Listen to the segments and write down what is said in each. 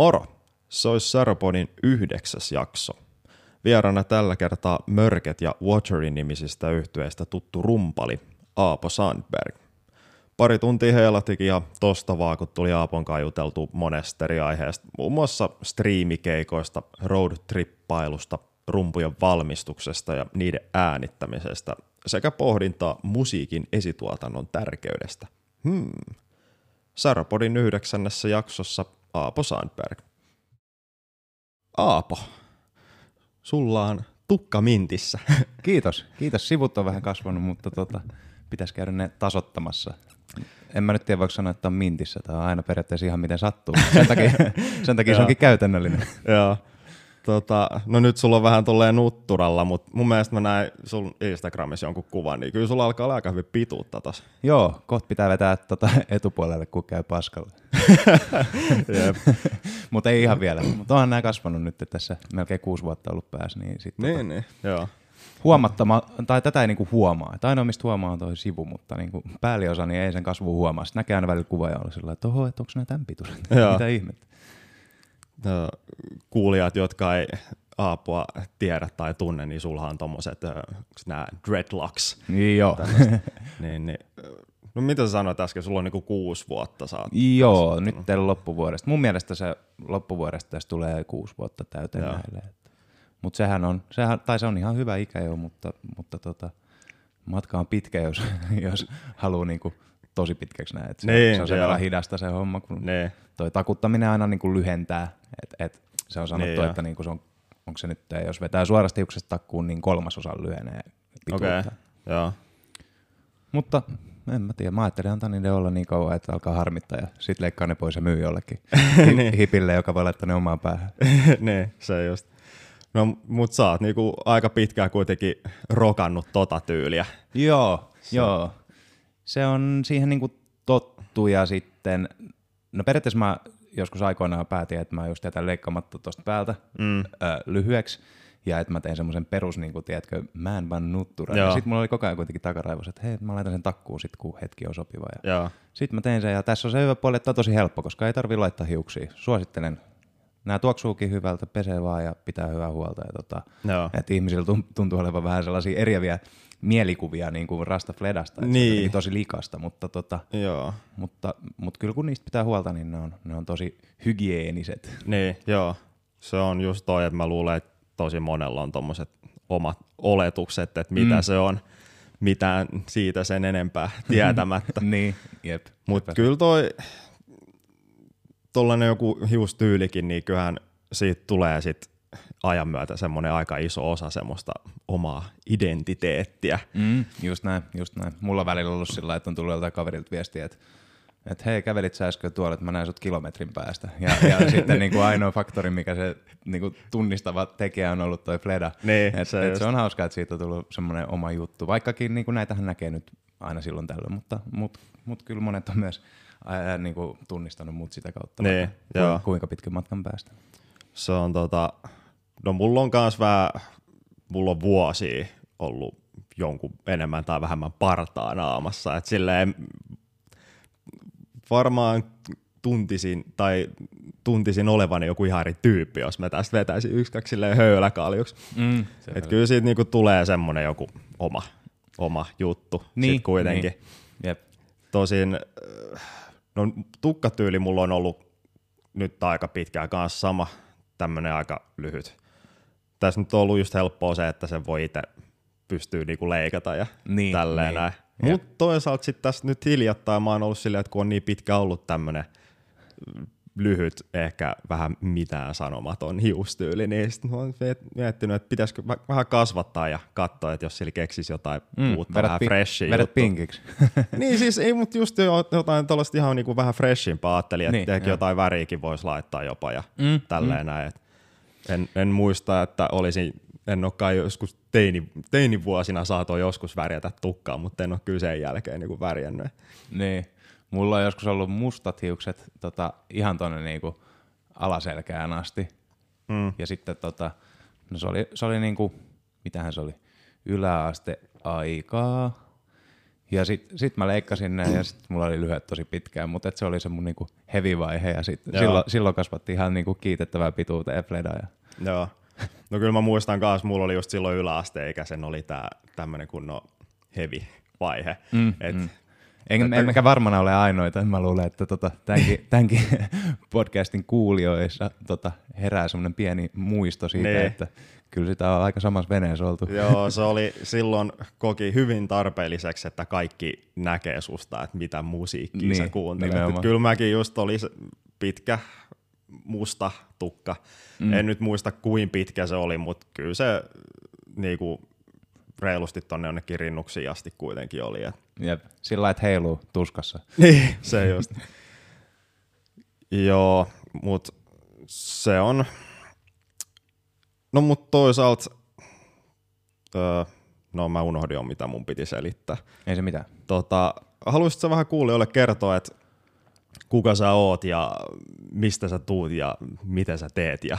Moro! Se olisi Saropodin yhdeksäs jakso. Vieraana tällä kertaa Mörket ja Waterin nimisistä yhtyeistä tuttu rumpali Aapo Sandberg. Pari tuntia heilatikin ja tosta vaan, kun tuli Aapon juteltu monesta eri aiheesta, muun muassa striimikeikoista, roadtrippailusta, rumpujen valmistuksesta ja niiden äänittämisestä sekä pohdintaa musiikin esituotannon tärkeydestä. Hmm. Saropodin yhdeksännessä jaksossa Aapo Sandberg. Aapo, sulla on tukka mintissä. Kiitos. Kiitos. Sivut on vähän kasvanut, mutta tota, pitäisi käydä ne tasottamassa. En mä nyt tiedä, voiko sanoa, että on mintissä. Tämä on aina periaatteessa ihan miten sattuu. Sen takia, sen takia se onkin käytännöllinen. Joo. Tota, no nyt sulla on vähän tolleen nutturalla, mutta mun mielestä mä näin sun Instagramissa jonkun kuvan, niin kyllä sulla alkaa olla aika hyvin pituutta tossa. Joo, kohta pitää vetää tota etupuolelle, kun käy paskalla. mutta ei ihan vielä. Mutta onhan nämä kasvanut nyt että tässä melkein kuusi vuotta ollut päässä. Niin, sit, niin, tota, niin, joo. Huomattama, tai tätä ei niinku huomaa. Tai ainoa, mistä huomaa on toi sivu, mutta niinku päälliosa niin ei sen kasvu huomaa. Sitten näkee aina välillä kuva ja olla sillä että oho, että onko nämä tämän pituiset? Mitä ihmettä? Kuulijat, jotka ei Aapua tiedä tai tunne, niin sulla on tommoset nämä dreadlocks. Niin joo. niin, niin, no mitä sä sanoit äsken, sulla on niinku kuusi vuotta saat. Joo, nyt teillä loppuvuodesta. Mun mielestä se loppuvuodesta tässä tulee kuusi vuotta täyteen Joo. näille. Mutta sehän on, sehän, tai se on ihan hyvä ikä jo, mutta, mutta tota, matka on pitkä, jos, jos haluaa niinku tosi pitkäksi näin. Se, niin, se on sen verran hidasta se homma, kun niin. toi takuttaminen aina niinku lyhentää. Et, et se on sanottu, niin, että niinku se on, onko se nyt, jos vetää suorasti hiuksesta takkuun, niin kolmasosan lyhenee pituutta. Okay. Joo. Mutta en mä tiedä, mä ajattelin antaa niiden olla niin kauan, että alkaa harmittaa ja sit leikkaa ne pois ja myy jollekin niin. hipille, joka voi laittaa ne omaan päähän. niin, se just. No, mut sä oot niinku aika pitkään kuitenkin rokannut tota tyyliä. Joo, se. joo. Se on siihen niinku tottu ja sitten, no periaatteessa mä joskus aikoinaan päätin, että mä just jätän leikkaamatta tuosta päältä mm. ö, lyhyeksi ja että mä tein semmoisen perus, niin kuin, tiedätkö, man van nuttura. Ja sitten mulla oli koko ajan kuitenkin takaraivos, että hei, mä laitan sen takkuun sit, kun hetki on sopiva. Ja sitten mä tein sen, ja tässä on se hyvä puoli, että on tosi helppo, koska ei tarvi laittaa hiuksia. Suosittelen nämä tuoksuukin hyvältä, pesee vaan ja pitää hyvää huolta. Ja tota, että ihmisillä tuntuu olevan vähän sellaisia eriäviä mielikuvia niin kuin Rasta Fledasta, että niin. se on tosi likasta, mutta, tota, joo. mutta, mutta kyllä kun niistä pitää huolta, niin ne on, ne on tosi hygieeniset. Niin, joo. Se on just toi, että mä luulen, että tosi monella on tommoset omat oletukset, että mitä mm. se on, mitään siitä sen enempää tietämättä. niin, jep. Mutta kyllä toi tollanen joku hiustyylikin, niin kyllähän siitä tulee sit ajan myötä semmoinen aika iso osa semmoista omaa identiteettiä. Mm, just näin, just näin. Mulla on välillä ollut sillä että on tullut joltain kaverilta viestiä, että että hei, kävelit sä äsken tuolla, että mä näin sut kilometrin päästä. Ja, ja sitten niin kuin ainoa faktori, mikä se niin kuin tunnistava tekijä on ollut toi Fleda. Niin, et, se, et se on hauskaa, että siitä on tullut semmoinen oma juttu. Vaikkakin niin kuin näitähän näkee nyt aina silloin tällöin, mutta mut, mut kyllä monet on myös ää, niin kuin tunnistanut mut sitä kautta, niin, joo. kuinka pitkän matkan päästä. Se on tota, no mulla on kans vähän, mulla on vuosia ollut jonkun enemmän tai vähemmän partaa naamassa, että silleen varmaan tuntisin tai tuntisin olevani joku ihan eri tyyppi, jos mä tästä vetäisin yksi kaksi höyläkaljuksi. Mm, Et kyllä siitä niinku tulee semmoinen joku oma, oma juttu niin, sit kuitenkin. Niin. Jep. Tosin no, tukkatyyli mulla on ollut nyt aika pitkään kanssa sama, tämmöinen aika lyhyt. Tässä nyt on ollut just helppoa se, että sen voi itse pystyy niinku leikata ja niin, tälleen niin. näin. Mutta toisaalta sitten tässä nyt hiljattain mä oon ollut silleen, että kun on niin pitkä ollut tämmönen lyhyt, ehkä vähän mitään sanomaton hiustyyli, niin sitten mä oon miettinyt, että pitäisikö vähän kasvattaa ja katsoa, että jos sillä keksisi jotain mm, uutta, vähän pi- freshia Vedät pinkiksi. niin siis ei, mutta just jotain tuollaista ihan niinku vähän freshimpaa ajattelin, että niin, ehkä jotain väriäkin voisi laittaa jopa ja mm, tälleen mm. näin. En, en muista, että olisin en ole kai joskus teini, teinivuosina saato joskus värjätä tukkaa, mutta en ole kyllä sen jälkeen niin värjännyt. Niin. Mulla on joskus ollut mustat hiukset tota, ihan tuonne niinku alaselkään asti. Mm. Ja sitten tota, no se oli, se oli niinku, mitähän se oli, yläaste aikaa. Ja sitten sit mä leikkasin ne ja sitten mulla oli lyhyet tosi pitkään, mutta se oli se mun niinku heavy-vaihe ja sit silloin, silloin kasvatti ihan niinku kiitettävää pituuteen Fleda. Ja... Joo. No kyllä mä muistan kanssa, mulla oli just silloin yläasteikäisen oli tää tämmönen kunnon heavy vaihe. Mm, Et, mm. En, emmekä varmana ole ainoita. Mä luulen, että tota, tämänkin, tämänkin podcastin kuulijoissa tota, herää semmoinen pieni muisto siitä, niin. että kyllä sitä on aika samassa veneessä oltu. Joo, se oli silloin koki hyvin tarpeelliseksi, että kaikki näkee susta, että mitä musiikkia niin, sä kuuntelet. Kyllä mäkin just oli pitkä musta tukka. Mm. En nyt muista kuin pitkä se oli, mutta kyllä se niinku, reilusti tonne jonnekin rinnuksiin asti kuitenkin oli. Et. Jep, sillä että heiluu tuskassa. Niin, se just. Joo, mutta se on, No mutta toisaalta, öö, no mä unohdin jo mitä mun piti selittää. Ei se mitään. Tota, haluaisitko vähän kuulijoille kertoa, että kuka sä oot ja mistä sä tuut ja mitä sä teet? Ja...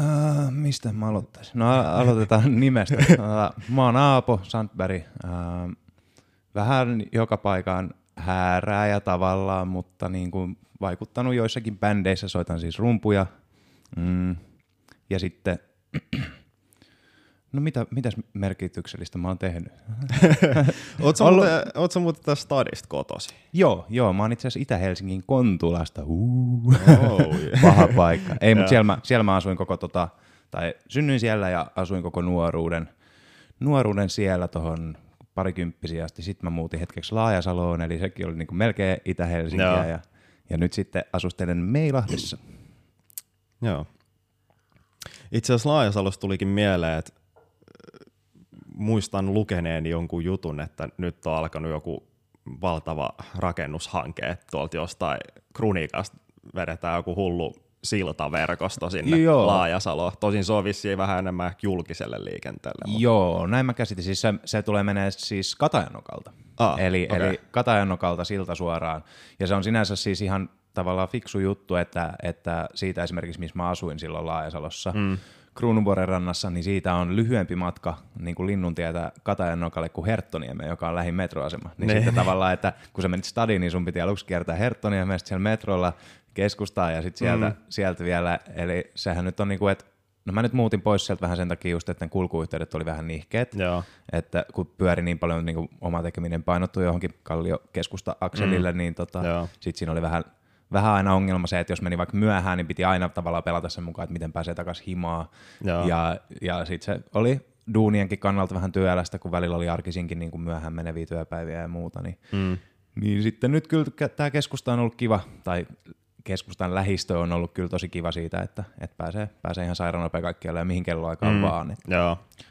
Uh, mistä mä aloittaisin? No aloitetaan nimestä. Uh, mä oon Aapo Sandberg. Uh, vähän joka paikan häärää ja tavallaan, mutta niin kuin vaikuttanut joissakin bändeissä. Soitan siis rumpuja. Mm. Ja sitten No mitä, mitäs merkityksellistä mä oon tehnyt? Oletko Ollut... muuten, muuten tästä stadista kotosi? Joo, joo, mä oon itse asiassa Itä-Helsingin Kontulasta. Uh, oh, yeah. Paha paikka. Ei, mutta siellä, siellä mä asuin koko tota, tai synnyin siellä ja asuin koko nuoruuden, nuoruuden siellä tuohon parikymppisiä asti. Sitten mä muutin hetkeksi Laajasaloon, eli sekin oli niinku melkein Itä-Helsinkiä ja, ja nyt sitten asustelen Meilahdessa. Joo. Itse asiassa Laajasalosta tulikin mieleen, että äh, muistan lukeneeni jonkun jutun, että nyt on alkanut joku valtava rakennushanke, että tuolta jostain Krunikasta vedetään joku hullu siltaverkosto sinne Joo. Laajasaloon. Tosin se on vissiin vähän enemmän julkiselle liikenteelle. Mutta. Joo, näin mä käsitin. Siis se, se tulee menee siis Katajanokalta. Ah, eli, okay. eli Katajanokalta silta suoraan. Ja se on sinänsä siis ihan tavallaan fiksu juttu, että, että siitä esimerkiksi, missä mä asuin silloin Laajasalossa, mm. Kruununvuoren rannassa, niin siitä on lyhyempi matka niin kuin Linnuntietä Katajannokalle kuin Herttoniemme, joka on lähin metroasema. Niin ne. sitten tavallaan, että kun sä menit stadiin, niin sun piti aluksi kiertää Herttoniemme, sitten siellä metrolla keskustaa ja sitten sieltä, mm. sieltä vielä, eli sehän nyt on niin kuin, että No mä nyt muutin pois sieltä vähän sen takia just, että ne kulkuyhteydet oli vähän nihkeet, Joo. että kun pyöri niin paljon niin kuin oma tekeminen painottui johonkin Kallio-keskusta-akselille, mm. niin tota, sitten siinä oli vähän vähän aina ongelma se, että jos meni vaikka myöhään, niin piti aina tavallaan pelata sen mukaan, että miten pääsee takaisin himaa. Joo. Ja, ja sitten se oli duunienkin kannalta vähän työlästä, kun välillä oli arkisinkin niin kuin myöhään meneviä työpäiviä ja muuta. Niin, mm. niin sitten nyt kyllä tämä keskusta on ollut kiva, tai keskustan lähistö on ollut kyllä tosi kiva siitä, että, että pääsee, pääsee ihan sairaan nopea kaikkialle ja mihin kelloaikaan mm. vaan.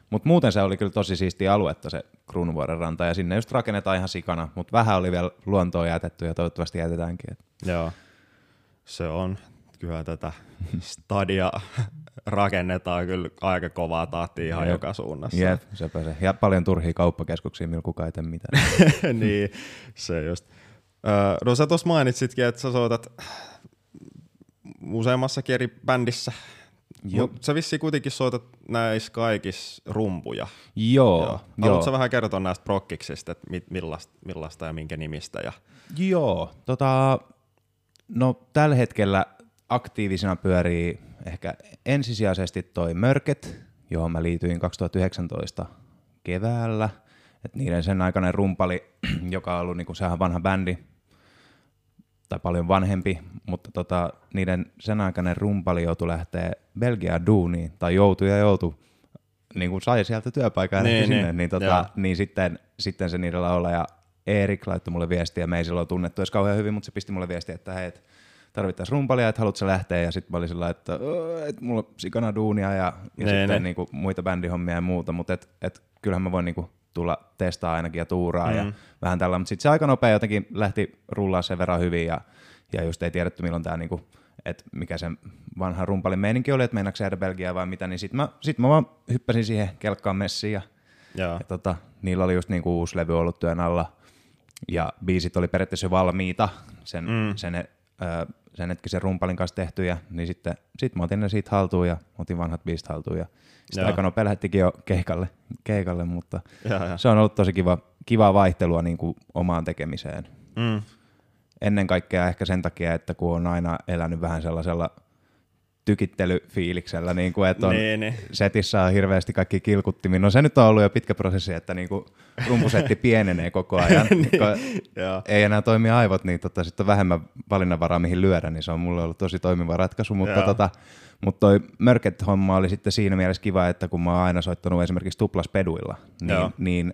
Mutta muuten se oli kyllä tosi siistiä aluetta se Kruunuvuoren ranta ja sinne just rakennetaan ihan sikana, mutta vähän oli vielä luontoa jätetty ja toivottavasti jätetäänkin. Joo se on kyllä tätä stadia rakennetaan kyllä aika kovaa tahtia ihan Jep. joka suunnassa. Jep, sepä se. Ja paljon turhia kauppakeskuksia, millä kukaan ei tee mitään. niin, se just. Öö, no sä tuossa mainitsitkin, että sä soitat useammassakin eri bändissä. Joo. Mut sä vissiin kuitenkin soitat näissä kaikissa rumpuja. Joo. joo. Haluatko vähän kertoa näistä prokkiksista, että millaista, millaista ja minkä nimistä? Ja... Joo, tota, No tällä hetkellä aktiivisena pyörii ehkä ensisijaisesti toi Mörket, johon mä liityin 2019 keväällä. Et niiden sen aikainen rumpali, joka on ollut niinku, sehän vanha bändi, tai paljon vanhempi, mutta tota, niiden sen aikainen rumpali joutui lähteä Belgiaan duuniin, tai joutui ja joutui, niin kuin sai sieltä työpaikan niin, sinne, niin, niin, tota, niin sitten, sitten se niiden laulaja Erik laittoi mulle viestiä, me ei silloin tunnettu edes kauhean hyvin, mutta se pisti mulle viestiä, että hei, tarvittaisiin rumpalia, että haluatko lähteä, ja sitten mä olin sillä että, että mulla on sikana duunia ja, ja ne, sitten ne. Niinku, muita bändihommia ja muuta, mutta et, et, kyllähän mä voin niinku, tulla testaa ainakin ja tuuraa mm. ja vähän tällä, mutta sitten se aika nopea jotenkin lähti rullaa sen verran hyvin ja, ja just ei tiedetty milloin tämä niinku, että mikä sen vanha rumpalin meininki oli, että meinaako jäädä Belgiaa vai mitä, niin sitten mä, sit mä vaan hyppäsin siihen kelkkaan messiin ja, ja tota, niillä oli just niinku uusi levy ollut työn alla, ja biisit oli periaatteessa valmiita sen, mm. sen, ö, sen hetkisen rumpalin kanssa tehtyjä, niin sitten sit mä otin ne siitä haltuun ja otin vanhat biisit haltuun ja sitten aika nopea lähettikin jo keikalle, keikalle mutta ja, ja. se on ollut tosi kiva, kivaa vaihtelua niin kuin omaan tekemiseen. Mm. Ennen kaikkea ehkä sen takia, että kun on aina elänyt vähän sellaisella tykittelyfiiliksellä, niin kuin, että on Niin, niin. setissä on hirveästi kaikki kilkuttimia. No se nyt on ollut jo pitkä prosessi, että niin kuin rumpusetti pienenee koko ajan. Niin. ei enää toimi aivot, niin tota, sitten on vähemmän valinnanvaraa, mihin lyödä, niin se on mulle ollut tosi toimiva ratkaisu. Mutta, Joo. tota, mutta toi Mörket-homma oli sitten siinä mielessä kiva, että kun mä oon aina soittanut esimerkiksi tuplaspeduilla, Joo. niin, niin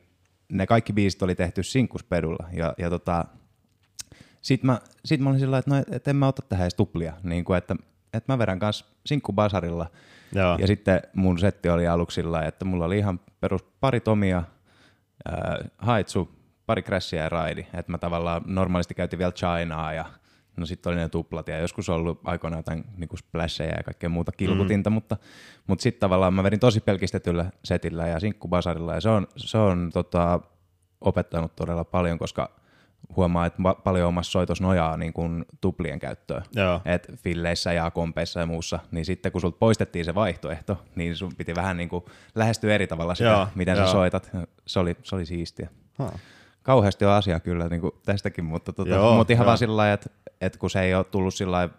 ne kaikki biisit oli tehty sinkkuspedulla. Ja, ja tota, sit mä, sit mä olin sillä että, no, et en mä ota tähän edes tuplia, niin kuin, että, että mä vedän kanssa sinkkubasarilla. Joo. Ja sitten mun setti oli aluksi sillä että mulla oli ihan perus pari tomia, ää, haitsu, pari crashia ja raidi. Että mä tavallaan normaalisti käytin vielä Chinaa ja no sitten oli ne tuplat ja joskus on ollut aikoinaan jotain niin splasheja ja kaikkea muuta kilkutinta, mm. mutta, mutta sitten tavallaan mä vedin tosi pelkistetyllä setillä ja sinkkubasarilla ja se on, se on tota, opettanut todella paljon, koska huomaa, että va- paljon omassa soitossa nojaa niin kuin tuplien käyttöön. Joo. Et filleissä ja kompeissa ja muussa, niin sitten kun sulta poistettiin se vaihtoehto, niin sun piti vähän niin kuin lähestyä eri tavalla sitä, Joo, miten joo. sä soitat. Se oli, se oli siistiä. Huh. Kauheasti on asiaa kyllä niin kuin tästäkin, mutta, tota, Joo, mutta ihan joo. vaan sillä lailla, että, että kun se ei ole tullut sillä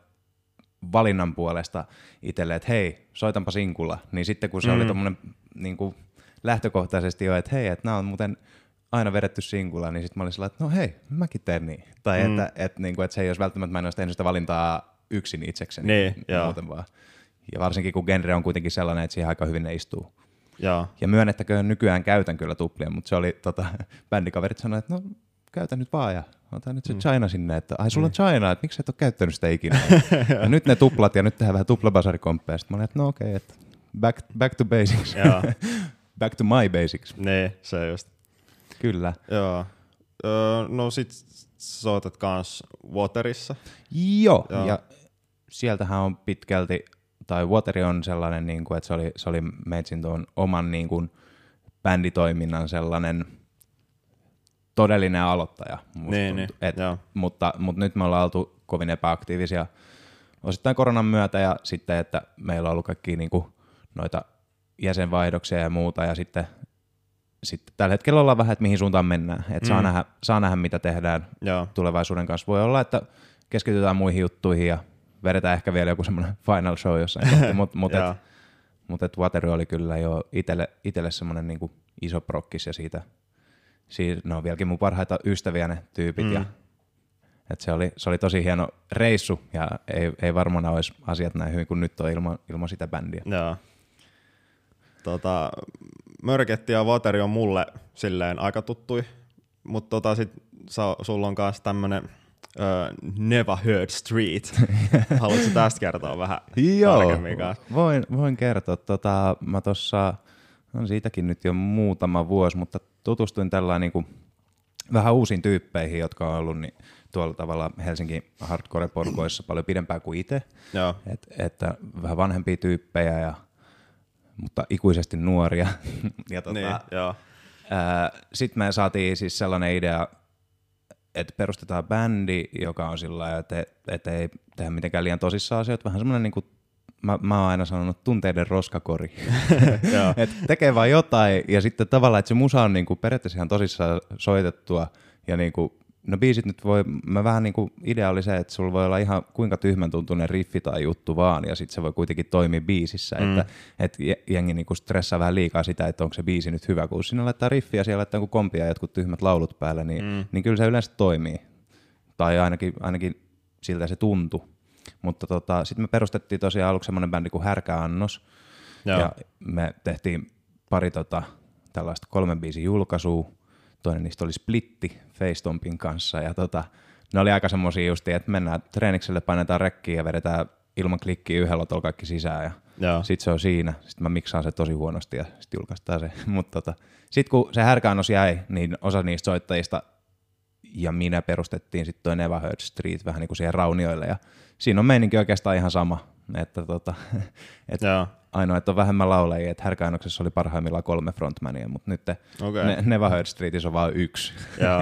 valinnan puolesta itselle, että hei, soitanpa sinkulla, niin sitten kun se mm. oli tommonen niin kuin lähtökohtaisesti jo, että hei, että nämä on muuten aina vedetty sinkulla, niin sitten mä olin sillä lailla, että no hei, mäkin teen niin. Tai mm. että, että, niin kuin, että se ei olisi välttämättä, mä en olisi tehnyt sitä valintaa yksin itsekseni Niin, muuten vaan. Ja varsinkin kun genre on kuitenkin sellainen, että siihen aika hyvin ne istuu. Joo. Ja myönnettäköön nykyään käytän kyllä tuplia, mutta se oli, tota, bändikaverit sanoivat, että no käytä nyt vaan ja ota nyt se China sinne, että ai sulla on China, että miksi et ole käyttänyt sitä ikinä. ja nyt ne tuplat ja nyt tehdään vähän tuplabasarikomppeja. Sitten mä olin, että no okei, että back, back to basics. Back to my basics. niin, se just. Kyllä. Joo. Öö, no sit soitat kans Waterissa. Joo, Joo. ja sieltähän on pitkälti, tai Wateri on sellainen, niin kuin, että se oli, se oli Meitsin tuon oman niin kuin, bänditoiminnan sellainen todellinen aloittaja. Niin, niin, Et, joo. mutta, mutta nyt me ollaan oltu kovin epäaktiivisia osittain koronan myötä ja sitten, että meillä on ollut kaikki niin kuin, noita jäsenvaihdoksia ja muuta ja sitten, sitten tällä hetkellä ollaan vähän, että mihin suuntaan mennään. Et saa, Mm. nähdä, saa nähdä, mitä tehdään Joo. tulevaisuuden kanssa. Voi olla, että keskitytään muihin juttuihin ja vedetään ehkä vielä joku semmoinen final show jossain mutta mut et, mut et Watery oli kyllä jo itelle, itelle semmoinen niinku iso prokkis ja siitä, siitä, ne on vieläkin mun parhaita ystäviä ne tyypit mm. ja et se, oli, se oli tosi hieno reissu ja ei, ei varmaan olisi asiat näin hyvin kuin nyt on ilman, ilman sitä bändiä. Joo. Tota, Mörketti ja Wateri on mulle silleen aika tuttui, mutta tota sit sa, sulla on kanssa tämmönen uh, Never Heard Street. Haluatko tästä kertoa vähän tarkemmin kanssa? voin, voin kertoa. Tota, mä tossa, on siitäkin nyt jo muutama vuosi, mutta tutustuin tällainen niin kuin vähän uusiin tyyppeihin, jotka on ollut niin, tuolla tavalla Helsingin hardcore-porkoissa paljon pidempään kuin itse. Joo. Et, että vähän vanhempia tyyppejä, ja, mutta ikuisesti nuoria. ja tota, Niin, joo. sitten me saatiin siis sellainen idea, että perustetaan bändi, joka on sillä lailla, että, että ei tehdä mitenkään liian tosissaan asioita. Vähän semmoinen, niin kuin, mä, mä oon aina sanonut, tunteiden roskakori. Että tekee vaan jotain ja sitten tavallaan, että se musa on niin kuin periaatteessa ihan tosissaan soitettua ja niin kuin, no biisit nyt voi, mä vähän niin kuin idea oli se, että sulla voi olla ihan kuinka tyhmän tuntunen riffi tai juttu vaan ja sitten se voi kuitenkin toimia biisissä, mm. että, että je- jengi niin kuin stressaa vähän liikaa sitä, että onko se biisi nyt hyvä, kun sinne laittaa riffiä ja siellä laittaa kompia ja jotkut tyhmät laulut päälle, niin, mm. niin kyllä se yleensä toimii. Tai ainakin, ainakin siltä se tuntui. Mutta tota, sitten me perustettiin tosiaan aluksi semmoinen bändi kuin Härkäannos, Joo. ja me tehtiin pari tota, tällaista kolmen biisin julkaisua. Toinen niistä oli Splitti Facetompin kanssa. Ja tota, ne oli aika semmosia justiin, että mennään treenikselle, painetaan rekkiin ja vedetään ilman klikkiä yhdellä otolla kaikki sisään. Ja sitten se on siinä. Sitten mä miksaan se tosi huonosti ja sitten julkaistaan se. Mutta tota, sitten kun se härkäannos jäi, niin osa niistä soittajista ja minä perustettiin sitten toi Never Heard Street vähän niin kuin siihen raunioille. Ja siinä on meininki oikeastaan ihan sama. Että tota, et Joo. Ainoa, että on vähemmän laulajia, että härkäannoksessa oli parhaimmillaan kolme frontmania, mutta nyt Okei. ne, Never Heard Streetissä on vain yksi.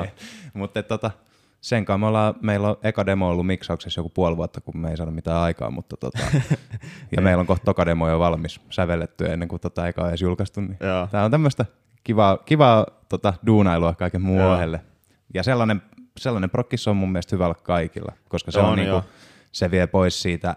Mutta tota, sen kanssa me ollaan, meillä on eka demo ollut miksauksessa joku puoli vuotta, kun me ei saada mitään aikaa, mutta tota, ja meillä on kohta toka demo jo valmis sävelletty ennen kuin tota eka on edes julkaistu. Niin. Tämä on tämmöistä kiva, kiva tota, duunailua kaiken muun ohelle. Ja sellainen, sellainen prokkis on mun mielestä hyvä olla kaikilla, koska se on, on niinku, se vie pois siitä,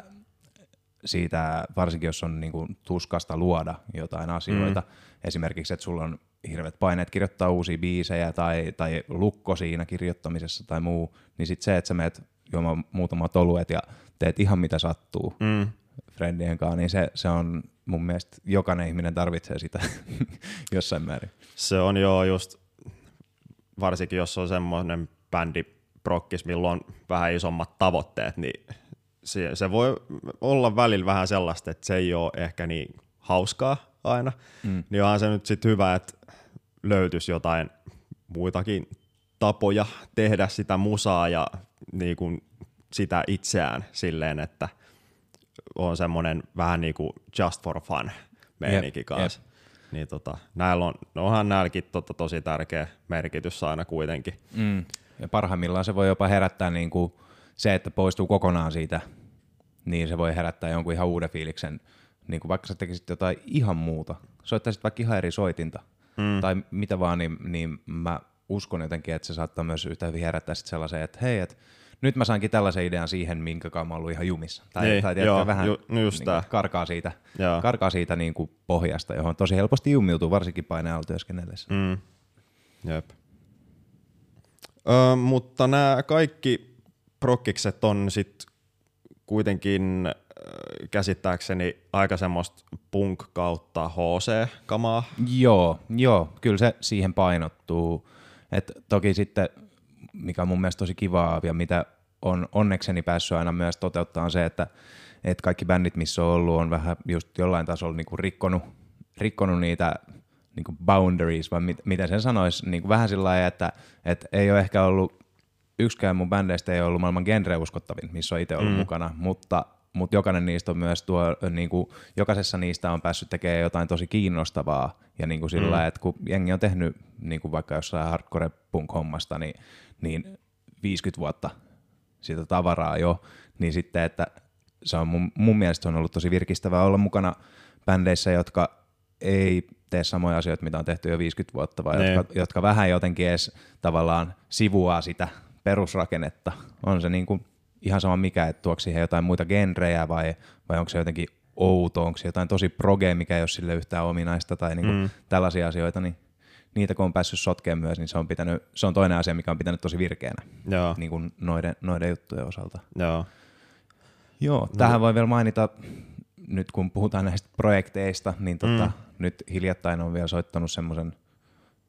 siitä varsinkin jos on niinku tuskasta luoda jotain asioita. Mm. Esimerkiksi, että sulla on hirveät paineet kirjoittaa uusia biisejä tai, tai lukko siinä kirjoittamisessa tai muu, niin sitten se, että sä meet juomaan muutamat oluet ja teet ihan mitä sattuu mm. friendien kanssa, niin se, se on mun mielestä jokainen ihminen tarvitsee sitä jossain määrin. Se on jo just, varsinkin jos on semmoinen bändi prokkis, millä on vähän isommat tavoitteet, niin se, se voi olla välillä vähän sellaista, että se ei ole ehkä niin hauskaa aina, mm. niin onhan se nyt sitten hyvä, että löytyisi jotain muitakin tapoja tehdä sitä musaa ja niin kuin sitä itseään silleen, että on semmoinen vähän niin kuin just for fun meininki kanssa. Yep. Niin tota, näillä on, no onhan näilläkin tota tosi tärkeä merkitys aina kuitenkin. Mm. Ja parhaimmillaan se voi jopa herättää niin kuin se, että poistuu kokonaan siitä, niin se voi herättää jonkun ihan uuden fiiliksen, niin kuin vaikka sä tekisit jotain ihan muuta. Soittaisit vaikka ihan eri soitinta, mm. tai mitä vaan, niin, niin mä uskon jotenkin, että se saattaa myös yhtä hyvin herättää sit sellaisen, että hei, että nyt mä saankin tällaisen idean siihen, minkä mä ollut ihan jumissa. Tai, niin, tai tiedätkö, joo, vähän ju, no just niin karkaa siitä, karkaa siitä niin kuin pohjasta, johon tosi helposti jumiutuu, varsinkin painealla työskennellessä. Mm. Jep. Ö, mutta nämä kaikki prokkikset on sitten kuitenkin käsittääkseni aika semmoista punk kautta HC-kamaa. Joo, joo, kyllä se siihen painottuu. Et toki sitten, mikä on mun mielestä tosi kivaa ja mitä on onnekseni päässyt aina myös toteuttaa on se, että, että kaikki bändit, missä on ollut, on vähän just jollain tasolla niinku rikkonut, rikkonut niitä niinku boundaries, vai mit, miten sen sanoisi, niinku vähän sillä lailla, että, että ei ole ehkä ollut, yksikään mun bändeistä ei ollut maailman genre-uskottavin, missä on itse ollut mm. mukana, mutta mutta jokainen niistä on myös tuo, niin kuin, jokaisessa niistä on päässyt tekemään jotain tosi kiinnostavaa. Ja niin kuin sillä mm. että kun jengi on tehnyt niin kuin vaikka jossain hardcore punk hommasta, niin, niin 50 vuotta sitä tavaraa jo, niin sitten, että se on mun, mun mielestä on ollut tosi virkistävää olla mukana bändeissä, jotka ei tee samoja asioita, mitä on tehty jo 50 vuotta, vaan jotka, jotka vähän jotenkin edes tavallaan sivuaa sitä perusrakennetta. On se niin kuin ihan sama mikä, että tuoksi siihen jotain muita genrejä vai, vai onko se jotenkin outo, onko se jotain tosi proge, mikä ei ole sille yhtään ominaista tai niinku mm. tällaisia asioita, niin niitä kun on päässyt sotkeen myös, niin se on, pitänyt, se on toinen asia, mikä on pitänyt tosi virkeänä Joo. Niin kuin noiden, noiden juttujen osalta. Joo. Joo, no. tähän voi vielä mainita, nyt kun puhutaan näistä projekteista, niin tota, mm. nyt hiljattain on vielä soittanut semmoisen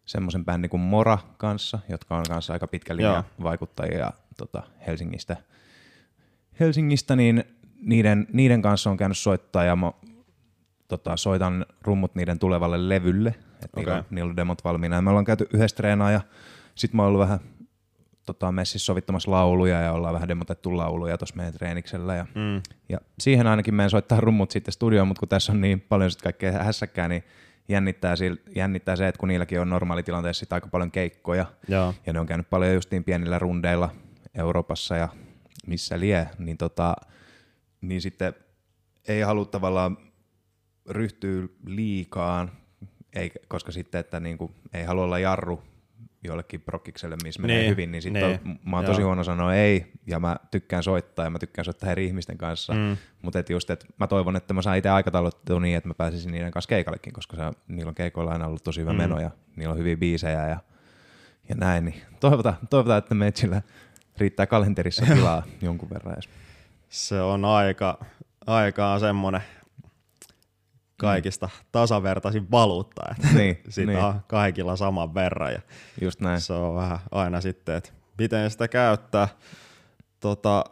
semmoisen bändin kuin Mora kanssa, jotka on kanssa aika pitkä linja vaikuttajia tota, Helsingistä – Helsingistä, niin niiden, niiden kanssa on käynyt soittaa ja mä tota, soitan rummut niiden tulevalle levylle. että okay. niillä, on, niillä on demot valmiina. Ja me ollaan käyty yhdessä treenaa ja sitten mä oon ollut vähän tota, messissä sovittamassa lauluja ja ollaan vähän demotettu lauluja tuossa meidän treeniksellä. Ja, mm. ja siihen ainakin meidän soittaa rummut sitten studioon, mutta kun tässä on niin paljon sitten kaikkea hässäkkää, niin jännittää, jännittää se, että kun niilläkin on normaalitilanteessa aika paljon keikkoja Joo. ja ne on käynyt paljon justiin pienillä rundeilla Euroopassa ja missä lie, niin, tota, niin sitten ei halua tavallaan ryhtyä liikaan, ei, koska sitten, että niin kuin, ei halua olla jarru jollekin prokkikselle, missä menee niin, hyvin, niin sitten niin, mä oon tosi huono sanoa ei, ja mä tykkään soittaa, ja mä tykkään soittaa eri ihmisten kanssa, mm. mutta et just, että mä toivon, että mä saan itse aikatauluttua niin, että mä pääsisin niiden kanssa keikallekin, koska se, niillä on keikoilla aina ollut tosi hyvä mm. meno, ja niillä on hyviä biisejä, ja, ja näin, niin toivotaan, toivotaan että meitsillä riittää kalenterissa tilaa jonkun verran edes. Se on aika, aika semmoinen kaikista tasavertaisin valuutta, että niin, sitä niin. on kaikilla saman verran ja Just näin. se on vähän aina sitten, että miten sitä käyttää. Tota,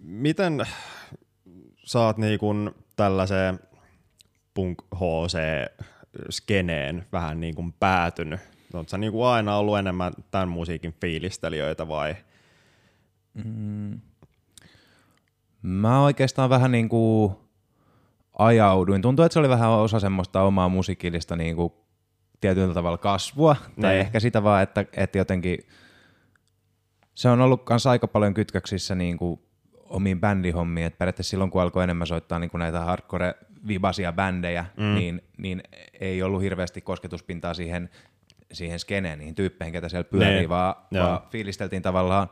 miten saat niin kuin tällaiseen punk HC skeneen vähän niin kuin päätynyt Oletko sä niinku aina ollut enemmän tämän musiikin fiilistelijöitä vai? Mm. Mä oikeastaan vähän niin kuin ajauduin. Tuntuu, että se oli vähän osa semmoista omaa musiikillista niin kuin tietyllä tavalla kasvua. Ne. Tai niin. ehkä sitä vaan, että, että jotenkin se on ollut kanssa aika paljon kytköksissä niin kuin omiin bändihommiin, että periaatteessa silloin kun alkoi enemmän soittaa niin kuin näitä hardcore vibasia bändejä, mm. niin, niin ei ollut hirveästi kosketuspintaa siihen, siihen skeneen, niihin tyyppeihin, ketä siellä pyörii, ne. vaan, vaan fiilisteltiin tavallaan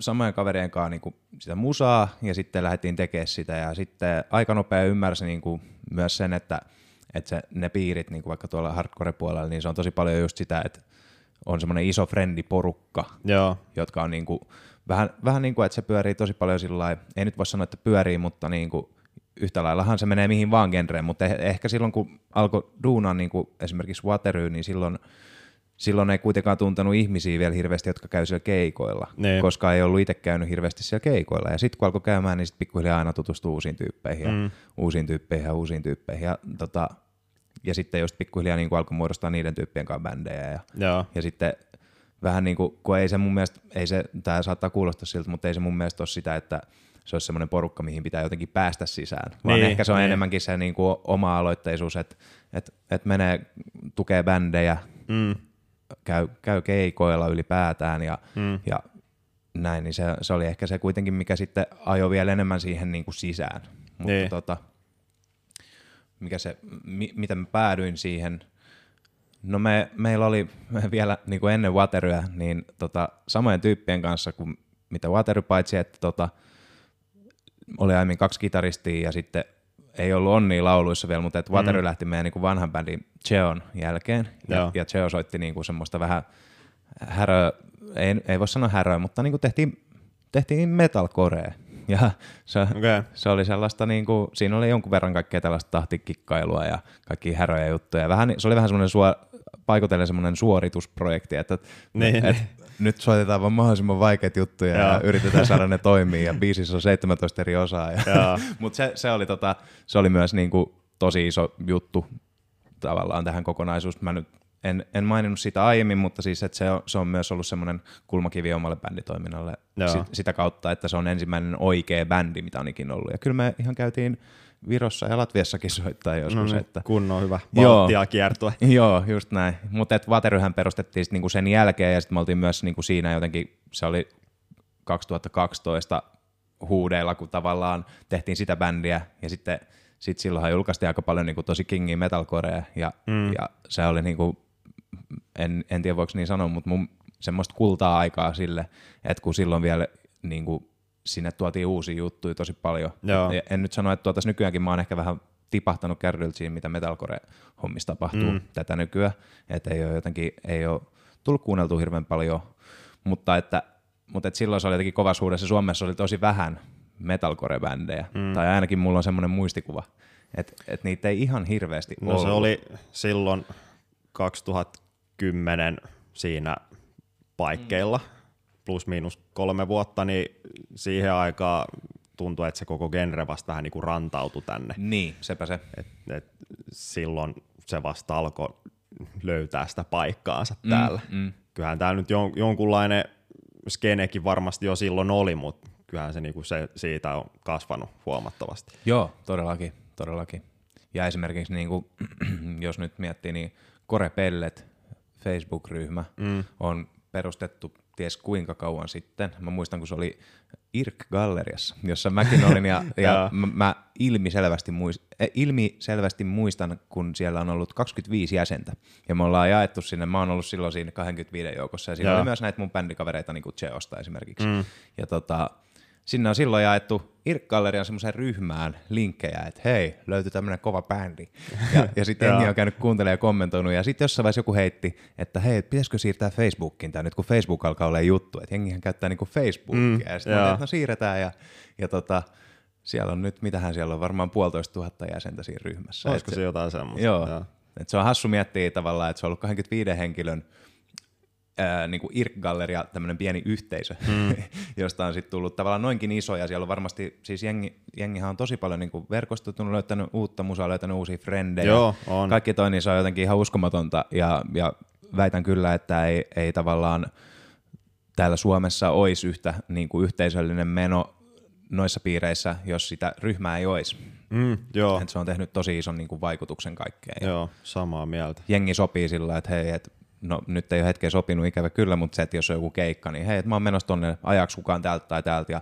samojen kaverien kanssa niin kuin sitä musaa ja sitten lähdettiin tekemään sitä. Ja sitten aika nopea ymmärsi niin kuin myös sen, että, että se, ne piirit niin kuin vaikka tuolla hardcore-puolella, niin se on tosi paljon just sitä, että on semmoinen iso frendiporukka, Joo. jotka on niin kuin, vähän, vähän niin kuin, että se pyörii tosi paljon sillä ei nyt voi sanoa, että pyörii, mutta niin kuin, yhtä laillahan se menee mihin vaan genreen, mutta eh, ehkä silloin kun alkoi duunaa niin kuin esimerkiksi Wateroo, niin silloin, silloin ei kuitenkaan tuntenut ihmisiä vielä hirveästi, jotka käy siellä keikoilla, ne. koska ei ollut itse käynyt hirveästi siellä keikoilla. Ja sitten kun alkoi käymään, niin sitten pikkuhiljaa aina tutustui uusiin tyyppeihin ja mm. uusiin tyyppeihin ja uusiin tyyppeihin. Ja, tota, ja sitten just pikkuhiljaa niin alkoi muodostaa niiden tyyppien kanssa bändejä. Ja, Joo. ja sitten vähän niin kuin, kun ei se mun mielestä, ei se, tämä saattaa kuulostaa siltä, mutta ei se mun mielestä ole sitä, että se olisi semmoinen porukka, mihin pitää jotenkin päästä sisään, vaan niin, ehkä se on niin. enemmänkin se niin kuin oma-aloitteisuus, että että että menee, tukee bändejä, mm. Käy, käy keikoilla ylipäätään ja, mm. ja näin, niin se, se oli ehkä se kuitenkin, mikä sitten ajoi vielä enemmän siihen niin kuin sisään. Mutta niin. tota, mikä se, mi, miten mä päädyin siihen, no me, meillä oli vielä niin kuin ennen Wateryä, niin tota, samojen tyyppien kanssa kuin mitä Watery, paitsi että tota, oli aiemmin kaksi kitaristia ja sitten ei ollut onni lauluissa vielä, mutta että Watery mm. lähti meidän niin kuin vanhan bändin Cheon jälkeen ja, ja Cheo soitti niin kuin semmoista vähän häröä, ei, ei voi sanoa häröä, mutta niin kuin tehtiin, tehtiin metalcorea. Ja se, okay. se oli sellaista, niin kuin, siinä oli jonkun verran kaikkea tällaista tahtikikkailua ja kaikki häröjä juttuja. Vähän, se oli vähän semmoinen suor, paikotellen semmoinen suoritusprojekti, että, niin, et, nyt soitetaan vaan mahdollisimman vaikeita juttuja ja, ja yritetään saada ne toimii ja biisissä on 17 eri osaa. Ja, Mutta se, se, oli tota, se oli myös niinku tosi iso juttu tavallaan tähän kokonaisuuteen. Mä nyt en, en maininnut sitä aiemmin, mutta siis että se, on, se on myös ollut semmoinen kulmakivi omalle bänditoiminnalle sit, sitä kautta, että se on ensimmäinen oikea bändi, mitä on ikinä ollut. Ja kyllä me ihan käytiin Virossa ja Latviassakin soittaa joskus. No niin, että... Kunnon hyvä Baltia kiertue. Joo, just näin. Mutta Vateryhän perustettiin niinku sen jälkeen ja sitten me oltiin myös niinku siinä jotenkin, se oli 2012 huudeilla, kun tavallaan tehtiin sitä bändiä ja sitten sit silloinhan julkaistiin aika paljon niinku tosi kingiä metalcorea ja, mm. ja se oli niinku, en, en tiedä voiko niin sanoa, mutta mun semmoista kultaa aikaa sille, että kun silloin vielä niinku sinne tuotiin uusia juttuja tosi paljon. Joo. En nyt sano, että tuotaisiin nykyäänkin mä oon ehkä vähän tipahtanut kärryltä siinä, mitä metalcore-hommissa tapahtuu mm. tätä nykyään. Että ei ole jotenkin, ei ole tullut kuunneltua hirveän paljon, mutta että, mutta että silloin se oli jotenkin kova suudessa. Suomessa oli tosi vähän metalcore-bändejä, mm. tai ainakin mulla on semmoinen muistikuva, että, että niitä ei ihan hirveästi no, ollut. se oli silloin 2010 siinä paikkeilla, mm plus miinus kolme vuotta, niin siihen aikaan tuntui, että se koko genre vasta vähän niin kuin rantautui tänne. Niin, sepä se. Et, et silloin se vasta alkoi löytää sitä paikkaansa mm, täällä. Mm. Kyllähän täällä nyt jon, jonkunlainen skenekin varmasti jo silloin oli, mutta kyllähän se, niinku se siitä on kasvanut huomattavasti. Joo, todellakin, todellakin. Ja esimerkiksi niin kuin, jos nyt miettii, niin Kore Pellet, Facebook-ryhmä, mm. on perustettu ties kuinka kauan sitten. Mä muistan, kun se oli IRK-galleriassa, jossa mäkin olin, ja, ja mä, mä ilmiselvästi, muist, eh, ilmiselvästi muistan, kun siellä on ollut 25 jäsentä, ja me ollaan jaettu sinne, mä oon ollut silloin siinä 25 joukossa, ja siinä oli myös näitä mun bändikavereita, niin kuin Cheosta esimerkiksi, mm. ja tota, sinne on silloin jaettu Irk-gallerian semmoiseen ryhmään linkkejä, että hei, löytyi tämmöinen kova bändi. Ja, ja sitten jengi on käynyt kuuntelemaan ja kommentoinut. Ja sitten jossain vaiheessa joku heitti, että hei, pitäisikö siirtää Facebookiin tämä nyt, kun Facebook alkaa olla juttu. Että jengihän käyttää niinku Facebookia. Mm, ja sitten no siirretään. Ja, ja tota, siellä on nyt, mitähän siellä on, varmaan puolitoista tuhatta jäsentä siinä ryhmässä. Olisiko se, se jotain semmoista? Joo. joo. Et se on hassu miettiä tavallaan, että se on ollut 25 henkilön ää, niin kuin IRK-galleria, tämmöinen pieni yhteisö, mm. josta on sitten tullut tavallaan noinkin iso, ja siellä on varmasti, siis jengi, jengihan on tosi paljon niin kuin verkostotunut, löytänyt uutta musaa, löytänyt uusia frendejä. Joo, on. Kaikki toi, niin se on jotenkin ihan uskomatonta, ja, ja väitän kyllä, että ei, ei tavallaan täällä Suomessa olisi yhtä niin kuin yhteisöllinen meno noissa piireissä, jos sitä ryhmää ei olisi. Mm, joo. Et se on tehnyt tosi ison niin kuin, vaikutuksen kaikkeen. Joo, samaa mieltä. Jengi sopii sillä, että hei, et no nyt ei ole hetkeä sopinut ikävä kyllä, mutta se, että jos on joku keikka, niin hei, että mä oon menossa tonne ajaksi kukaan täältä tai täältä ja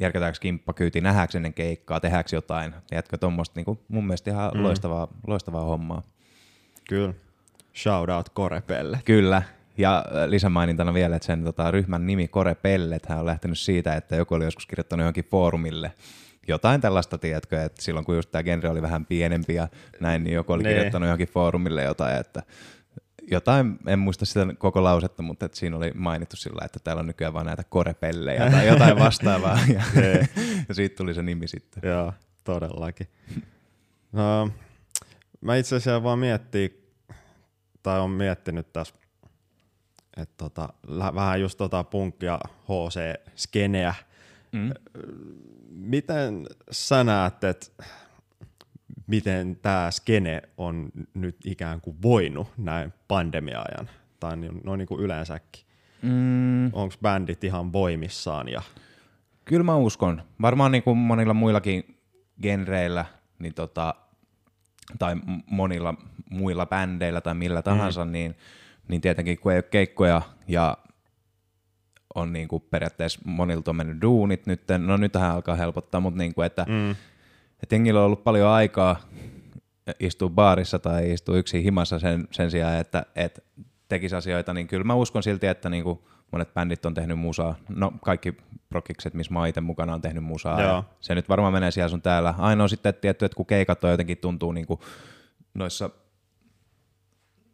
järkätäänkö kimppakyyti, nähdäänkö ennen keikkaa, tehdäänkö jotain, tiedätkö, tuommoista niin mun mielestä ihan mm. loistavaa, loistavaa hommaa. Kyllä. Shout out Korepelle. Kyllä, ja lisämainintana vielä, että sen tota, ryhmän nimi Kore Pellet hän on lähtenyt siitä, että joku oli joskus kirjoittanut johonkin foorumille jotain tällaista, tiedätkö, että silloin kun just tämä genre oli vähän pienempi ja näin, niin joku oli ne. kirjoittanut johonkin foorumille jotain, että jotain, en muista sitä koko lausetta, mutta että siinä oli mainittu sillä, että täällä on nykyään vaan näitä korepellejä tai jotain vastaavaa, ja, ja siitä tuli se nimi sitten. Joo, todellakin. No, mä itse asiassa vaan miettii, tai on miettinyt tässä et tota, vähän just tota punkkia HC-skeneä. Mm. Miten sä näet, että miten tämä skene on nyt ikään kuin voinut näin pandemia-ajan, tai noin niin kuin yleensäkin? Mm. Onko bändit ihan voimissaan? Ja... Kyllä mä uskon. Varmaan niin kuin monilla muillakin genreillä, niin tota, tai monilla muilla bändeillä tai millä tahansa, mm. niin – niin tietenkin kun ei ole keikkoja ja on niin kuin periaatteessa monilta on mennyt duunit nyt, no nyt tähän alkaa helpottaa, mutta niin kuin, että, mm. Että jengillä on ollut paljon aikaa istua baarissa tai istua yksin himassa sen, sen sijaan, että, että tekisi asioita, niin kyllä mä uskon silti, että niin kuin monet bändit on tehnyt musaa. No kaikki prokikset, missä mä itse mukana on tehnyt musaa. Joo. se nyt varmaan menee siellä sun täällä. Ainoa sitten tietty, että kun keikat on jotenkin tuntuu niin kuin noissa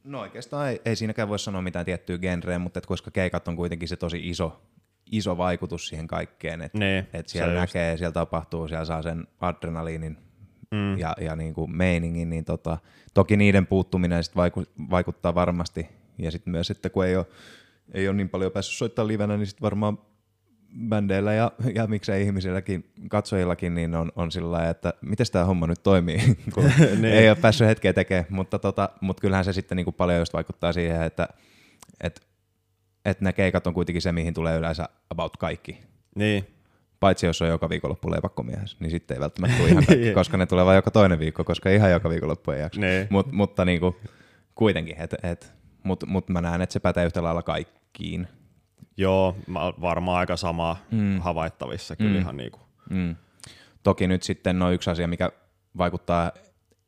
No oikeastaan ei, ei siinäkään voi sanoa mitään tiettyä genreä, mutta et koska keikat on kuitenkin se tosi iso, iso vaikutus siihen kaikkeen, että niin, et siellä näkee, just. siellä tapahtuu, siellä saa sen adrenaliinin mm. ja, ja niin kuin meiningin, niin tota, toki niiden puuttuminen sit vaiku, vaikuttaa varmasti, ja sitten myös, että kun ei ole, ei ole niin paljon päässyt soittaa livenä, niin sitten varmaan bändeillä ja, ja miksei ihmisilläkin, katsojillakin, niin on, on sillä lailla, että miten tämä homma nyt toimii, kun niin. ei ole päässyt hetkeä tekemään, mutta, tota, mutta kyllähän se sitten niin kuin paljon just vaikuttaa siihen, että et, et ne keikat on kuitenkin se, mihin tulee yleensä about kaikki. Niin. Paitsi jos on joka viikonloppu lepakkomiehessä, niin sitten ei välttämättä tule ihan kaikki, koska ne tulee vain joka toinen viikko, koska ihan joka viikonloppu ei jaksa. Niin. Mut, mutta niin kuin, kuitenkin, et, et, mutta mut mä näen, että se pätee yhtä lailla kaikkiin. Joo, varmaan aika sama mm. havaittavissa kyllä mm. ihan niin kuin. Mm. Toki nyt sitten no yksi asia, mikä vaikuttaa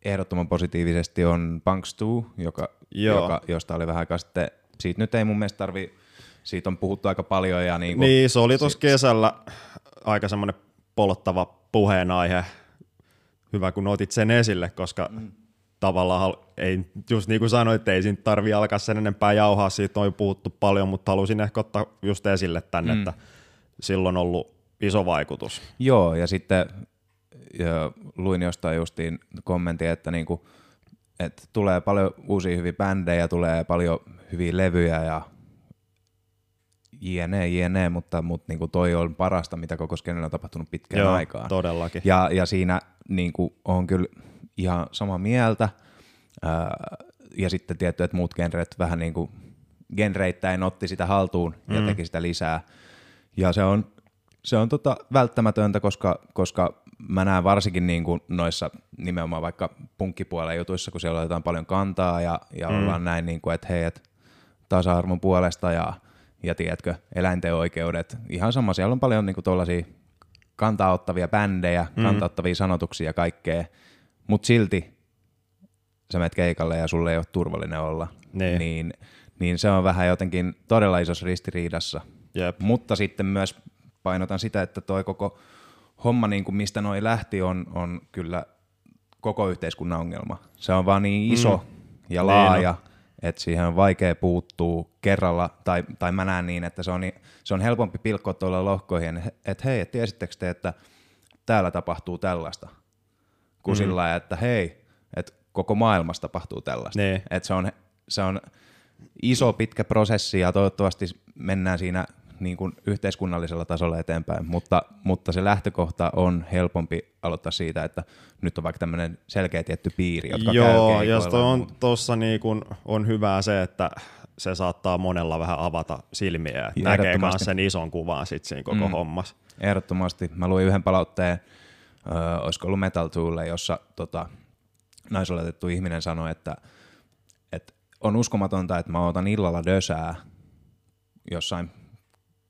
ehdottoman positiivisesti on Punks 2, joka, joka, josta oli vähän aikaa sitten, siitä nyt ei mun mielestä tarvi, siitä on puhuttu aika paljon. Ja niin, kuin, niin se oli tuossa kesällä aika semmoinen polttava puheenaihe, hyvä kun otit sen esille, koska mm tavallaan ei, just niin kuin sanoit, ei siinä tarvi alkaa sen enempää jauhaa, siitä on jo puhuttu paljon, mutta halusin ehkä ottaa just esille tänne, mm. että silloin on ollut iso vaikutus. Joo, ja sitten ja luin jostain justiin kommentin, että niinku, että tulee paljon uusia hyviä bändejä, tulee paljon hyviä levyjä ja jne, jne, mutta, mutta niin kuin toi on parasta, mitä koko skenellä on tapahtunut pitkään Joo, aikaan. todellakin. Ja, ja siinä niin kuin, on kyllä ihan samaa mieltä. Ää, ja sitten tietty, että muut genret vähän niin kuin genreittäin otti sitä haltuun ja mm. teki sitä lisää. Ja se on, se on tota välttämätöntä, koska, koska mä näen varsinkin niin kuin noissa nimenomaan vaikka punkkipuolen jutuissa, kun siellä otetaan paljon kantaa ja, ja mm. ollaan näin, niin kuin, että hei, et tasa-arvon puolesta ja, ja tiedätkö, eläinten oikeudet. Ihan sama, siellä on paljon niin kuin tuollaisia kantaa ottavia bändejä, mm. kantaa ottavia sanotuksia ja kaikkea, mutta silti sä menet keikalle ja sulle ei ole turvallinen olla, niin, niin, niin se on vähän jotenkin todella isossa ristiriidassa. Jep. Mutta sitten myös painotan sitä, että toi koko homma, niin kuin mistä noi lähti, on, on kyllä koko yhteiskunnan ongelma. Se on vaan niin iso mm. ja niin laaja, niin että siihen on vaikea puuttua kerralla, tai, tai mä näen niin, että se on, se on helpompi pilkkoa tuolla lohkoihin, että hei, tiesittekö te, että täällä tapahtuu tällaista kuin mm. sillä että hei, että koko maailmassa tapahtuu tällaista. Niin. Että se on, se on iso pitkä prosessi ja toivottavasti mennään siinä niin kuin yhteiskunnallisella tasolla eteenpäin, mutta, mutta se lähtökohta on helpompi aloittaa siitä, että nyt on vaikka tämmöinen selkeä tietty piiri, jotka Joo, jos on tuossa niin kuin on hyvää se, että se saattaa monella vähän avata silmiä, että näkee myös sen ison kuvan sitten siinä koko mm. hommassa. Ehdottomasti. Mä luin yhden palautteen ö, olisiko ollut Metal Toolle, jossa tota, naisoletettu ihminen sanoi, että, että on uskomatonta, että mä otan illalla dösää jossain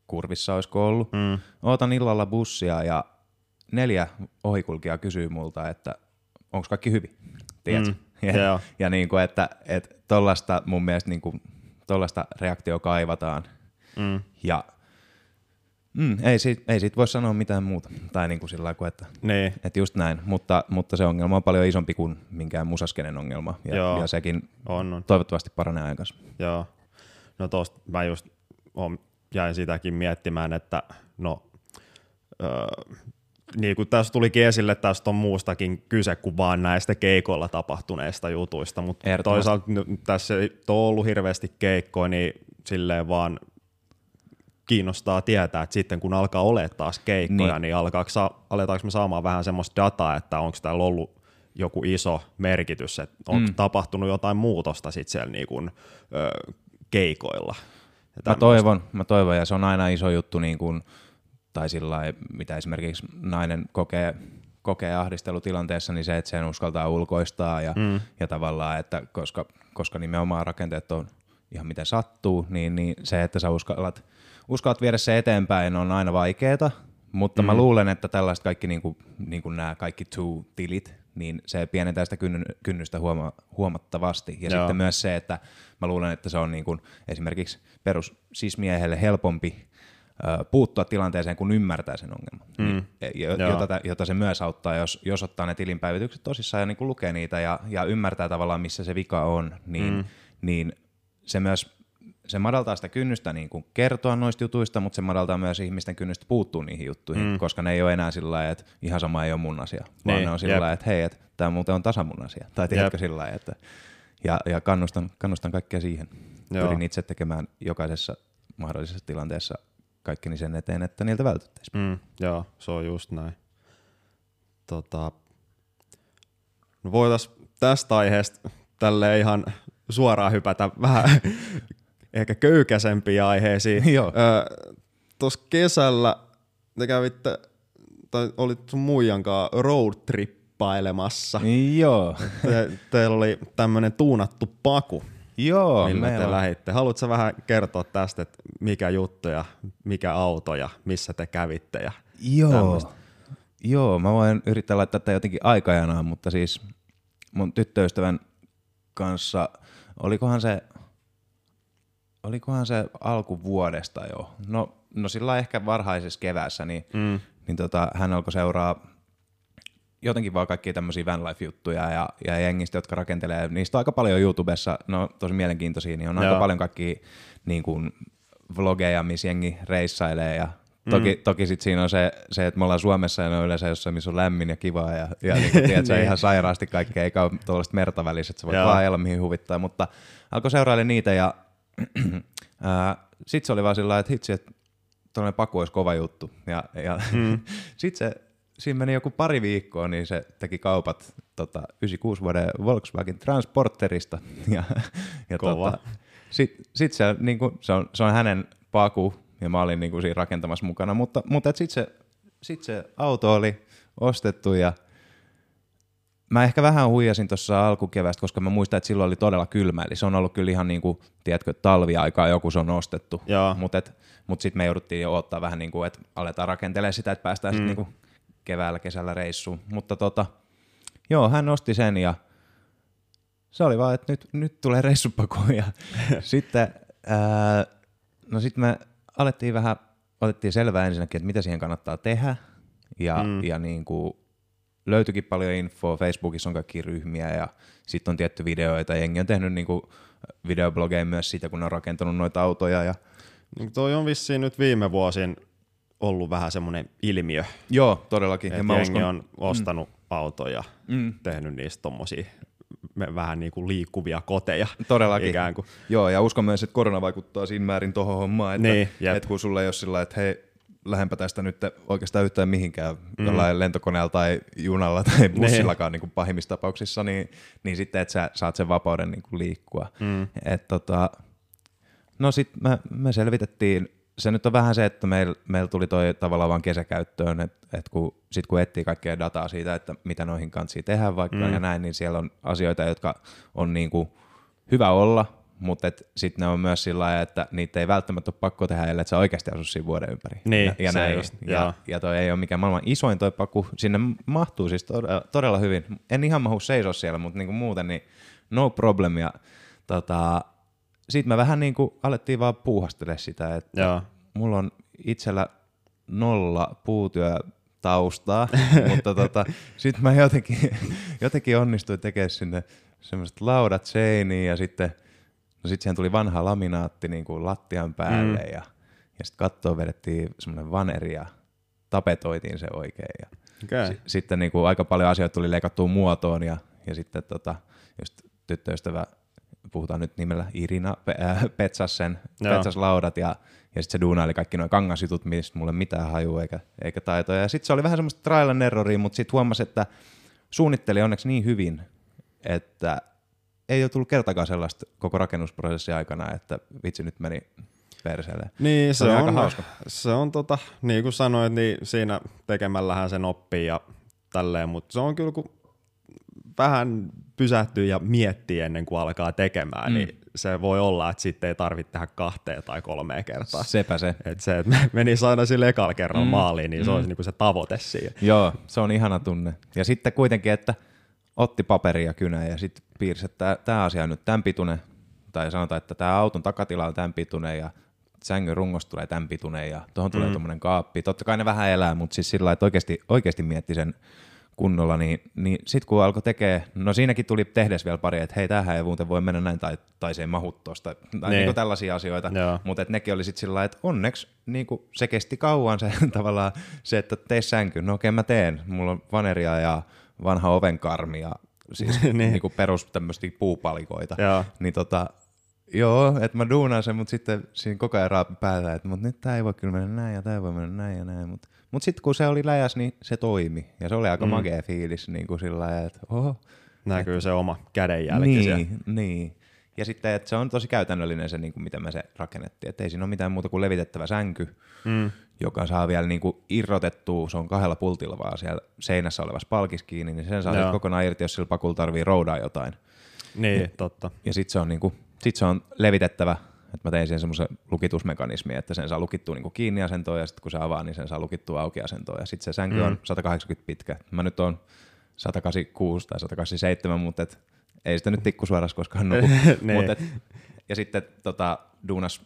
kurvissa olisiko ollut. Mm. Ootan illalla bussia ja neljä ohikulkijaa kysyy multa, että onko kaikki hyvin, tiedätkö? Mm. Ja, yeah. ja niin kuin, että, että tollasta mun mielestä niin kuin, tollasta reaktio kaivataan. Mm. Ja Mm, ei, siitä, ei siitä voi sanoa mitään muuta. Tai niin kuin sillä lailla, että, niin. että just näin. Mutta, mutta se ongelma on paljon isompi kuin minkään musaskenen ongelma. Ja, Joo. ja sekin on, on. toivottavasti paranee ajan kanssa. Joo. No tosta mä just on, jäin sitäkin miettimään, että no öö, niin kuin tässä tuli esille, tästä on muustakin kyse kuin vaan näistä keikoilla tapahtuneista jutuista, mutta toisaalta tässä ei ole ollut hirveästi keikkoja, niin silleen vaan kiinnostaa tietää, että sitten kun alkaa olemaan taas keikkoja, niin, niin alkaako, aletaanko me saamaan vähän semmoista dataa, että onko täällä ollut joku iso merkitys, että onko mm. tapahtunut jotain muutosta sitten siellä niin kuin, ö, keikoilla. Mä toivon, mä toivon, ja se on aina iso juttu, niin kuin, tai sillä mitä esimerkiksi nainen kokee, kokee ahdistelutilanteessa, niin se, että sen uskaltaa ulkoistaa, ja, mm. ja tavallaan, että koska, koska nimenomaan rakenteet on ihan miten sattuu, niin, niin se, että sä uskallat – uskallat viedä se eteenpäin on aina vaikeeta, mutta mm. mä luulen, että tällaiset kaikki niin kuin, niin kuin nämä kaikki two-tilit, niin se pienentää sitä kynnystä huoma- huomattavasti. Ja Joo. sitten myös se, että mä luulen, että se on niin kuin esimerkiksi perus siis miehelle helpompi puuttua tilanteeseen, kun ymmärtää sen ongelman. Mm. Niin, e, jota, jota se myös auttaa, jos, jos ottaa ne tilinpäivitykset tosissaan ja niin kuin lukee niitä ja, ja ymmärtää tavallaan, missä se vika on, niin, mm. niin se myös se madaltaa sitä kynnystä niin kuin kertoa noista jutuista, mutta se madaltaa myös ihmisten kynnystä puuttua niihin juttuihin, mm. koska ne ei ole enää sillä lailla, että ihan sama ei ole mun asia, vaan niin, ne on sillä lailla, että hei, että tämä muuten on tasa mun asia. Tai tiedätkö sillä lailla, että ja, ja kannustan, kannustan kaikkea siihen. Joo. Pyrin itse tekemään jokaisessa mahdollisessa tilanteessa kaikkeni sen eteen, että niiltä vältyttäisiin. Mm, joo, se on just näin. Tota, no voitaisiin tästä aiheesta tälle ihan suoraan hypätä vähän ehkä köykäisempiin aiheisiin. Joo. Tuossa kesällä te kävitte, tai olit sun muijankaan roadtrippailemassa. Joo. Te, teillä oli tämmöinen tuunattu paku. Joo, millä te on... lähditte. Haluatko vähän kertoa tästä, että mikä juttu ja mikä auto ja missä te kävitte ja Joo. Tämmöistä. Joo, mä voin yrittää laittaa tätä jotenkin aikajanaan, mutta siis mun tyttöystävän kanssa, olikohan se olikohan se alkuvuodesta jo, no, no sillä ehkä varhaisessa keväässä, niin, mm. niin tota, hän alkoi seuraa jotenkin vaan kaikkia tämmöisiä vanlife-juttuja ja, ja jengistä, jotka rakentelee, niistä on aika paljon YouTubessa, no tosi mielenkiintoisia, niin on Joo. aika paljon kaikki niin kuin, vlogeja, missä jengi reissailee ja Toki, mm. toki sit siinä on se, se, että me ollaan Suomessa ja ne on yleensä jossain, missä on lämmin ja kivaa ja, ja niin kuin, tiedät, niin. ihan sairaasti kaikkea, eikä ole tuollaista merta välissä, että sä voit vaan ajella mihin huvittaa, mutta alkoi seurailla niitä ja sitten se oli vaan sillä että hitsi, että tuollainen paku olisi kova juttu. Ja, ja mm. sitten se, siinä meni joku pari viikkoa, niin se teki kaupat tota, 96 vuoden Volkswagen Transporterista. Ja, ja kova. Tota, sitten sit se, niin kuin, se, on, se on hänen paku, ja mä olin niin kuin siinä rakentamassa mukana, mutta, mutta sitten se, sit se auto oli ostettu ja – Mä ehkä vähän huijasin tuossa alkukevästä, koska mä muistan, että silloin oli todella kylmä. Eli se on ollut kyllä ihan niin kuin, tiedätkö, talviaikaa joku se on ostettu. Mutta mut sitten me jouduttiin jo ottaa vähän niin kuin, että aletaan rakentelemaan sitä, että päästään mm. sitten niin kuin keväällä, kesällä reissuun. Mutta tota, joo, hän osti sen ja se oli vaan, että nyt, nyt tulee reissupaku. Ja sitten, ää, no sitten me alettiin vähän, otettiin selvää ensinnäkin, että mitä siihen kannattaa tehdä. Ja, mm. ja niin kuin, löytyikin paljon infoa, Facebookissa on kaikki ryhmiä ja sitten on tietty videoita, jengi on tehnyt niinku videoblogeja myös siitä, kun ne on rakentanut noita autoja. Ja... No, toi on vissiin nyt viime vuosin ollut vähän semmoinen ilmiö. Joo, todellakin. Että jengi uskon... on ostanut mm. autoja, mm. tehnyt niistä tommosia vähän niin kuin liikkuvia koteja. Todellakin. Ikään kuin. Joo, ja uskon myös, että korona vaikuttaa siinä määrin tuohon hommaan, että, niin, että kun sulle ei ole sillä että hei, lähempä tästä nyt oikeastaan yhtään mihinkään mm. jollain lentokoneella tai junalla tai niin. bussillakaan niin kuin pahimmissa tapauksissa, niin, niin sitten, että sä saat sen vapauden niin kuin liikkua. Mm. Et tota, no sitten me, me selvitettiin, se nyt on vähän se, että meillä meil tuli toi tavallaan vaan kesäkäyttöön, että et kun, sit kun etsii kaikkea dataa siitä, että mitä noihin kansiin tehdään vaikka mm. ja näin, niin siellä on asioita, jotka on niin kuin hyvä olla, mutta sitten ne on myös sillä lailla, että niitä ei välttämättä ole pakko tehdä, ellei sä oikeasti asu siinä vuoden ympäri. Niin, ja, ja, se näin. just, ja, joo. ja toi ei ole mikään maailman isoin toi paku. Sinne mahtuu siis todella, todella hyvin. En ihan mahu seisoa siellä, mutta niinku muuten niin no problem. Ja tota, sitten me vähän niinku alettiin vaan puuhastelemaan sitä, että Joo. mulla on itsellä nolla puutyö taustaa, mutta tota, sitten mä jotenkin, jotenkin onnistuin tekemään sinne semmoiset laudat seiniin ja sitten no sit siihen tuli vanha laminaatti niin kuin lattian päälle mm. ja, ja sitten kattoon vedettiin semmoinen vaneri ja tapetoitiin se oikein. Ja Okay. s- sitten niin kuin aika paljon asioita tuli leikattua muotoon ja, ja sitten tota, just tyttöystävä, puhutaan nyt nimellä Irina, pe- äh, petsas sen, Joo. petsas laudat ja, ja sitten se duunaili kaikki nuo kangasjutut, mistä mulle mitään hajua eikä, eikä taitoja. Ja sitten se oli vähän semmoista trial and erroria, mutta sitten huomasi, että suunnitteli onneksi niin hyvin, että ei ole tullut kertakaan sellaista koko rakennusprosessin aikana, että vitsi nyt meni perseelle. Niin, se, oli on, aika hauska. se on tota, niin kuin sanoit, niin siinä tekemällähän sen oppii ja tälleen, mutta se on kyllä kun vähän pysähtyy ja miettii ennen kuin alkaa tekemään, mm. niin se voi olla, että sitten ei tarvitse tehdä kahteen tai kolmeen kertaa. Sepä se. Et se, että menisi aina sille ekalla kerralla mm. maaliin, niin se olisi niinku se tavoite siihen. Joo, se on ihana tunne. Ja sitten kuitenkin, että otti paperia kynä ja sitten piirsi, että tämä asia on nyt tämän pituinen, tai sanotaan, että tämä auton takatila on tämän pituinen ja sängyn rungosta tulee tämän pituinen ja tuohon tulee mm. tuommoinen kaappi. Totta kai ne vähän elää, mutta siis sillä lailla, että oikeasti, oikeasti mietti sen kunnolla, niin, niin sitten kun alkoi tekee, no siinäkin tuli tehdes vielä pari, että hei, tämähän ei muuten voi mennä näin, tai, tai se ei mahu tosta, tai Niin. niin. tällaisia asioita, Joo. mutta nekin oli sitten sillä että onneksi niin se kesti kauan se tavallaan se, että tee sänky, no okei mä teen, mulla on vaneria ja vanha ovenkarmi ja siis Niin. niin. niin perus tämmöisiä puupalikoita, Joo. niin tota, joo, että mä duunaan sen, mutta sitten siinä koko ajan raapi päätä, että mut nyt tää ei voi kyllä mennä näin ja tää voi mennä näin ja näin, mutta mut sitten kun se oli läjäs, niin se toimi ja se oli aika mm. magea fiilis niin kuin sillä lailla, että oho, Näkyy se oma kädenjälki siellä. niin, niin. Ja sitten, että se on tosi käytännöllinen se, niin kuin miten me se rakennettiin. Että ei siinä ole mitään muuta kuin levitettävä sänky, mm. joka saa vielä niin kuin irrotettua, se on kahdella pultilla vaan siellä seinässä olevassa palkis kiinni, niin sen saa Joo. sit kokonaan irti, jos sillä pakulla tarvii roudaa jotain. Niin, totta. Ja sitten se on, niin kuin, sit se on levitettävä, että mä tein siihen semmoisen lukitusmekanismi, että sen saa lukittua niin kuin kiinni asentoon ja sitten kun se avaa, niin sen saa lukittua auki asentoon. Ja sitten se sänky mm. on 180 pitkä. Mä nyt on 186 tai 187, mutta et, ei sitä nyt tikkusuoras koskaan nuku. Niin. Mut et, ja sitten tota, duunas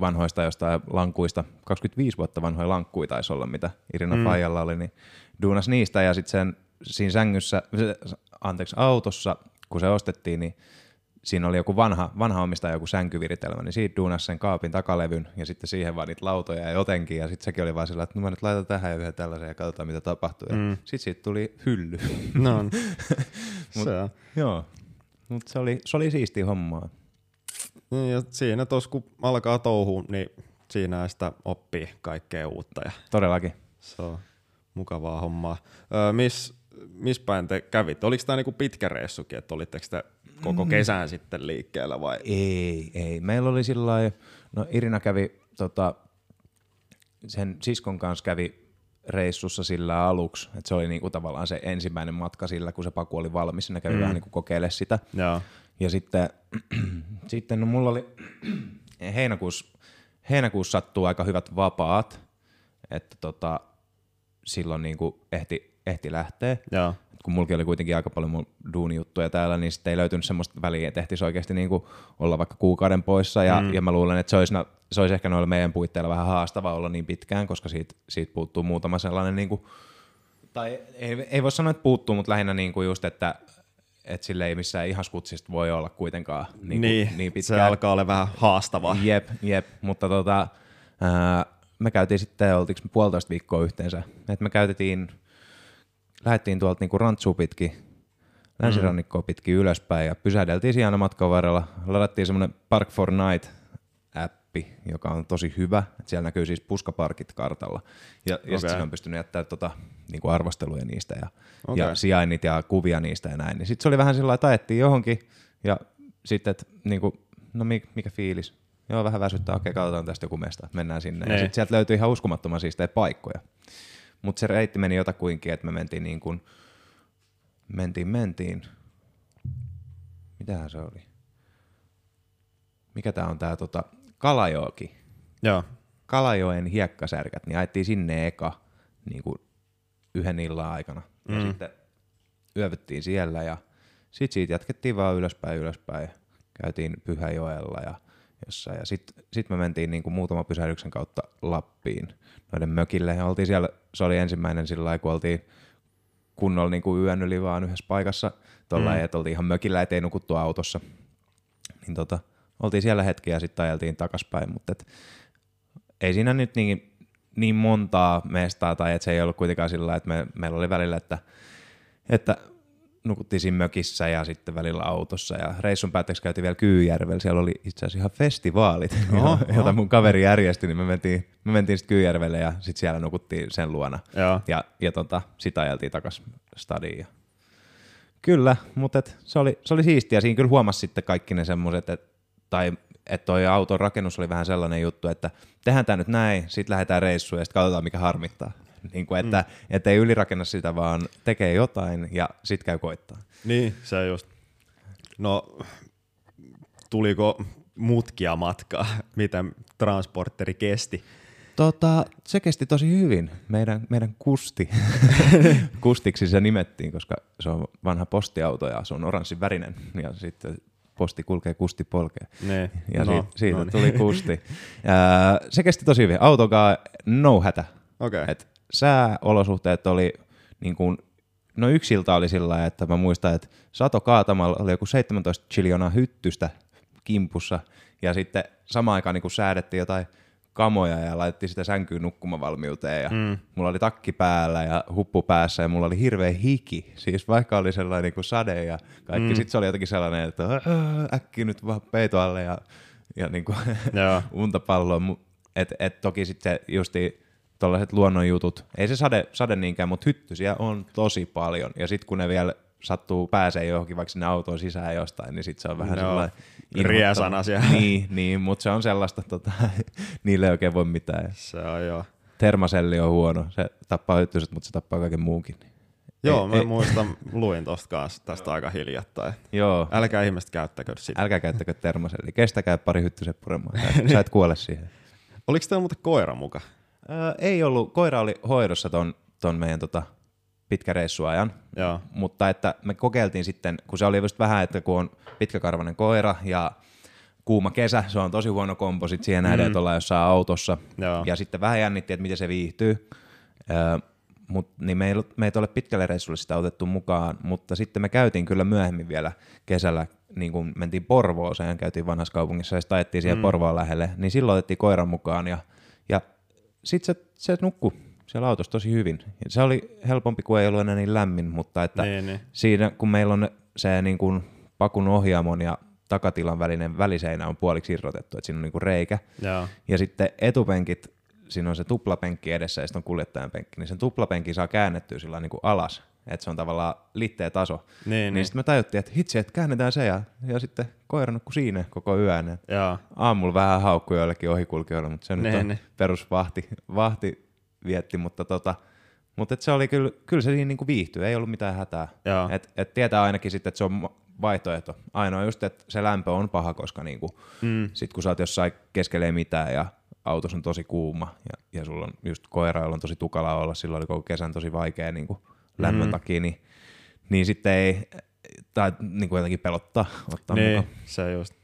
vanhoista jostain lankuista, 25 vuotta vanhoja lankkuja taisi olla, mitä Irina mm. Fajalla oli, niin duunas niistä ja sitten sen siinä sängyssä, anteeksi autossa, kun se ostettiin, niin siinä oli joku vanha, vanha omistaja, joku sänkyviritelmä, niin siitä duunas sen kaapin takalevyn ja sitten siihen vaan niitä lautoja ja jotenkin, ja sitten sekin oli vaan sillä, että no mä nyt laitan tähän ja yhden tällaisen ja katsotaan mitä tapahtuu. Mm. sitten siitä tuli hylly. No, on. se on. Joo, mutta se oli, se oli siistiä hommaa. Niin, Ja siinä tos kun alkaa touhuun, niin siinä sitä oppii kaikkea uutta ja Todellakin. se on mukavaa hommaa. Öö, miss, miss päin te kävitte? Oliko tämä niinku pitkä reissukin, että olitteko te koko Mm. kesän sitten liikkeellä vai? Ei, ei. Meillä oli sillä no Irina kävi tota, sen siskon kanssa kävi reissussa sillä aluksi, että se oli niinku tavallaan se ensimmäinen matka sillä, kun se paku oli valmis, ne kävi mm. vähän niinku kokeilemaan sitä. Joo. Ja sitten, sitten no mulla oli heinäkuussa, heinäkuussa sattuu aika hyvät vapaat, että tota, silloin niinku ehti, ehti lähteä. Joo. Et kun mullakin oli kuitenkin aika paljon mun duunijuttuja täällä, niin sitten ei löytynyt semmoista väliä, että ehtisi oikeasti niinku olla vaikka kuukauden poissa. Ja, mm. ja mä luulen, että se olisi, se olisi ehkä noilla meidän puitteilla vähän haastava olla niin pitkään, koska siitä, siitä puuttuu muutama sellainen, niinku, tai ei, ei voi sanoa, että puuttuu, mutta lähinnä niinku just, että et sille ei missään ihaskutsista voi olla kuitenkaan niin, Niin, niin se pitkään. alkaa olla vähän haastavaa. Jep, jep, mutta tota, ää, me käytiin sitten, oltiinko me puolitoista viikkoa yhteensä, että me käytettiin, lähdettiin tuolta niinku rantsua pitkin, länsirannikkoa pitkin ylöspäin ja pysähdeltiin siinä matkan varrella. Ladattiin semmoinen Park for Night appi, joka on tosi hyvä. Et siellä näkyy siis puskaparkit kartalla. Ja, ja okay. Sitten on pystynyt jättää tota, niinku arvosteluja niistä ja, Okei. ja sijainnit ja kuvia niistä ja näin. Niin sitten se oli vähän sillä lailla, että ajettiin johonkin ja sitten, että niinku, no mikä, mikä fiilis? Joo, vähän väsyttää, okei, katsotaan tästä joku mesta, mennään sinne. Ja Niin. sitten sieltä löytyi ihan uskomattoman siistejä paikkoja. Mutta se reitti meni jotakuinkin, että me mentiin niin kuin, mentiin, mentiin. Mitähän se oli? mikä tää on tää tota, Kalajoki. Joo. Kalajoen hiekkasärkät, niin ajettiin sinne eka niin kuin yhden illan aikana. Ja Mm. sitten yövyttiin siellä ja sitten siitä jatkettiin vaan ylöspäin ylöspäin. Käytiin Pyhäjoella ja jossain. Ja sitten sit me mentiin niin kuin muutama pysähdyksen kautta Lappiin noiden mökille. Ja oltiin siellä, se oli ensimmäinen sillä lailla, kun oltiin kunnolla niin kuin yön yli vaan yhdessä paikassa. Tuolla mm. että oltiin ihan mökillä, ettei nukuttu autossa. Niin tota, oltiin siellä hetki ja sitten ajeltiin takaspäin, mutta et, ei siinä nyt niin, niin montaa mestaa, tai että se ei ollut kuitenkaan sillä lailla, että me, meillä oli välillä, että, että nukuttiin siinä mökissä ja sitten välillä autossa ja reissun päätteeksi käytiin vielä Kyyjärvellä. Siellä oli itse asiassa ihan festivaalit, Oho, jota mun kaveri järjesti, niin me mentiin, me mentiin sitten Kyyjärvelle ja sitten siellä nukuttiin sen luona. Joo. Ja, ja tota, sitä ajeltiin takas stadiin. Kyllä, mutta et, se, oli, se oli siistiä. Siinä kyllä huomasi sitten kaikki ne semmoiset, et, tai että toi auton rakennus oli vähän sellainen juttu, että tehdään tämä nyt näin, sitten lähdetään reissuun ja sitten katsotaan mikä harmittaa. Niin kuin, että, mm. että ei ylirakenna sitä, vaan tekee jotain ja sitten käy koittaa. Niin, se just. No, tuliko mutkia matkaa? Miten transporteri kesti? Tota, se kesti tosi hyvin. Meidän, meidän kusti, kustiksi se nimettiin, koska se on vanha postiauto ja se on oranssin värinen. Ja sitten posti kulkee, kusti polkee. Ne. Ja no, siitä, siitä no niin. tuli kusti. Ää, se kesti tosi hyvin. Autokaa no hätä. Okei. Et sääolosuhteet oli niin kuin, no yksi ilta oli sillä että mä muistan, että sato kaatamalla oli joku 17 chiljoonaa hyttystä kimpussa ja sitten samaan aikaan niin kuin säädettiin jotain kamoja ja laitettiin sitä sänkyyn nukkumavalmiuteen ja mm. mulla oli takki päällä ja huppu päässä ja mulla oli hirveä hiki, siis vaikka oli sellainen niin kuin sade ja kaikki, mm. sitten se oli jotenkin sellainen, että "Ää, äkkiä nyt vaan peito alle ja, ja niin kuin Joo. untapalloon. Et, et toki sitten justi tuollaiset luonnonjutut, ei se sade, sade niinkään, mutta hyttysiä on tosi paljon. Ja sitten kun ne vielä sattuu pääsee johonkin vaikka sinne autoon sisään jostain, niin sitten se on vähän Joo, sellainen... riesana siellä. Niin, niin mutta se on sellaista, tota, niille ei oikein voi mitään. Se on joo. Termaselli on huono, se tappaa hyttyset, mutta se tappaa kaiken muunkin. Joo, Ei- mä ei- muistan, luin tosta kanssa tästä aika hiljattain. Joo, Älkää ihmiset käyttäkö sitä. älkää käyttäkö termaselli. Kestäkää pari hyttyset puremaan. Sä et kuole siihen. Oliko teillä muuten koira muka? Öö, ei ollut, koira oli hoidossa ton, ton meidän tota, pitkä reissuajan, Joo. mutta että me kokeiltiin sitten, kun se oli just vähän, että kun on pitkäkarvainen koira ja kuuma kesä, se on tosi huono kompo sit siihen nähden, että ollaan jossain autossa. Joo. Ja sitten vähän jännitti, että miten se viihtyy. Öö, mut, niin me ei, me ei ole pitkälle reissulle sitä otettu mukaan, mutta sitten me käytiin kyllä myöhemmin vielä kesällä, niin kun mentiin Porvooseen, käytiin vanhassa kaupungissa ja sitten ajettiin siihen mm. Porvoon lähelle, niin silloin otettiin koiran mukaan ja sitten se, se nukkui siellä autossa tosi hyvin. Ja se oli helpompi, kun ei ollut enää niin lämmin, mutta että Niin, niin. siinä, kun meillä on se niin kuin pakun ohjaamon ja takatilan välinen väliseinä on puoliksi irrotettu, että siinä on niin kuin reikä. Joo. Ja sitten etupenkit, siinä on se tuplapenkki edessä ja sitten on kuljettajan penkki, niin sen tuplapenkin saa käännettyä sillä niin kuin alas, että se on tavallaan litteä taso. Niin, niin niin. sitten me tajuttiin, että hitsi, että käännetään se ja, ja sitten koira nukkui siinä koko yön. Joo. aamulla vähän haukkui joillekin ohikulkijoille, mutta se nyt Ne, on ne. perusvahti vahti vietti, mutta tota, mutta et se oli kyllä, kyllä se siinä niinku viihtyi, ei ollut mitään hätää. Joo. Et, et tietää ainakin sitten, että se on vaihtoehto. Ainoa just, että se lämpö on paha, koska niinku, mm. sit kun sä oot jossain keskelee mitään ja autossa on tosi kuuma ja, ja sulla on just koira, jolla on tosi tukala olla, silloin oli koko kesän tosi vaikea niinku lämmön mm. takia, niin, niin sitten ei, tai niinku jotenkin pelottaa ottaa Niin, mukaan. se just.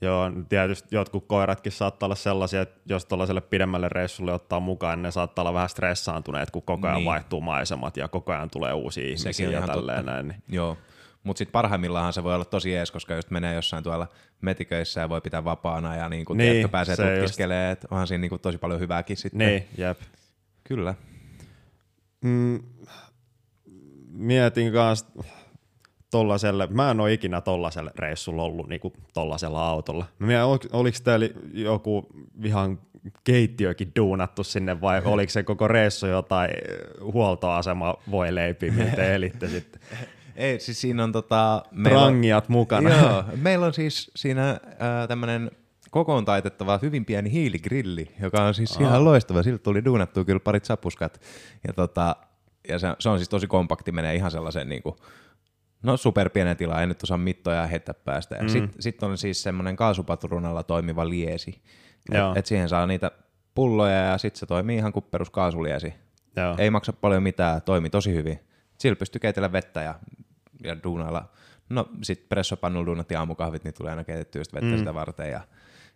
Joo, tietysti jotkut koiratkin saattaa olla sellaisia, että jos tuollaiselle pidemmälle reissulle ottaa mukaan, niin ne saattaa olla vähän stressaantuneet, kun koko ajan Niin. vaihtuu maisemat ja koko ajan tulee uusia ihmisiä Sekin ja tälleen totta. näin. Niin. Joo, mutta sitten parhaimmillaan se voi olla tosi ees, koska just menee jossain tuolla metiköissä ja voi pitää vapaana ja niin kuin Niin, tiedätkö, pääsee just. tutkiskelemaan, että onhan siinä niin kuin tosi paljon hyvääkin sitten. niin, jep. Kyllä. Mm, mietin kanssa tollaselle, mä en ole ikinä tollaselle reissulla ollut niinku tollasella autolla. Mä mietin, ol, oliko teillä joku ihan keittiökin duunattu sinne vai oliko se koko reissu jotain huoltoasema voi leipiä, mitä te elitte sitten? Ei, siis siinä on tota... meillä on- Trangiat mukana. Joo, meillä on siis siinä äh, tämmöinen kokoon taitettava hyvin pieni hiiligrilli, joka on siis ihan loistava. Siltä tuli duunattua kyllä parit sapuskat. Ja, tota, ja se, se, on siis tosi kompakti, menee ihan sellaiseen niin kuin, No super pienen tila, ei nyt osaa mittoja heittää päästä. Ja mm. Sitten sit on siis semmoinen kaasupatruunalla toimiva liesi. Että et siihen saa niitä pulloja ja sitten se toimii ihan kuin perus kaasuliesi. Joo. Ei maksa paljon mitään, toimii tosi hyvin. Sillä pystyy keitellä vettä ja, ja duunailla. No sit pressopannulla duunat ja aamukahvit, niin tulee aina keitettyä vettä mm. sitä varten ja,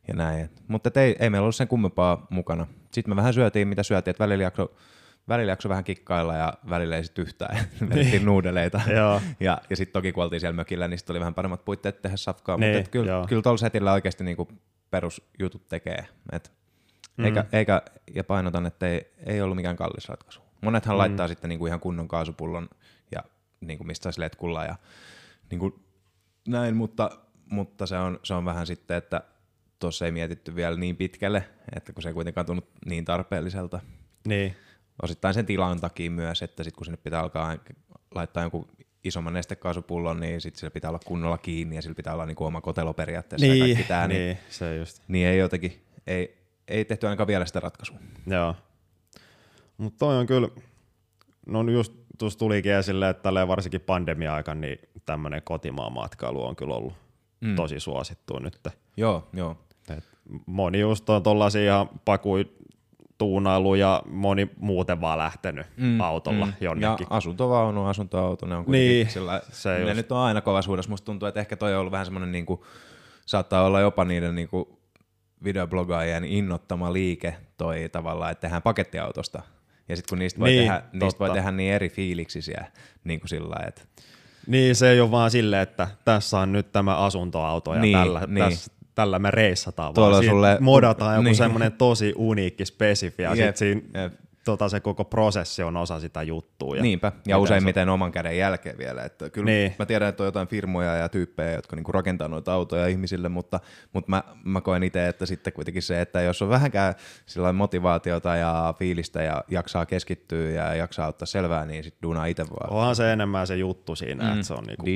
ja näin. Mutta ei, ei meillä ollut sen kummempaa mukana. Sitten me vähän syötiin, mitä syötiin, että välillä jakso välillä jakso vähän kikkailla ja välillä ei sitten yhtään. Vedettiin niin. nuudeleita. ja, ja sitten toki kun oltiin siellä mökillä, niin sitten oli vähän paremmat puitteet tehdä safkaa. Niin, mutta kyllä, kyllä tuolla setillä oikeasti niinku perusjutut tekee. Et, mm. eikä, eikä, ja painotan, että ei, ei ollut mikään kallis ratkaisu. Monethan mm. laittaa sitten niinku ihan kunnon kaasupullon ja niinku mistä saisi letkulla ja niinku näin, mutta, mutta se, on, se on vähän sitten, että tuossa ei mietitty vielä niin pitkälle, että kun se ei kuitenkaan tunnu niin tarpeelliselta. Niin osittain sen tilan takia myös, että sitten kun sinne pitää alkaa laittaa jonkun isomman nestekaasupullon, niin sitten sillä pitää olla kunnolla kiinni ja sillä pitää olla niinku oma kotelo periaatteessa niin, ja kaikki tää, niin, niin, se just. niin ei jotenkin, ei, ei tehty ainakaan vielä sitä ratkaisua. Joo. Mutta toi on kyllä, no just tuossa tulikin esille, että varsinkin pandemia-aikana niin tämmöinen kotimaan matkailu on kyllä ollut mm. tosi suosittu nyt. Joo, joo. Et moni just on tollasia ihan pakui tuunailu ja moni muuten vaan lähtenyt mm, autolla mm. jonnekin. Ja asuntovaunu, asuntoauto, ne on niin, sillä, se ne just. nyt on aina kovasuudessa. Musta tuntuu, että ehkä toi on ollut vähän semmoinen, niin kuin, saattaa olla jopa niiden niin kuin, videoblogaajien innottama liike toi tavallaan, että tehdään pakettiautosta. Ja sitten kun niistä voi, niin, tehdä, niistä voi tehdä niin eri fiiliksisiä niin kuin sillä että niin, se ei ole vaan silleen, että tässä on nyt tämä asuntoauto ja niin, tällä, niin. tässä, tällä me reissataan, Tuolla vaan sulle... modataan joku niin. semmoinen tosi uniikki, spesifi, ja sitten siinä yep tota, se koko prosessi on osa sitä juttua. Ja Niinpä, ja useimmiten se... oman käden jälkeen vielä. Että kyllä niin. Mä tiedän, että on jotain firmoja ja tyyppejä, jotka niinku rakentaa noita autoja ihmisille, mutta, mutta mä, mä koen itse, että sitten kuitenkin se, että jos on vähänkään sillä motivaatiota ja fiilistä ja jaksaa keskittyä ja jaksaa ottaa selvää, niin sitten duunaa itse vaan. Onhan se enemmän se juttu siinä, mm. että se on niinku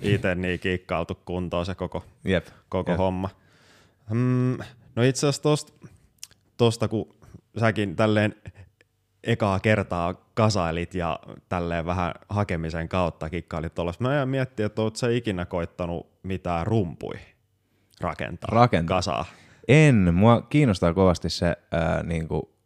itse niin kikkautu kuntoon se koko, Jep. koko Jep. homma. Hmm, no itse asiassa tosta, tosta, kun säkin tälleen ekaa kertaa kasailit ja tälleen vähän hakemisen kautta kikkailit tuollaista. Mä en miettiä, että ootko sä ikinä koittanut mitään rumpui rakentaa, rakentaa. kasaa? En. Mua kiinnostaa kovasti se ää, niinku,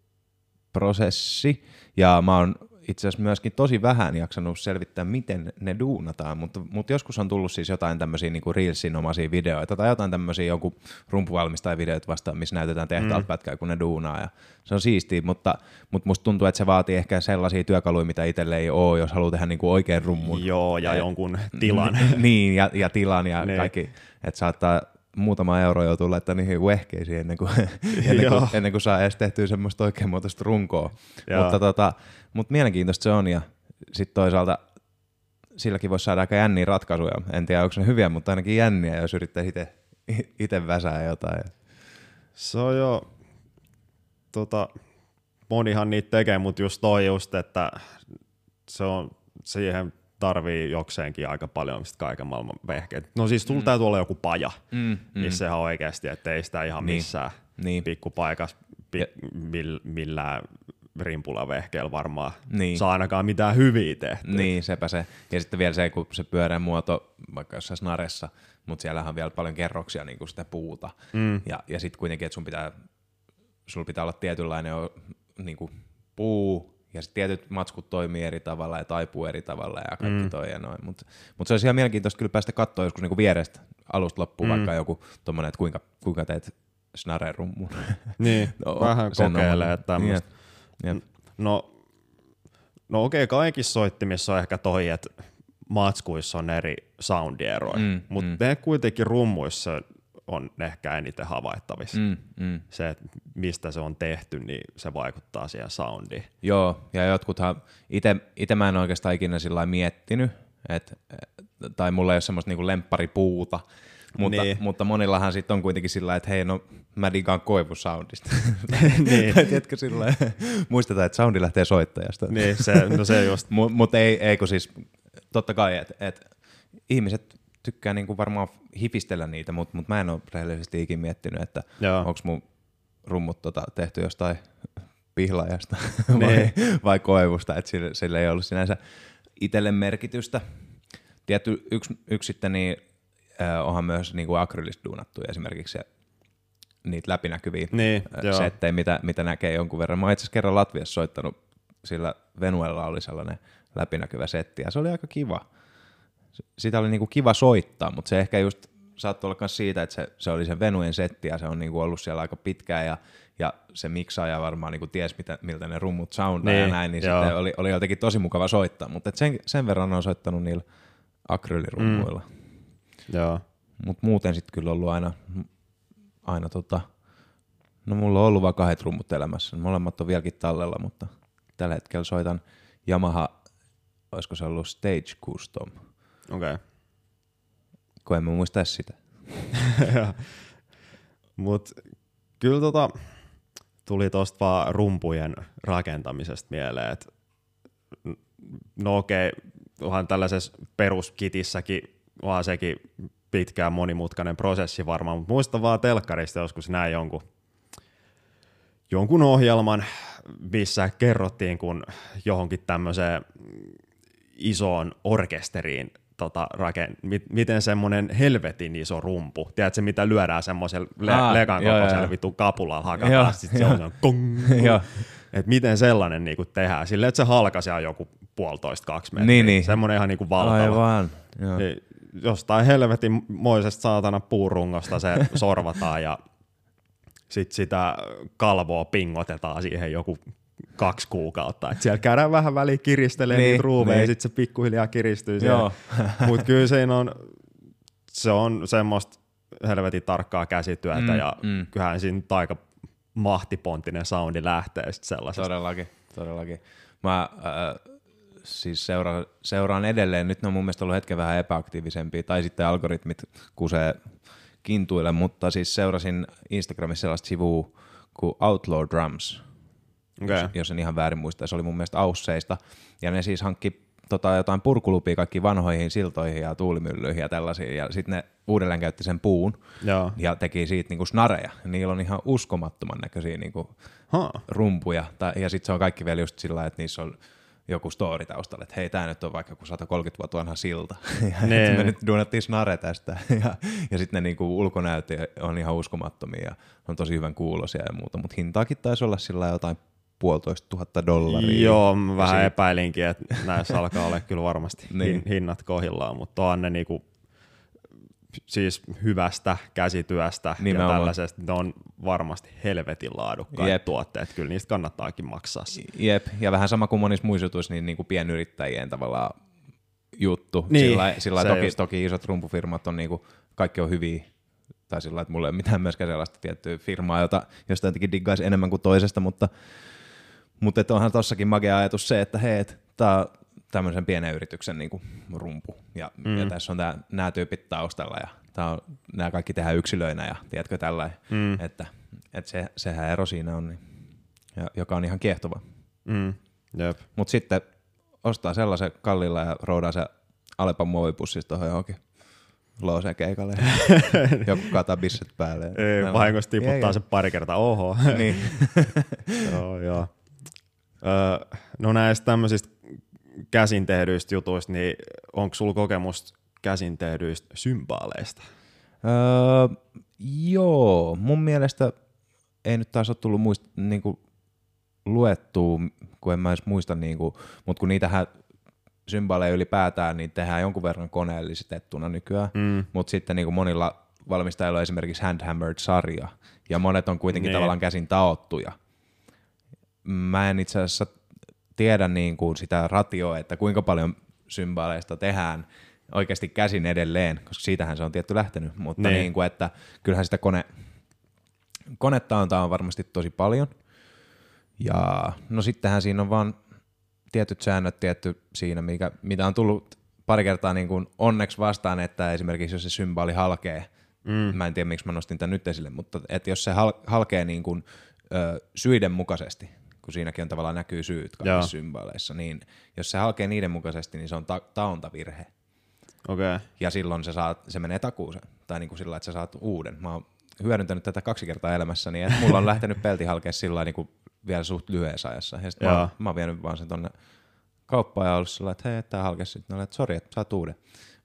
prosessi ja mä oon itse asiassa myöskin tosi vähän jaksanut selvittää, miten ne duunataan, mutta, mutta joskus on tullut siis jotain tämmöisiä niin Reelsin-omaisia videoita tai jotain tämmöisiä joku rumpuvalmistaja-videoita vastaan, missä näytetään tehtaalta mm. pätkää, kun ne duunaa ja se on siistiä, mutta, mutta musta tuntuu, että se vaatii ehkä sellaisia työkaluja, mitä itselle ei ole, jos haluaa tehdä niin kuin oikein rummun. Joo, ja, ja jonkun tilan. niin, ja, ja tilan ja niin. kaikki, että saattaa muutama euro joutuu laittaa niihin vehkeisiin ennen kuin, ennen, kuin, ennen kuin saa edes tehtyä semmoista oikeanmuotoista runkoa. Mutta, tota, mutta mielenkiintoista se on ja sitten toisaalta silläkin voisi saada aika jänniä ratkaisuja. En tiedä, onko ne hyviä, mutta ainakin jänniä, jos yrittää itse väsää jotain. Se on jo, tota, monihan niitä tekee, mutta just toi just, että se on siihen tarvii jokseenkin aika paljon kaiken maailman vehkeet. No siis tulla mm. täytyy olla joku paja, mm, mm. missä ihan oikeasti, että ei sitä ihan niin. missään niin. pikkupaikassa pi, mill, millään vehkeellä varmaan niin. saa ainakaan mitään hyviä tehtyä. Niin, sepä se. Ja sitten vielä se, kun se pyöreä muoto, vaikka jossain snaressa, mutta siellähän on vielä paljon kerroksia niin kuin sitä puuta. Mm. Ja, ja sitten kuitenkin, että sun pitää, sulla pitää olla tietynlainen niin kuin puu, ja sitten tietyt matskut toimii eri tavalla ja taipuu eri tavalla ja kaikki mm. toi ja noin. Mutta mut se olisi ihan mielenkiintoista kyllä päästä katsoa joskus niinku vierestä alusta loppuun mm. vaikka joku tommonen, että kuinka, kuinka teet snare-rummun. Niin, no, vähän kokeilee tämmöistä. Yep. No, no okei, okay, kaikissa soittimissa on ehkä toi, että matskuissa on eri soundieroja, mm, mutta mm. ne kuitenkin rummuissa on ehkä eniten havaittavissa. Mm, mm. Se, että mistä se on tehty, niin se vaikuttaa siihen soundiin. Joo, ja jotkuthan, itse mä en oikeastaan ikinä sillä miettinyt, et, tai mulla ei ole semmoista niinku lempparipuuta, mutta, niin. mutta monillahan sitten on kuitenkin sillä että hei, no mä digaan koivusoundista. niin. tai tiedätkö sillä muistetaan, että soundi lähtee soittajasta. niin, se, no se just. mutta ei, ei kun siis, totta kai, että et, ihmiset tykkää niinku varmaan hifistellä niitä, mutta mut mä en ole rehellisesti ikin miettinyt, että onko mun rummut tota, tehty jostain pihlaajasta vai, vai koivusta, että sillä, sillä ei ollut sinänsä itselle merkitystä. tietty yksi, yksi sitten niin, äh, onhan myös niin kuin akrylistä duunattu esimerkiksi se, niitä läpinäkyviä Niin, joo. settejä, mitä, mitä näkee jonkun verran. Mä oon itse asiassa kerran Latviassa soittanut, sillä Venuella oli sellainen läpinäkyvä setti, ja se oli aika kiva. Sitä oli niinku kiva soittaa, mutta se ehkä just saattoi olla myös siitä, että se, se oli sen Venuen setti, ja se on niinku ollut siellä aika pitkään, ja, ja se miksaaja varmaan niinku ties, mitä, miltä ne rummut soundaa niin, ja näin, niin joo. sitten oli, oli jotenkin tosi mukava soittaa, mutta et sen, sen verran on soittanut niillä akrylirummuilla. Mm. Joo. Mutta muuten sitten kyllä ollut aina, aina tota, no mulla on ollut vaan kahdet rummut elämässä. Molemmat on vieläkin tallella, mutta tällä hetkellä soitan Yamaha, olisiko se ollut Stage Custom, Okei. Okay. kun en mä muista sitä. Mut kyllä tota, tuli tosta vaan rumpujen rakentamisesta mieleen, että no okei, onhan tällaisessa peruskitissäkin vaan sekin pitkään monimutkainen prosessi varmaan, mutta muistan vaan telkkarista joskus näin jonkun, jonkun ohjelman, missä kerrottiin, kun johonkin tämmöiseen isoon orkesteriin tota, raken, mit, miten semmoinen helvetin iso rumpu, tiedätkö mitä lyödään semmoisella le- Aa, lekan kokoisella joo. vittu kapulalla Joo, hakataan, sit se on kong, Joo. että miten sellainen niinku tehdään, silleen, että se halkaisee joku puolitoista kaksi metriä, Niin, niin. semmoinen ihan niinku valtava. Aivan. Joo. Niin, jostain helvetin moisesta saatana puurungosta se sorvataan ja sit sitä kalvoa pingotetaan siihen joku kaksi kuukautta. Et siellä käydään vähän väliin kiristelee Niin, niitä ruumeja niin. ja sitten se pikkuhiljaa kiristyy. Mutta kyllä siinä on, se on semmoista helvetin tarkkaa käsityötä Mm, ja mm. kyllähän siinä aika mahtiponttinen soundi lähtee sit sellaisesta. Todellakin, todellakin. Mä äh, siis seuraan, seuraan edelleen, nyt ne on mun mielestä ollut hetken vähän epäaktiivisempia, tai sitten algoritmit kusee kintuille, mutta siis seurasin Instagramissa sellaista sivua kuin Outlaw Drums, Okay. jos, jos en ihan väärin muista, se oli mun mielestä Ausseista, ja ne siis hankki tota, jotain purkulupia kaikki vanhoihin siltoihin ja tuulimyllyihin ja tällaisiin, ja sitten ne uudelleen käytti sen puun, Joo. ja teki siitä niinku snareja. Niillä on ihan uskomattoman näköisiä niinku Ha. rumpuja, tai, ja sitten se on kaikki vielä just sillä että niissä on joku story taustalla, että hei, tämä nyt on vaikka joku 130 vuotta vanha silta. Ja Nee. et me nyt duunattiin snare tästä. Ja, ja sitten ne niinku ulkonäöt on ihan uskomattomia ja on tosi hyvän kuulosia ja muuta, mutta hintaakin taisi olla sillä jotain puolitoista tuhatta dollaria. Joo, mä vähän siitä- epäilinkin, että näissä alkaa olla kyllä varmasti Niin. hinnat kohillaan, mutta on ne niinku, siis hyvästä käsityöstä Nimenomaan. ja tällaisesta, ne on varmasti helvetin laadukkaita Jep. tuotteet, kyllä niistä kannattaakin maksaa. Jep, ja vähän sama kuin monissa muissa jutuissa, niin, niin kuin pienyrittäjien tavallaan juttu. Niin, sillä, sillä toki, just. toki isot rumpufirmat on niinku, kaikki on hyviä, tai sillä että mulla ei ole mitään myöskään sellaista tiettyä firmaa, jota, josta jotenkin diggaisi enemmän kuin toisesta, mutta, mutta onhan tossakin magea ajatus se, että hei, tämä on tämmöisen pienen yrityksen niinku rumpu, ja, mm. ja tässä on nämä tyypit taustalla, ja tää on, nämä kaikki tehdään yksilöinä, ja tiedätkö tällä, Mm. että, että se, sehän ero siinä on, niin, ja, joka on ihan kiehtova. Mm. Mutta sitten ostaa sellaisen kallilla ja roudaa se Alepan muovipussista tuohon johonkin looseen keikalle. Joku kataa bisset päälle. Ei, vahingossa tiputtaa se pari kertaa, oho. Niin. joo, joo. Öö, no näistä tämmöisistä käsin tehdyistä jutuista, niin onko sulla kokemusta käsin tehdyistä symbaaleista? öö, joo, mun mielestä ei nyt taas ole tullut muist, niinku, luettua, kun en mä edes muista, niinku, mutta kun niitähän symbaaleja ylipäätään, niin tehdään jonkun verran koneellisesti nykyään, Mm. mutta sitten niin kuin monilla valmistajilla on esimerkiksi handhammered-sarja, ja monet on kuitenkin Niin. tavallaan käsin taottuja. Mä en itse asiassa tiedä niin kuin sitä ratioa, että kuinka paljon symbaaleista tehdään oikeasti käsin edelleen, koska siitähän se on tietty lähtenyt, mutta niin. Niin. Kuin, että kyllähän sitä kone, konetaontaa on varmasti tosi paljon, ja no sittenhän siinä on vaan tietyt säännöt tietty siinä, mikä, mitä on tullut pari kertaa niin kuin onneksi vastaan, että esimerkiksi jos se symbaali halkee, mm. mä en tiedä miksi mä nostin tämän nyt esille, mutta että jos se hal- halkee niin kuin, ö, syiden mukaisesti, kun siinäkin on tavallaan näkyy syyt Joo. kaikissa symbaaleissa, niin jos se halkee niiden mukaisesti, niin se on ta- taontavirhe. Okay. Ja silloin se, saa, se menee takuuseen. Tai niin kuin sillä että sä saat uuden. Mä oon hyödyntänyt tätä kaksi kertaa elämässäni, että mulla on lähtenyt pelti halkea sillä niin kuin vielä suht lyhyessä ajassa. Ja sitten mä, Joo. oon- mä oon vienyt vaan sen tonne kauppaan ja ollut sillä että hei, tää halkesi. Sitten että sori, että saat uuden.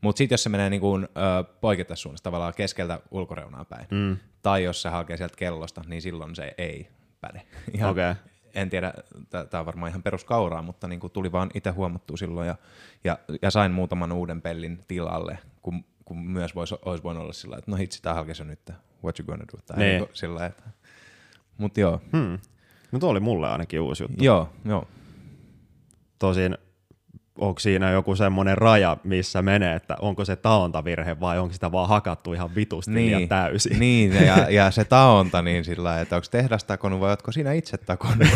Mutta sitten jos se menee niin kuin, ö, tavallaan keskeltä ulkoreunaa päin, mm. tai jos se hakee sieltä kellosta, niin silloin se ei päde. Ja Okei. En tiedä, tämä on varmaan ihan peruskauraa, mutta niin kuin tuli vaan itse huomattua silloin ja, ja, ja sain muutaman uuden pellin tilalle, kun, kun myös vois, olisi voinut olla sillä että no hitsi, tämä halkesi nyt, what you gonna do? Tai Niin. niin. sillä että, mutta joo, Hmm. No tuo oli mulle ainakin uusi juttu. joo, joo. Tosin onko siinä joku semmoinen raja, missä menee, että onko se taontavirhe vai onko sitä vaan hakattu ihan vitusti niin. liian täysin. Niin, ja, ja se taonta niin sillä että onko tehdas takonut vai ootko sinä itse takonut.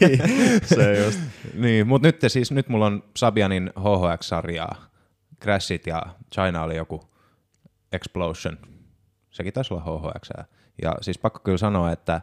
niin, se just. niin, mutta nyt, siis, nyt mulla on Sabianin HHX-sarjaa, Crashit ja China oli joku Explosion. Sekin taisi olla HHX. Ja siis pakko kyllä sanoa, että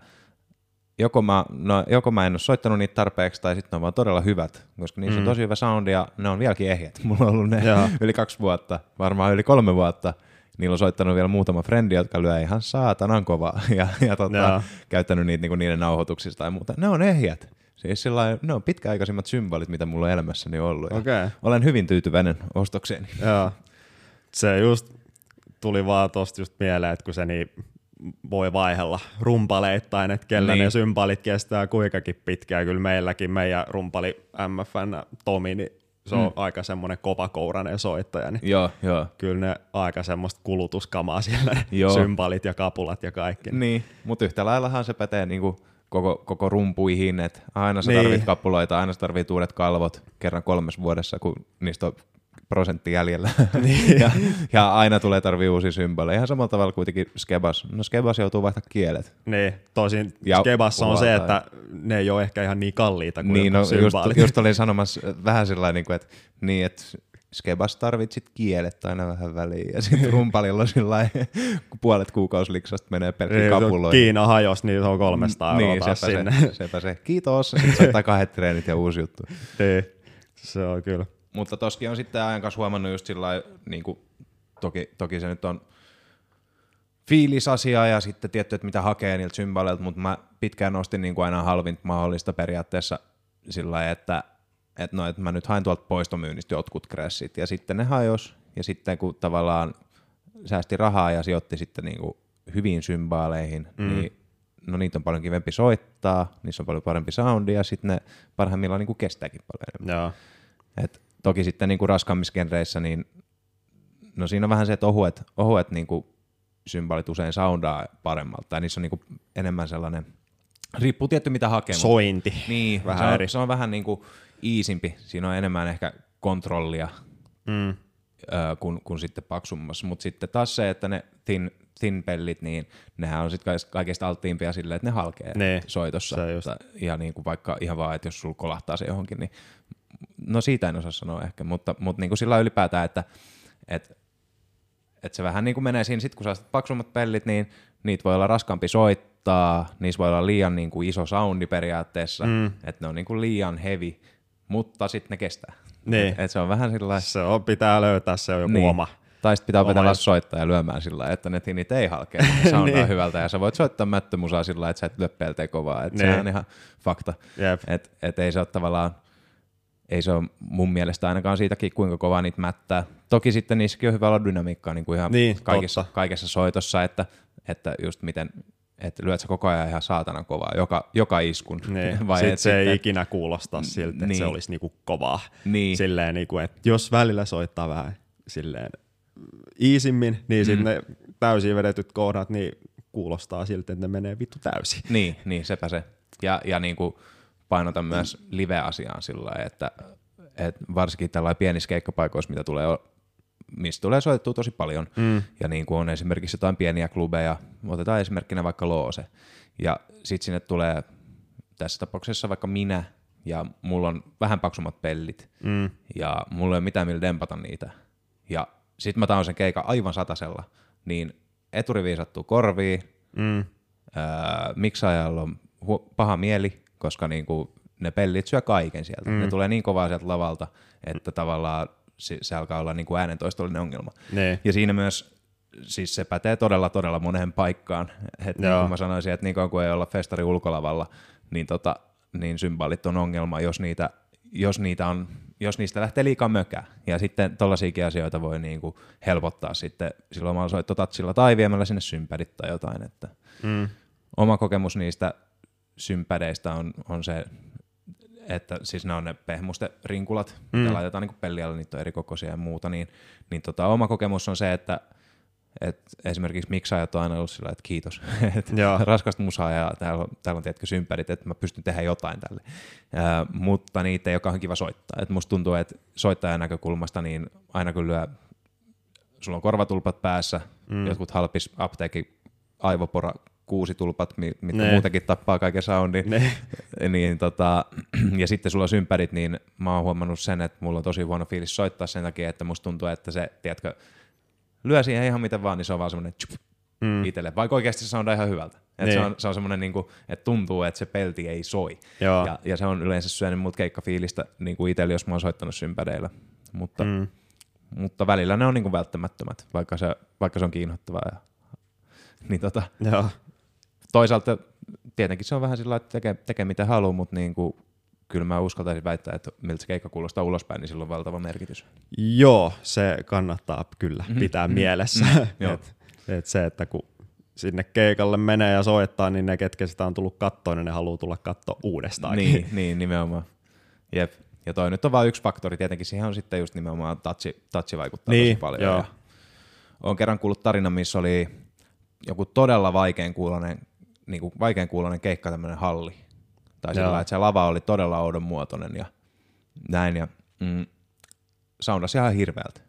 joko mä, no, joko mä en ole soittanut niitä tarpeeksi, tai sitten ne on vaan todella hyvät, koska niissä mm. on tosi hyvä soundi ja ne on vieläkin ehjät. Mulla on ollut ne Joo. yli kaksi vuotta, varmaan yli kolme vuotta. Niillä on soittanut vielä muutama frendi, jotka lyö ihan saatanan kovaa ja, ja tota, Joo. käyttänyt niitä niinku niiden nauhoituksista tai muuta. Ne on ehjät. Siis sillä ne on pitkäaikaisimmat symbolit, mitä mulla on elämässäni ollut. Okei. Olen hyvin tyytyväinen ostokseeni. Joo. Se just tuli vaan tosta just mieleen, että kun se niin voi vaihella rumpaleittain, että kellä niin. Niin. ne sympalit kestää kuinkakin pitkään. Kyllä meilläkin meidän rumpali MFN Tomi, niin se on mm. aika semmoinen kovakourainen soittaja, niin Joo, joo. kyllä ne aika semmoista kulutuskamaa siellä, Joo. sympalit ja kapulat ja kaikki. Niin, mutta yhtä laillahan se pätee niinku koko, koko rumpuihin, että aina sä Niin. tarvit kappuloita, aina sä tarvit uudet kalvot kerran kolmes vuodessa, kun niistä on prosentti jäljellä. Niin. ja, ja, aina tulee tarvii uusia symboleja. Ihan samalla tavalla kuitenkin Skebas. No Skebas joutuu vaihtaa kielet. Niin, tosin Ja Skebassa on se, että ne ei ole ehkä ihan niin kalliita kuin Niin, no, just, just olin sanomassa vähän sillä niin kuin, että, niin, että Skebas tarvitsit kielet aina vähän väliin. Ja sitten rumpalilla sillä puolet kuukausiliksasta menee pelkkiin Niin, kapuloihin. Kiina hajos, niin se on 300 euroa niin, taas sepä sinne. Se, sepä se. Kiitos. Sitten soittaa kahdet treenit ja uusi juttu. niin, se on kyllä. Mutta toskin on sitten ajan kanssa huomannut just sillä niin kuin, toki, toki se nyt on fiilisasia ja sitten tietty, että mitä hakee niiltä symbaleilta, mutta mä pitkään nostin niin kuin aina halvinta mahdollista periaatteessa sillä että, että, no, että mä nyt hain tuolta poistomyynnistä jotkut crashit ja sitten ne hajos ja sitten kun tavallaan säästi rahaa ja sijoitti sitten niin kuin hyviin symbaaleihin, mm. niin no niitä on paljon kivempi soittaa, niissä on paljon parempi soundi ja sitten ne parhaimmillaan niin kuin kestääkin paljon enemmän. Joo. Et toki sitten niin kuin raskaammissa genreissä, niin no siinä on vähän se, että ohuet, ohuet niin kuin symbolit usein soundaa paremmalta, tai niissä on niin kuin enemmän sellainen, riippuu tietty mitä hakee. Sointi. Niin, vähän se on, eri. se on vähän niin kuin iisimpi, siinä on enemmän ehkä kontrollia Mm. ö, kuin, kuin sitten paksummassa, mutta sitten taas se, että ne thin, thin pellit, niin nehän on sitten kaikista alttiimpia silleen, että ne halkee Niin, soitossa. se just. Ja niin kuin vaikka ihan vaan, että jos sulla kolahtaa se johonkin, niin no siitä en osaa sanoa ehkä, mutta, mutta niin kuin sillä ylipäätään, että, että, että se vähän niin kuin menee siinä, sit kun sä paksummat pellit, niin niitä voi olla raskaampi soittaa, niissä voi olla liian niin kuin iso soundi periaatteessa, mm. että ne on niin kuin liian heavy, mutta sitten ne kestää. Niin. Et, et se on vähän sillä Se on, pitää löytää se on joku niin. oma. Tai sitten pitää opetella soittaa ja lyömään sillä että ne tinit ei halkea, ne soundaa Niin. hyvältä ja sä voit soittaa mättömusaa sillä että sä et lyö pelteen kovaa. Et Niin. sehän on ihan fakta. Jep. Et, et ei se ole tavallaan, ei se ole mun mielestä ainakaan siitäkin, kuinka kovaa niitä mättää. Toki sitten niissäkin on hyvä olla dynamiikkaa niin kuin ihan Niin, kaikessa, totta. kaikessa soitossa, että, että just miten, että lyöt sä koko ajan ihan saatanan kovaa, joka, joka iskun. Niin. Vai Sitten et se ei sitten- ikinä kuulosta siltä, että Niin. se olisi niinku kovaa. Niin. Silleen, niinku, että jos välillä soittaa vähän silleen iisimmin, niin sitten Mm. ne täysin vedetyt kohdat niin kuulostaa siltä, että ne menee vittu täysin. Niin, niin sepä se. Ja, ja niin kuin painotan myös live-asiaan sillä lailla, että, että varsinkin tällä pienissä keikkapaikoissa, mitä tulee, mistä tulee soitettua tosi paljon, mm. ja niin kuin on esimerkiksi jotain pieniä klubeja, otetaan esimerkkinä vaikka Loose, ja sitten sinne tulee tässä tapauksessa vaikka minä, ja mulla on vähän paksummat pellit, mm. ja mulla ei ole mitään millä dempata niitä, ja sitten mä taon sen keikan aivan satasella, niin eturivi sattuu korviin, Mm. öö, miksaajalla on paha mieli, koska niinku ne pellit syö kaiken sieltä. Mm. Ne tulee niin kovaa sieltä lavalta, että tavallaan se, se alkaa olla niinku äänentoistollinen ongelma. Niin. Ja siinä myös, siis se pätee todella todella moneen paikkaan. Et niin kuin mä sanoisin, että niin kauan kuin ei olla festari ulkolavalla, niin, tota, niin symbolit on ongelma, jos niitä, jos niitä on jos niistä lähtee liikaa mökää. Ja sitten tollaisiakin asioita voi niin kuin helpottaa sitten sillä omalla soittotatsilla tai viemällä sinne sympärit tai jotain. Että Mm. oma kokemus niistä sympädeistä on, on se, että siis ne on ne pehmuste rinkulat, mm. mitä laitetaan niin pellialle, niitä on eri kokoisia ja muuta, niin, niin tota, oma kokemus on se, että et esimerkiksi miksaajat on aina ollut sillä, että kiitos, että raskasta musaa ja täällä on, täällä on tietkö sympärit, että mä pystyn tehdä jotain tälle. Ää, mutta niitä ei ole kauhean kiva soittaa. Et musta tuntuu, että soittajan näkökulmasta niin aina lyö, sulla on korvatulpat päässä, mm. jotkut halpis apteekin aivopora kuusitulpat, mi- mitkä Ne. muutenkin tappaa kaiken soundin, Ne. niin tota, ja sitten sulla on niin mä oon huomannut sen, että mulla on tosi huono fiilis soittaa sen takia, että musta tuntuu, että se, tiedätkö, lyö siihen ihan miten vaan, niin se on vaan semmoinen tjup, mm. itselle, vaikka oikeasti se soundaa ihan hyvältä. Et se Niin. on, se on semmoinen, niin kuin, että tuntuu, että se pelti ei soi. Joo. Ja, ja se on yleensä syönyt mut keikkafiilistä niin kuin itsellä, jos mä oon soittanut sympäreillä. Mutta, mm. Mutta välillä ne on niin kuin välttämättömät, vaikka se, vaikka se on kiinnostavaa. Ja, niin tota, Joo. Toisaalta tietenkin se on vähän sillä että tekee, tekee mitä haluaa, mutta niin kuin, kyllä mä uskaltaisin väittää, että miltä se keikka kuulostaa ulospäin, niin sillä on valtava merkitys. Joo, se kannattaa kyllä mm-hmm. pitää mm-hmm. mielessä. Mhm. Joo. et, et se, että kun sinne keikalle menee ja soittaa, niin ne, ketkä sitä on tullut kattoon, niin ne haluaa tulla katsoa uudestaan. Niin, niin, nimenomaan. Jep. Ja toi nyt on vain yksi faktori. Tietenkin siihen on sitten just nimenomaan touchi, touchi vaikuttaa Niin, tosi paljon. joo. Ja olen kerran kuullut tarina, missä oli joku todella vaikean kuulonen, niin kuin vaikean kuulonen keikka, tämmöinen halli. Tai sillä että se lava oli todella oudon muotoinen ja näin. Ja mm, soundasi ihan hirveältä.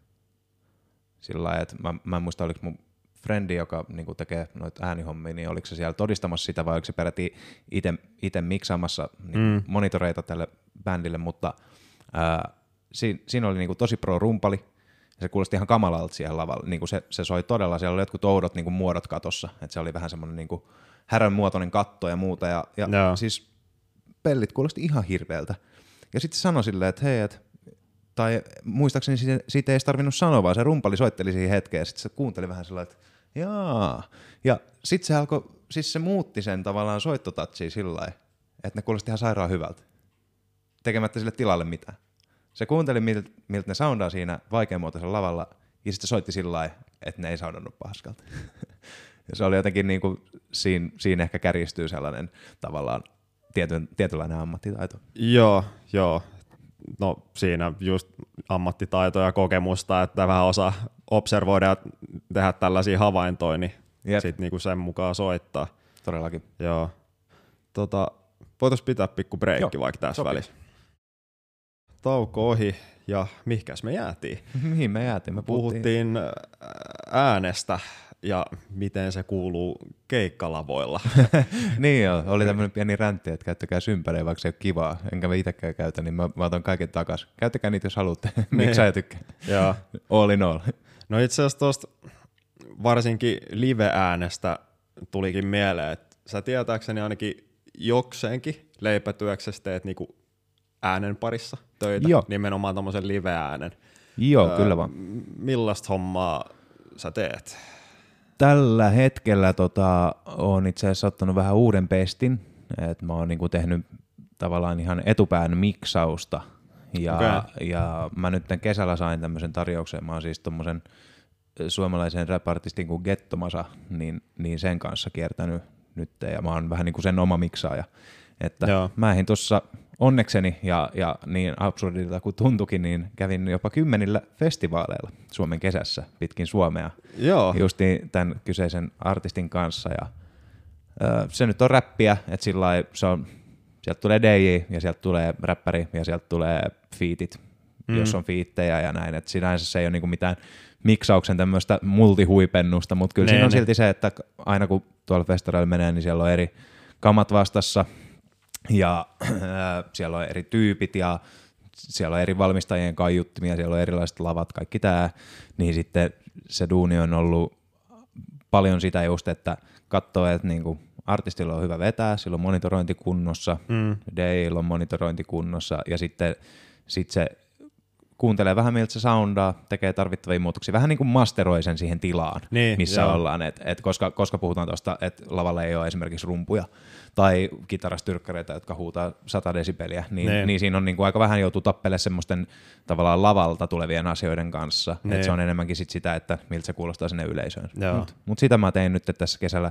Sillä lailla, että mä, mä en muista, oliko mun frendi, joka niin kuin tekee noita äänihommia, niin oliko se siellä todistamassa sitä vai oliko se peräti itse miksaamassa niin mm. monitoreita tälle bändille, mutta ää, siinä, siinä oli niin kuin tosi pro-rumpali, ja se kuulosti ihan kamalalta siellä lavalla. Niin kuin se, se soi todella, siellä oli jotkut oudot niin kuin muodot katossa, että se oli vähän semmoinen niin kuin härän muotoinen katto ja muuta, ja, ja Joo. siis pellit kuulosti ihan hirveältä. Ja sitten sanoi silleen, että hei, et, tai muistaakseni siitä, siitä ei edes tarvinnut sanoa, vaan se rumpali soitteli siihen hetkeen, ja sitten se kuunteli vähän sillä että jaa. Ja sitten se alkoi, siis se muutti sen tavallaan soittotatsia sillä että ne kuulosti ihan sairaan hyvältä, tekemättä sille tilalle mitään. Se kuunteli, miltä, miltä ne soundaa siinä vaikeamuotoisella lavalla, ja sitten soitti sillä että ne ei soundannut paskalta. ja se oli jotenkin niin kuin, siinä, siinä ehkä kärjistyy sellainen tavallaan tietyn, tietynlainen ammattitaito. Joo, joo. No siinä just ammattitaitoa ja kokemusta, että vähän osaa observoida ja tehdä tällaisia havaintoja, niin sitten niinku sen mukaan soittaa. Todellakin. Joo. Tota, voitaisiin pitää pikku breikki vaikka tässä sopii. välissä. Tauko ohi ja mihkäs me jäätiin? Mihin me jäätiin? Me puhuttiin. Puhuttiin ää, äänestä ja miten se kuuluu keikkalavoilla. niin joo, oli tämmöinen pieni räntti, että käyttäkää sympäreä, vaikka se ei ole kivaa. Enkä mä itsekään käytä, niin mä, mä otan kaiken takas. Käyttäkää niitä, jos haluatte. Miksi sä tykkää? ja All in all. No itse asiassa tuosta varsinkin live-äänestä tulikin mieleen, että sä tietääkseni ainakin jokseenkin leipätyöksessä teet niinku äänen parissa töitä, Joo. nimenomaan tommosen live-äänen. Joo, Öö, kyllä vaan. Millaista hommaa sä teet? Tällä hetkellä tota, on itse asiassa ottanut vähän uuden pestin. Et mä oon niinku tehnyt tavallaan ihan etupään miksausta. Ja, Okei. ja mä nyt kesällä sain tämmöisen tarjouksen. Mä oon siis tommosen suomalaisen rap-artistin kuin Gettomasa, niin, niin sen kanssa kiertänyt nyt. Ja mä oon vähän niin kuin sen oma miksaaja. Että Joo. mä ehdin tuossa onnekseni ja, ja niin absurdilta kuin tuntukin, niin kävin jopa kymmenillä festivaaleilla Suomen kesässä pitkin Suomea Joo, justiin tämän kyseisen artistin kanssa. Ja, ö, se nyt on räppiä, että sillä se on, sieltä tulee DJ ja sieltä tulee räppäri ja sieltä tulee fiitit, mm. jos on fiittejä ja näin. Että sinänsä se ei ole niinku mitään miksauksen tämmöistä multihuipennusta, mutta kyllä Nee, siinä on ne. silti se, että aina kun tuolla festareilla menee, niin siellä on eri kamat vastassa ja äh, siellä on eri tyypit ja siellä on eri valmistajien kaiuttimia, siellä on erilaiset lavat, kaikki tämä, niin sitten se duuni on ollut paljon sitä just, että katsoo, että niinku artistilla on hyvä vetää, sillä on monitorointi kunnossa, mm. On monitorointi kunnossa ja sitten sit se kuuntelee vähän miltä se soundaa, tekee tarvittavia muutoksia, vähän niin kuin masteroi sen siihen tilaan, Niin, missä joo. ollaan, et, et koska, koska puhutaan tuosta, että lavalla ei ole esimerkiksi rumpuja tai kitarastyrkkäreitä, jotka huutaa 100 desibeliä, niin, Niin. niin siinä on niin kuin aika vähän joutuu tappelemaan semmoisten tavallaan lavalta tulevien asioiden kanssa, Niin. että se on enemmänkin sit sitä, että miltä se kuulostaa sinne yleisöön. Mutta mut sitä mä tein nyt tässä kesällä,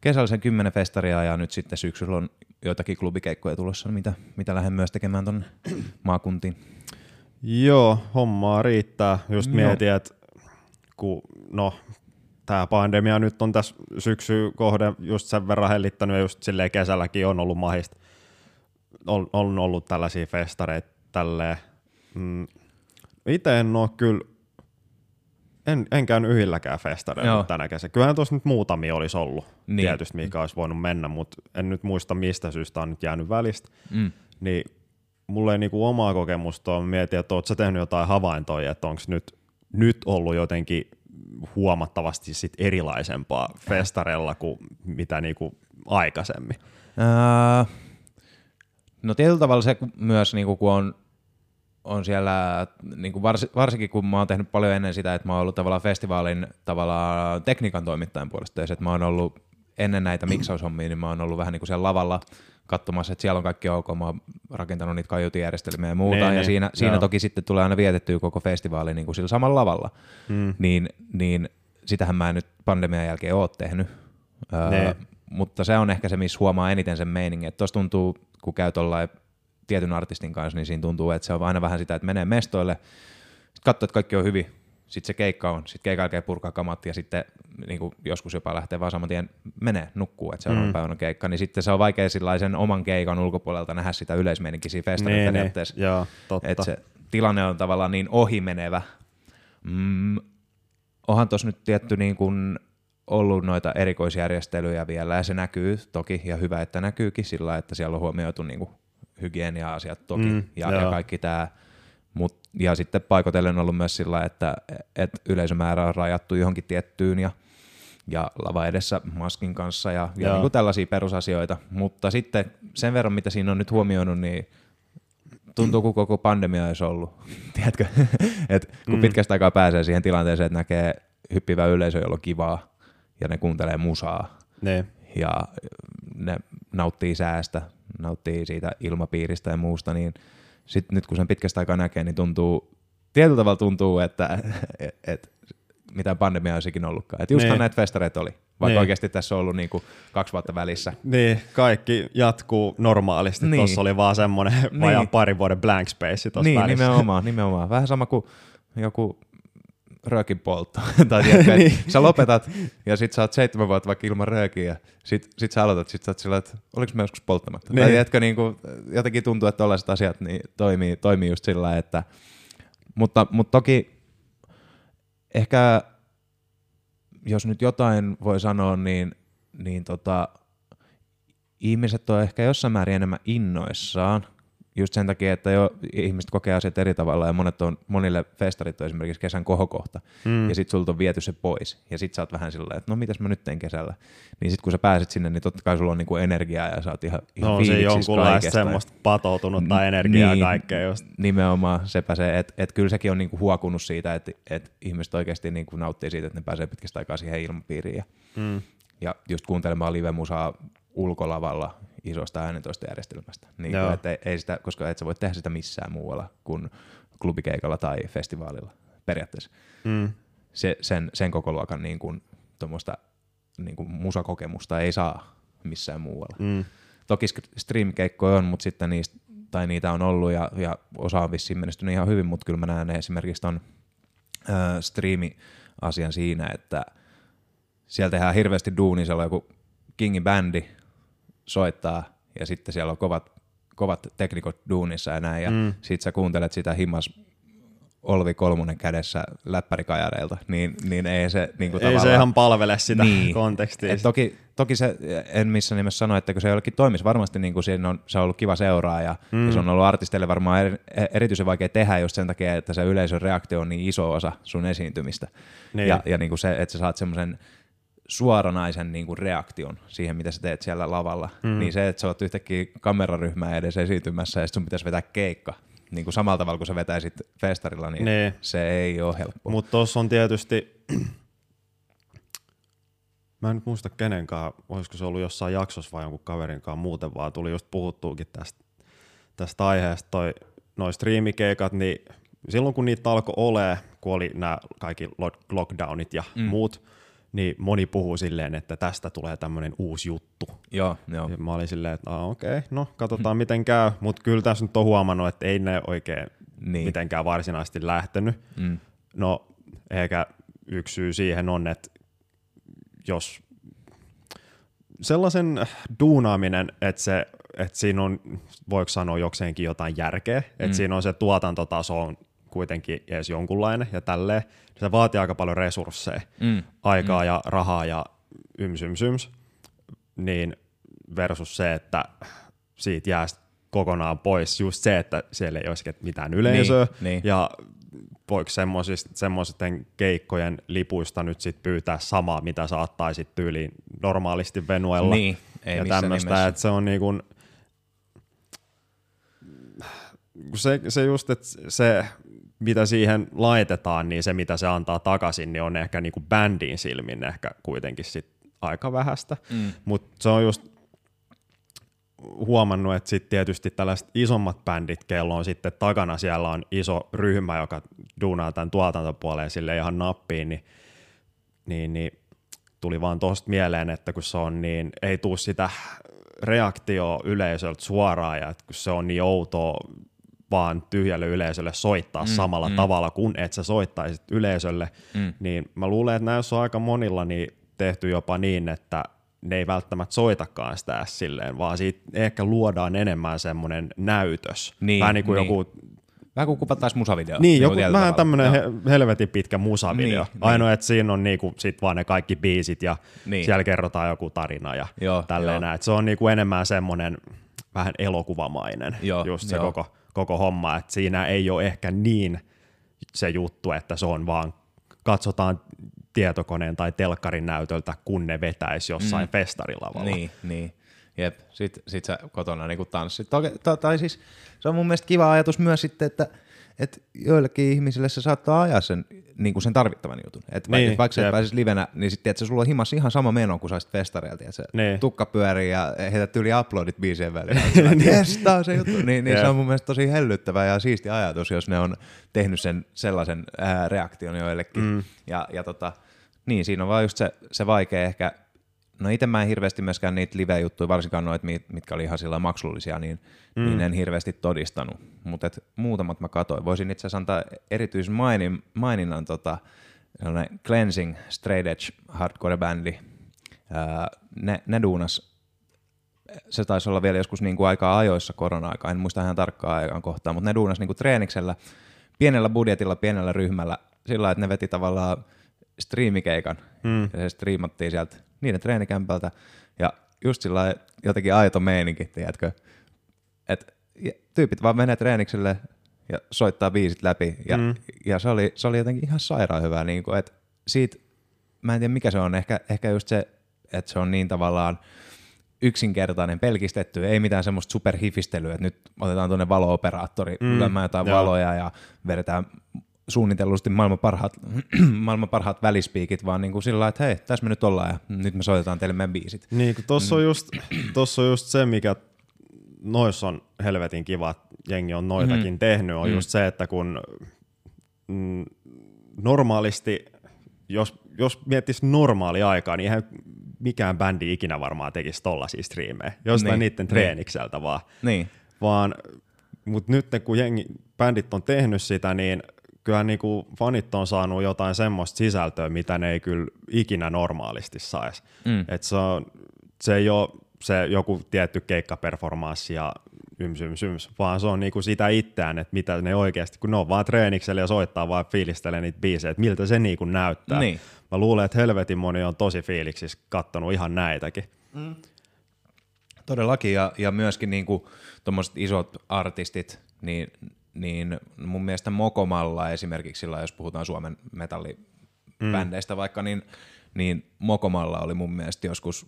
kesällä sen kymmenen festaria ja nyt sitten syksyllä on joitakin klubikeikkoja tulossa, mitä, mitä lähden myös tekemään tuonne maakuntiin. Joo, hommaa riittää. Just Joo. mietin, että kun, no, tämä pandemia nyt on tässä syksy kohden just sen verran hellittänyt ja just silleen kesälläkin on ollut mahista. On, on ollut tällaisia festareita tälleen. Mm. Itse en ole kyllä, en, en käynyt yhdelläkään festareilla tänä kesänä. Kyllähän tuossa nyt muutamia olisi ollut niin. tietysti, mikä olisi voinut mennä, mutta en nyt muista mistä syystä on nyt jäänyt välistä Mm. niin mulla ei niinku omaa kokemusta ole. Mietin, että sä tehnyt jotain havaintoja, että onko nyt, nyt ollut jotenkin huomattavasti sit erilaisempaa festarella kuin mitä niinku aikaisemmin. Ää, no tietyllä tavalla se myös, niin kun on, on siellä, niin kuin vars, varsinkin kun mä oon tehnyt paljon ennen sitä, että mä oon ollut tavallaan festivaalin tavallaan tekniikan toimittajan puolesta että mä oon ollut ennen näitä miksaushommia, niin mä oon ollut vähän niin kuin siellä lavalla katsomassa, että siellä on kaikki ok, mä oon rakentanut niitä kaiutijärjestelmiä ja muuta, Niin, ja niin, siinä, siinä joo. toki sitten tulee aina vietettyä koko festivaali niin kuin sillä samalla lavalla, Mm. niin, niin sitähän mä en nyt pandemian jälkeen oo tehnyt. Öö, Niin. mutta se on ehkä se, missä huomaa eniten sen meiningin. Että tuossa tuntuu, kun käy tollain tietyn artistin kanssa, niin siinä tuntuu, että se on aina vähän sitä, että menee mestoille, sitten katsoo, että kaikki on hyvin, sitten se keikka on, sitten keikan jälkeen purkaa kamat ja sitten niin kuin joskus jopa lähtee vaan saman tien menee, nukkuu, että seuraavan Mm. päivänä on keikka, niin sitten se on vaikea sellaisen oman keikan ulkopuolelta nähdä sitä yleismeininkiä siinä festarin Niin, niin, periaatteessa. joo, totta. Että se tilanne on tavallaan niin ohimenevä. Mm, onhan tuossa nyt tietty niin kuin ollut noita erikoisjärjestelyjä vielä, ja se näkyy toki, ja hyvä, että näkyykin sillä, että siellä on huomioitu niin kuin hygienia-asiat toki, Mm, ja, joo. ja kaikki tämä. Mut, ja sitten paikotellen on ollut myös sillä, että, että yleisömäärä on rajattu johonkin tiettyyn, ja ja lava edessä maskin kanssa ja, ja Joo. niin kuin tällaisia perusasioita. Mutta sitten sen verran, mitä siinä on nyt huomioinut, niin tuntuu, kuin koko pandemia olisi ollut. Tiedätkö? Et kun Mm. pitkästä aikaa pääsee siihen tilanteeseen, että näkee hyppivä yleisö, jolla on kivaa ja ne kuuntelee musaa Niin. ja ne nauttii säästä, nauttii siitä ilmapiiristä ja muusta, niin sitten nyt kun sen pitkästä aikaa näkee, niin tuntuu, tietyllä tavalla tuntuu, että et, et, mitään pandemia olisikin ollutkaan. Et justhan Niin. näitä festareita oli, vaikka Niin. oikeasti tässä on ollut niinku kaksi vuotta välissä. Niin, kaikki jatkuu normaalisti. Niin. Tuossa oli vaan semmoinen Niin. vajaa parin vuoden blank space tuossa Niin, välissä. nimenomaan, nimenomaan. Vähän sama kuin joku röökin poltto. tai tiedätkö, Niin. sä lopetat ja sit sä oot seitsemän vuotta vaikka ilman röökiä ja sit, sit sä aloitat, sit sä oot sillä, että oliko mä joskus polttamatta. Niin. Tai tiedätkö, niin kuin, jotenkin tuntuu, että tällaiset asiat niin toimii, toimii just sillä että mutta, mutta toki ehkä jos nyt jotain voi sanoa, niin, niin tota, ihmiset on ehkä jossain määrin enemmän innoissaan, just sen takia, että jo ihmiset kokee asiat eri tavalla ja monet on, monille festarit on esimerkiksi kesän kohokohta Mm. ja sit sulta on viety se pois ja sit sä oot vähän sillä että no mitäs mä nyt teen kesällä. Niin sit kun sä pääset sinne, niin totta kai sulla on niinku energiaa ja sä oot ihan, ihan No on se jonkunlaista semmoista patoutunutta energiaa Niin. kaikkea just. Nimenomaan sepä se, että et kyllä sekin on niinku huokunut siitä, että et ihmiset oikeasti niinku nauttii siitä, että ne pääsee pitkästä aikaa siihen ilmapiiriin ja, Mm. ja just kuuntelemaan live-musaa ulkolavalla isosta äänentoistojärjestelmästä. Niin kuin, että ei, ei sitä, koska et sä voi tehdä sitä missään muualla kuin klubikeikalla tai festivaalilla periaatteessa. Mm. Se, sen, sen koko luokan niin kuin, niin kuin musakokemusta ei saa missään muualla. Mm. Toki stream-keikkoja on, mutta sitten niistä, tai niitä on ollut ja, ja osa on vissiin menestynyt ihan hyvin, mutta kyllä mä näen esimerkiksi ton äh, striimi-asian siinä, että siellä tehdään hirveästi duunia, siellä on joku Kingin bändi soittaa ja sitten siellä on kovat, kovat teknikot duunissa ja näin ja Mm. sit sä kuuntelet sitä himmas Olvi Kolmonen kädessä läppärikajareilta, niin, niin ei se niin kuin Ei se ihan palvele sitä Niin. kontekstia. Et toki, toki se, en missään nimessä sano, että kun se jollekin toimisi, varmasti niin kuin siinä on, se on ollut kiva seuraa ja, Mm. ja se on ollut artisteille varmaan eri, erityisen vaikea tehdä just sen takia, että se yleisön reaktio on niin iso osa sun esiintymistä. Niin. Ja, ja niin kuin se, että sä saat semmoisen suoranaisen niin kuin reaktion siihen, mitä sä teet siellä lavalla, Mm. niin se, että sä oot yhtäkkiä kameraryhmää edes esiintymässä ja sun pitäisi vetää keikka, niin kuin samalla tavalla kuin sä vetäisit festarilla, niin Nee. se ei ole helppoa. Mutta tuossa on tietysti, mä en nyt muista kenenkaan, olisiko se ollut jossain jaksossa vai jonkun kaverinkaan muuten, vaan tuli just puhuttuukin tästä, tästä aiheesta, toi, noi striimikeikat, niin silloin kun niitä alkoi ole, kun oli nämä kaikki lock- lockdownit ja mm. muut, niin moni puhuu silleen, että tästä tulee tämmöinen uusi juttu. Joo, joo. Ja mä olin silleen, että ah, okei, okay, no katsotaan miten käy, mutta kyllä tässä nyt on huomannut, että ei ne oikein Niin. niin. mitenkään varsinaisesti lähtenyt. Mm. No ehkä yksi syy siihen on, että jos sellaisen duunaaminen, että, se, että siinä on, voiko sanoa jokseenkin jotain järkeä, että Mm. siinä on se tuotantotaso on kuitenkin edes jonkunlainen ja tälleen, niin se vaatii aika paljon resursseja, Mm. aikaa ja rahaa ja yms, yms, yms, niin versus se, että siitä jää kokonaan pois just se, että siellä ei olisi mitään yleisöä niin. ja voiko semmoisten keikkojen lipuista nyt sit pyytää samaa, mitä saattaisit tyyliin normaalisti Venuella Niin, ei ja tämmöistä, että se on niin kuin, se, se just, että se mitä siihen laitetaan, niin se mitä se antaa takaisin, niin on ehkä niin kuin bändin silmin ehkä kuitenkin sit aika vähäistä, Mm. mutta se on just huomannut, että sitten tietysti tällaiset isommat bändit, kello on sitten takana, siellä on iso ryhmä, joka duunaa tämän tuotantopuoleen sille ihan nappiin, niin, niin, niin tuli vaan tosta mieleen, että kun se on niin, ei tuu sitä reaktio yleisöltä suoraan ja että kun se on niin outoa vaan tyhjälle yleisölle soittaa mm, samalla mm. tavalla kuin että sä soittaisit yleisölle, mm. niin mä luulen, että näissä on aika monilla niin tehty jopa niin, että ne ei välttämättä soitakaan sitä silleen, vaan siitä ehkä luodaan enemmän semmoinen näytös. Niin, Vähän niin kuin niin. joku Vähän kuin kuvattaisiin musavideo. niin, joku, vähän tavalla. tämmöinen he, helvetin pitkä musavideo. Niin, Niin, Ainoa, että siinä on niinku sit vaan ne kaikki biisit ja Niin. niin. siellä kerrotaan joku tarina ja Joo, tälleen joo. näin. Et Se on niinku enemmän semmoinen vähän elokuvamainen Joo, just se joo. koko, koko homma. Et siinä ei ole ehkä niin se juttu, että se on vaan katsotaan tietokoneen tai telkkarin näytöltä, kun ne vetäisi jossain mm. festarilavalla. Niin, niin. Jep, sit, sit sä kotona niinku tanssit. Toki, to, tai siis se on mun mielestä kiva ajatus myös sitten, että et joillekin ihmisille se saattaa ajaa sen, niinku sen tarvittavan jutun. Et niin, Niin, et vaikka sä et jep. pääsis livenä, niin sitten että sulla on himas ihan sama meno kuin saisit festareilta. Että se Niin. tukka pyörii ja heität yli uploadit biisien väliin. Jes, tää on se juttu. Niin, niin se on mun mielestä tosi hellyttävä ja siisti ajatus, jos ne on tehnyt sen sellaisen ää, reaktion joillekin. Mm. Ja, ja tota, niin, siinä on vaan just se, se vaikea ehkä No itse mä en hirveästi myöskään niitä live-juttuja, varsinkaan noita, mit- mitkä oli ihan sillä maksullisia, niin, mm. niin en hirveästi todistanut. Mutta muutamat mä katoin. Voisin itse asiassa antaa erityisen mainin, maininnan tota, Cleansing Straight Edge hardcore-bändi. Ne, ne duunas, se taisi olla vielä joskus niin kuin aikaa ajoissa korona-aikaa, en muista ihan tarkkaa aikaan kohtaa, mutta ne duunas niin kuin treeniksellä, pienellä budjetilla, pienellä ryhmällä, sillä lailla, että ne veti tavallaan striimikeikan, mm. ja se striimattiin sieltä niiden treenikämpältä, ja just sillä jotenkin aito meininki, tiedätkö, että tyypit vaan menee treenikselle ja soittaa biisit läpi, ja, mm. ja se, oli, se oli jotenkin ihan sairaan hyvä, niin kuin, että siitä, mä en tiedä mikä se on, ehkä, ehkä just se, että se on niin tavallaan yksinkertainen, pelkistetty, ei mitään semmoista superhifistelyä, että nyt otetaan tuonne valo-operaattori, mm, lyömään jotain joo. valoja ja vedetään suunnitellusti maailman parhaat, maailman parhaat välispiikit, vaan niin kuin sillä lailla, että hei, tässä me nyt ollaan ja nyt me soitetaan teille meidän biisit. Niin, kun tossa, Mm. on just, tossa on just se, mikä noissa on helvetin kiva, että jengi on noitakin Mhm. mm-hmm. tehnyt, on mm. just se, että kun mm, normaalisti, jos, jos miettisi normaali aikaa, niin eihän mikään bändi ikinä varmaan tekisi tollaisia striimejä, jostain Niin, niin, niiden niin. treenikseltä vaan. Niin, vaan mutta nyt kun jengi, bändit on tehnyt sitä, niin kyllä niinku fanit on saanut jotain semmoista sisältöä, mitä ne ei kyllä ikinä normaalisti saisi. Mm. Et se, on, se ei ole se joku tietty keikkaperformanssi ja yms, yms, yms, vaan se on niinku sitä itseään, että mitä ne oikeasti, kun ne on vaan treeniksellä ja soittaa vaan fiilistelee niitä biisejä, että miltä se niinku näyttää. Niin. Mä luulen, että helvetin moni on tosi fiiliksissä kattonut ihan näitäkin. Todellakin, ja, ja myöskin niin tuommoiset isot artistit, niin, niin mun mielestä Mokomalla esimerkiksi, sillä jos puhutaan Suomen metallibändeistä mm. vaikka, niin, niin Mokomalla oli mun mielestä joskus,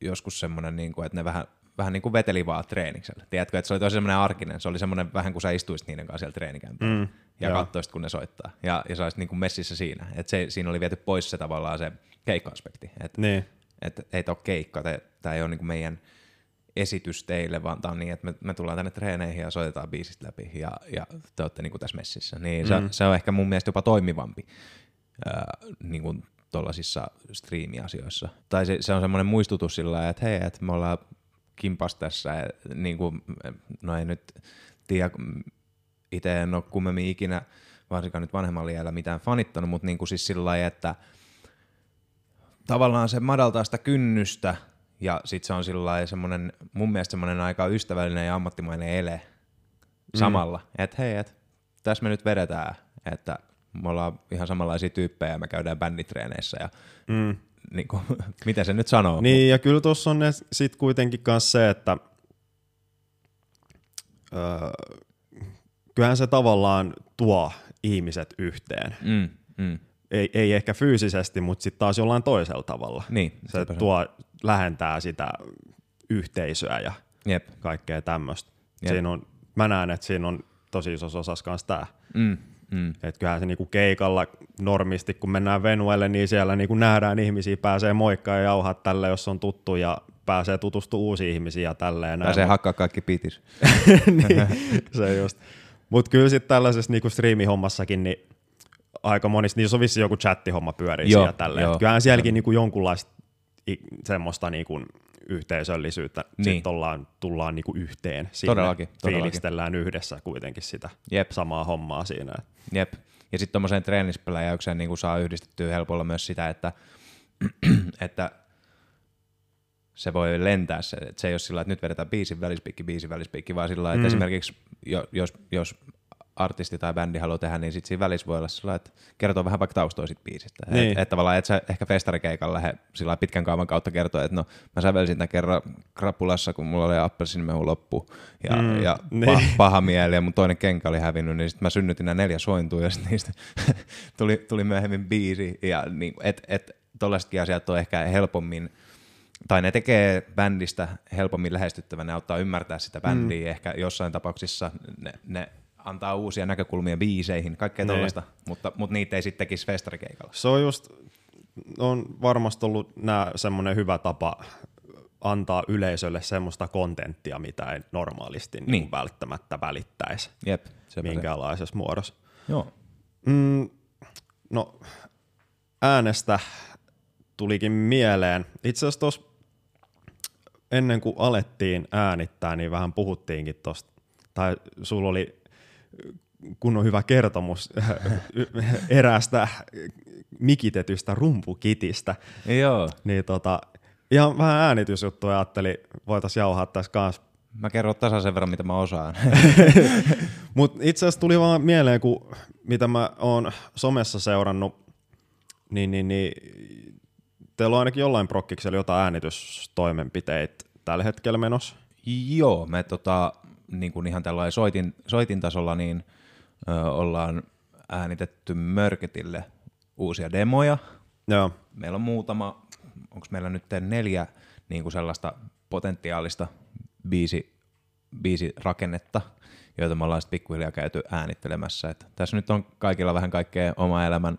joskus semmoinen, niin kuin, että ne vähän, vähän niin kuin veteli vaan treeniksellä. Tiedätkö, että se oli tosi semmoinen arkinen, se oli semmoinen vähän kuin sä istuisit niiden kanssa siellä treenikämpällä mm, ja joo. katsoisit, kun ne soittaa. Ja, ja sä olisit niin kuin messissä siinä. Että se, siinä oli viety pois se tavallaan se keikka-aspekti. Että Niin. et, ei tämä ole keikka, tämä ei ole niin kuin meidän esitys teille, vaan tämä on niin, että me, me tullaan tänne treeneihin ja soitetaan biisistä läpi ja, ja te olette niin kuin tässä messissä. Niin se, mm. se on ehkä mun mielestä jopa toimivampi ää, niin kuin tuollaisissa striimiasioissa. Tai se, se on semmoinen muistutus sillä että hei, että me ollaan kimpas tässä, ja, niin kuin, no ei nyt tiedä, itse en ole kummemmin ikinä, varsinkaan nyt vanhemmalla iällä mitään fanittanut, mutta niin kuin siis sillä lailla, että tavallaan se madaltaa sitä kynnystä ja sitten se on sillä semmoinen, mun mielestä semmoinen aika ystävällinen ja ammattimainen ele samalla, mm. että hei, et, tässä me nyt vedetään, että me ollaan ihan samanlaisia tyyppejä ja me käydään bänditreeneissä ja mm. niin kuin, miten se nyt sanoo? Niin, ja kyllä tuossa on sitten kuitenkin myös se, että öö, kyllähän se tavallaan tuo ihmiset yhteen. Mm, mm. Ei, ei ehkä fyysisesti, mutta sitten taas jollain toisella tavalla. Niin, se tuo, lähentää sitä yhteisöä ja Jep. kaikkea tämmöistä. Siinä on, mä näen, että siinä on tosi iso osas kanssa tämä. Mm, mm. Että kyllähän se niinku keikalla normisti, kun mennään Venuelle, niin siellä niinku nähdään ihmisiä, pääsee moikkaa ja jauhaa tälle, jos on tuttu ja pääsee tutustumaan uusiin ihmisiin ja tälleen. Pääsee hakkaa kaikki pitis. niin, se just. Mutta kyllä sitten tällaisessa niinku striimihommassakin, niin aika monissa, niin jos on vissi joku chattihomma pyörii joo, siellä tälleen. Kyllähän sielläkin niinku jonkunlaista semmoista niin kuin yhteisöllisyyttä. Niin. Sitten ollaan, tullaan niin kuin yhteen sinne. Todellakin, todellakin. Fiilistellään yhdessä kuitenkin sitä Jep. samaa hommaa siinä. Jep. Ja sitten tuommoiseen treenispeläjäykseen niin saa yhdistettyä helpolla myös sitä, että, että se voi lentää se, että se ei ole sillä että nyt vedetään biisin välispiikki, biisin välispiikki, vaan sillä että mm. esimerkiksi jos, jos artisti tai bändi haluaa tehdä, niin sitten siinä välissä voi olla sillä että kertoo vähän vaikka taustoja siitä biisistä. Niin. Että et tavallaan et sä ehkä festarikeikalla lähde sillä pitkän kaavan kautta kertoa, että no mä sävelsin tämän kerran krapulassa, kun mulla oli appelsiinimehu loppu ja, mm, ja niin. pa- paha mieli ja mun toinen kenkä oli hävinnyt, niin sitten mä synnytin nämä neljä sointua ja sitten niistä tuli, tuli myöhemmin biisi ja niin, et, et tollaisetkin asiat on ehkä helpommin tai ne tekee bändistä helpommin lähestyttävän, ne auttaa ymmärtää sitä bändiä, mm. ehkä jossain tapauksissa ne, ne antaa uusia näkökulmia biiseihin, kaikkea niin. tuollaista, mutta, mutta niitä ei sitten tekisi festarikeikalla. Se on just, on varmasti ollut nämä semmoinen hyvä tapa antaa yleisölle semmoista kontenttia, mitä ei normaalisti niin. Niin välttämättä välittäisi Jep, minkäänlaisessa muodossa. Joo. Mm, no, äänestä tulikin mieleen. Itse asiassa tuossa ennen kuin alettiin äänittää, niin vähän puhuttiinkin tuosta, tai sulla oli kunnon hyvä kertomus eräästä mikitetystä rumpukitistä. Joo. Niin tota, ihan vähän äänitysjuttuja ajattelin, voitaisiin jauhaa tässä kanssa. Mä kerron tasan sen verran, mitä mä osaan. Mutta itse asiassa tuli vaan mieleen, kun mitä mä oon somessa seurannut, niin, niin, niin teillä on ainakin jollain prokkiksella jotain äänitystoimenpiteitä tällä hetkellä menossa. Joo, me tota, niin kuin ihan tällainen soitin, soitin tasolla, niin ö, ollaan äänitetty Mörketille uusia demoja. Joo. Meillä on muutama, onko meillä nyt neljä niin kuin sellaista potentiaalista biisi, biisirakennetta, joita me ollaan sitten pikkuhiljaa käyty äänittelemässä. Et tässä nyt on kaikilla vähän kaikkea oma elämän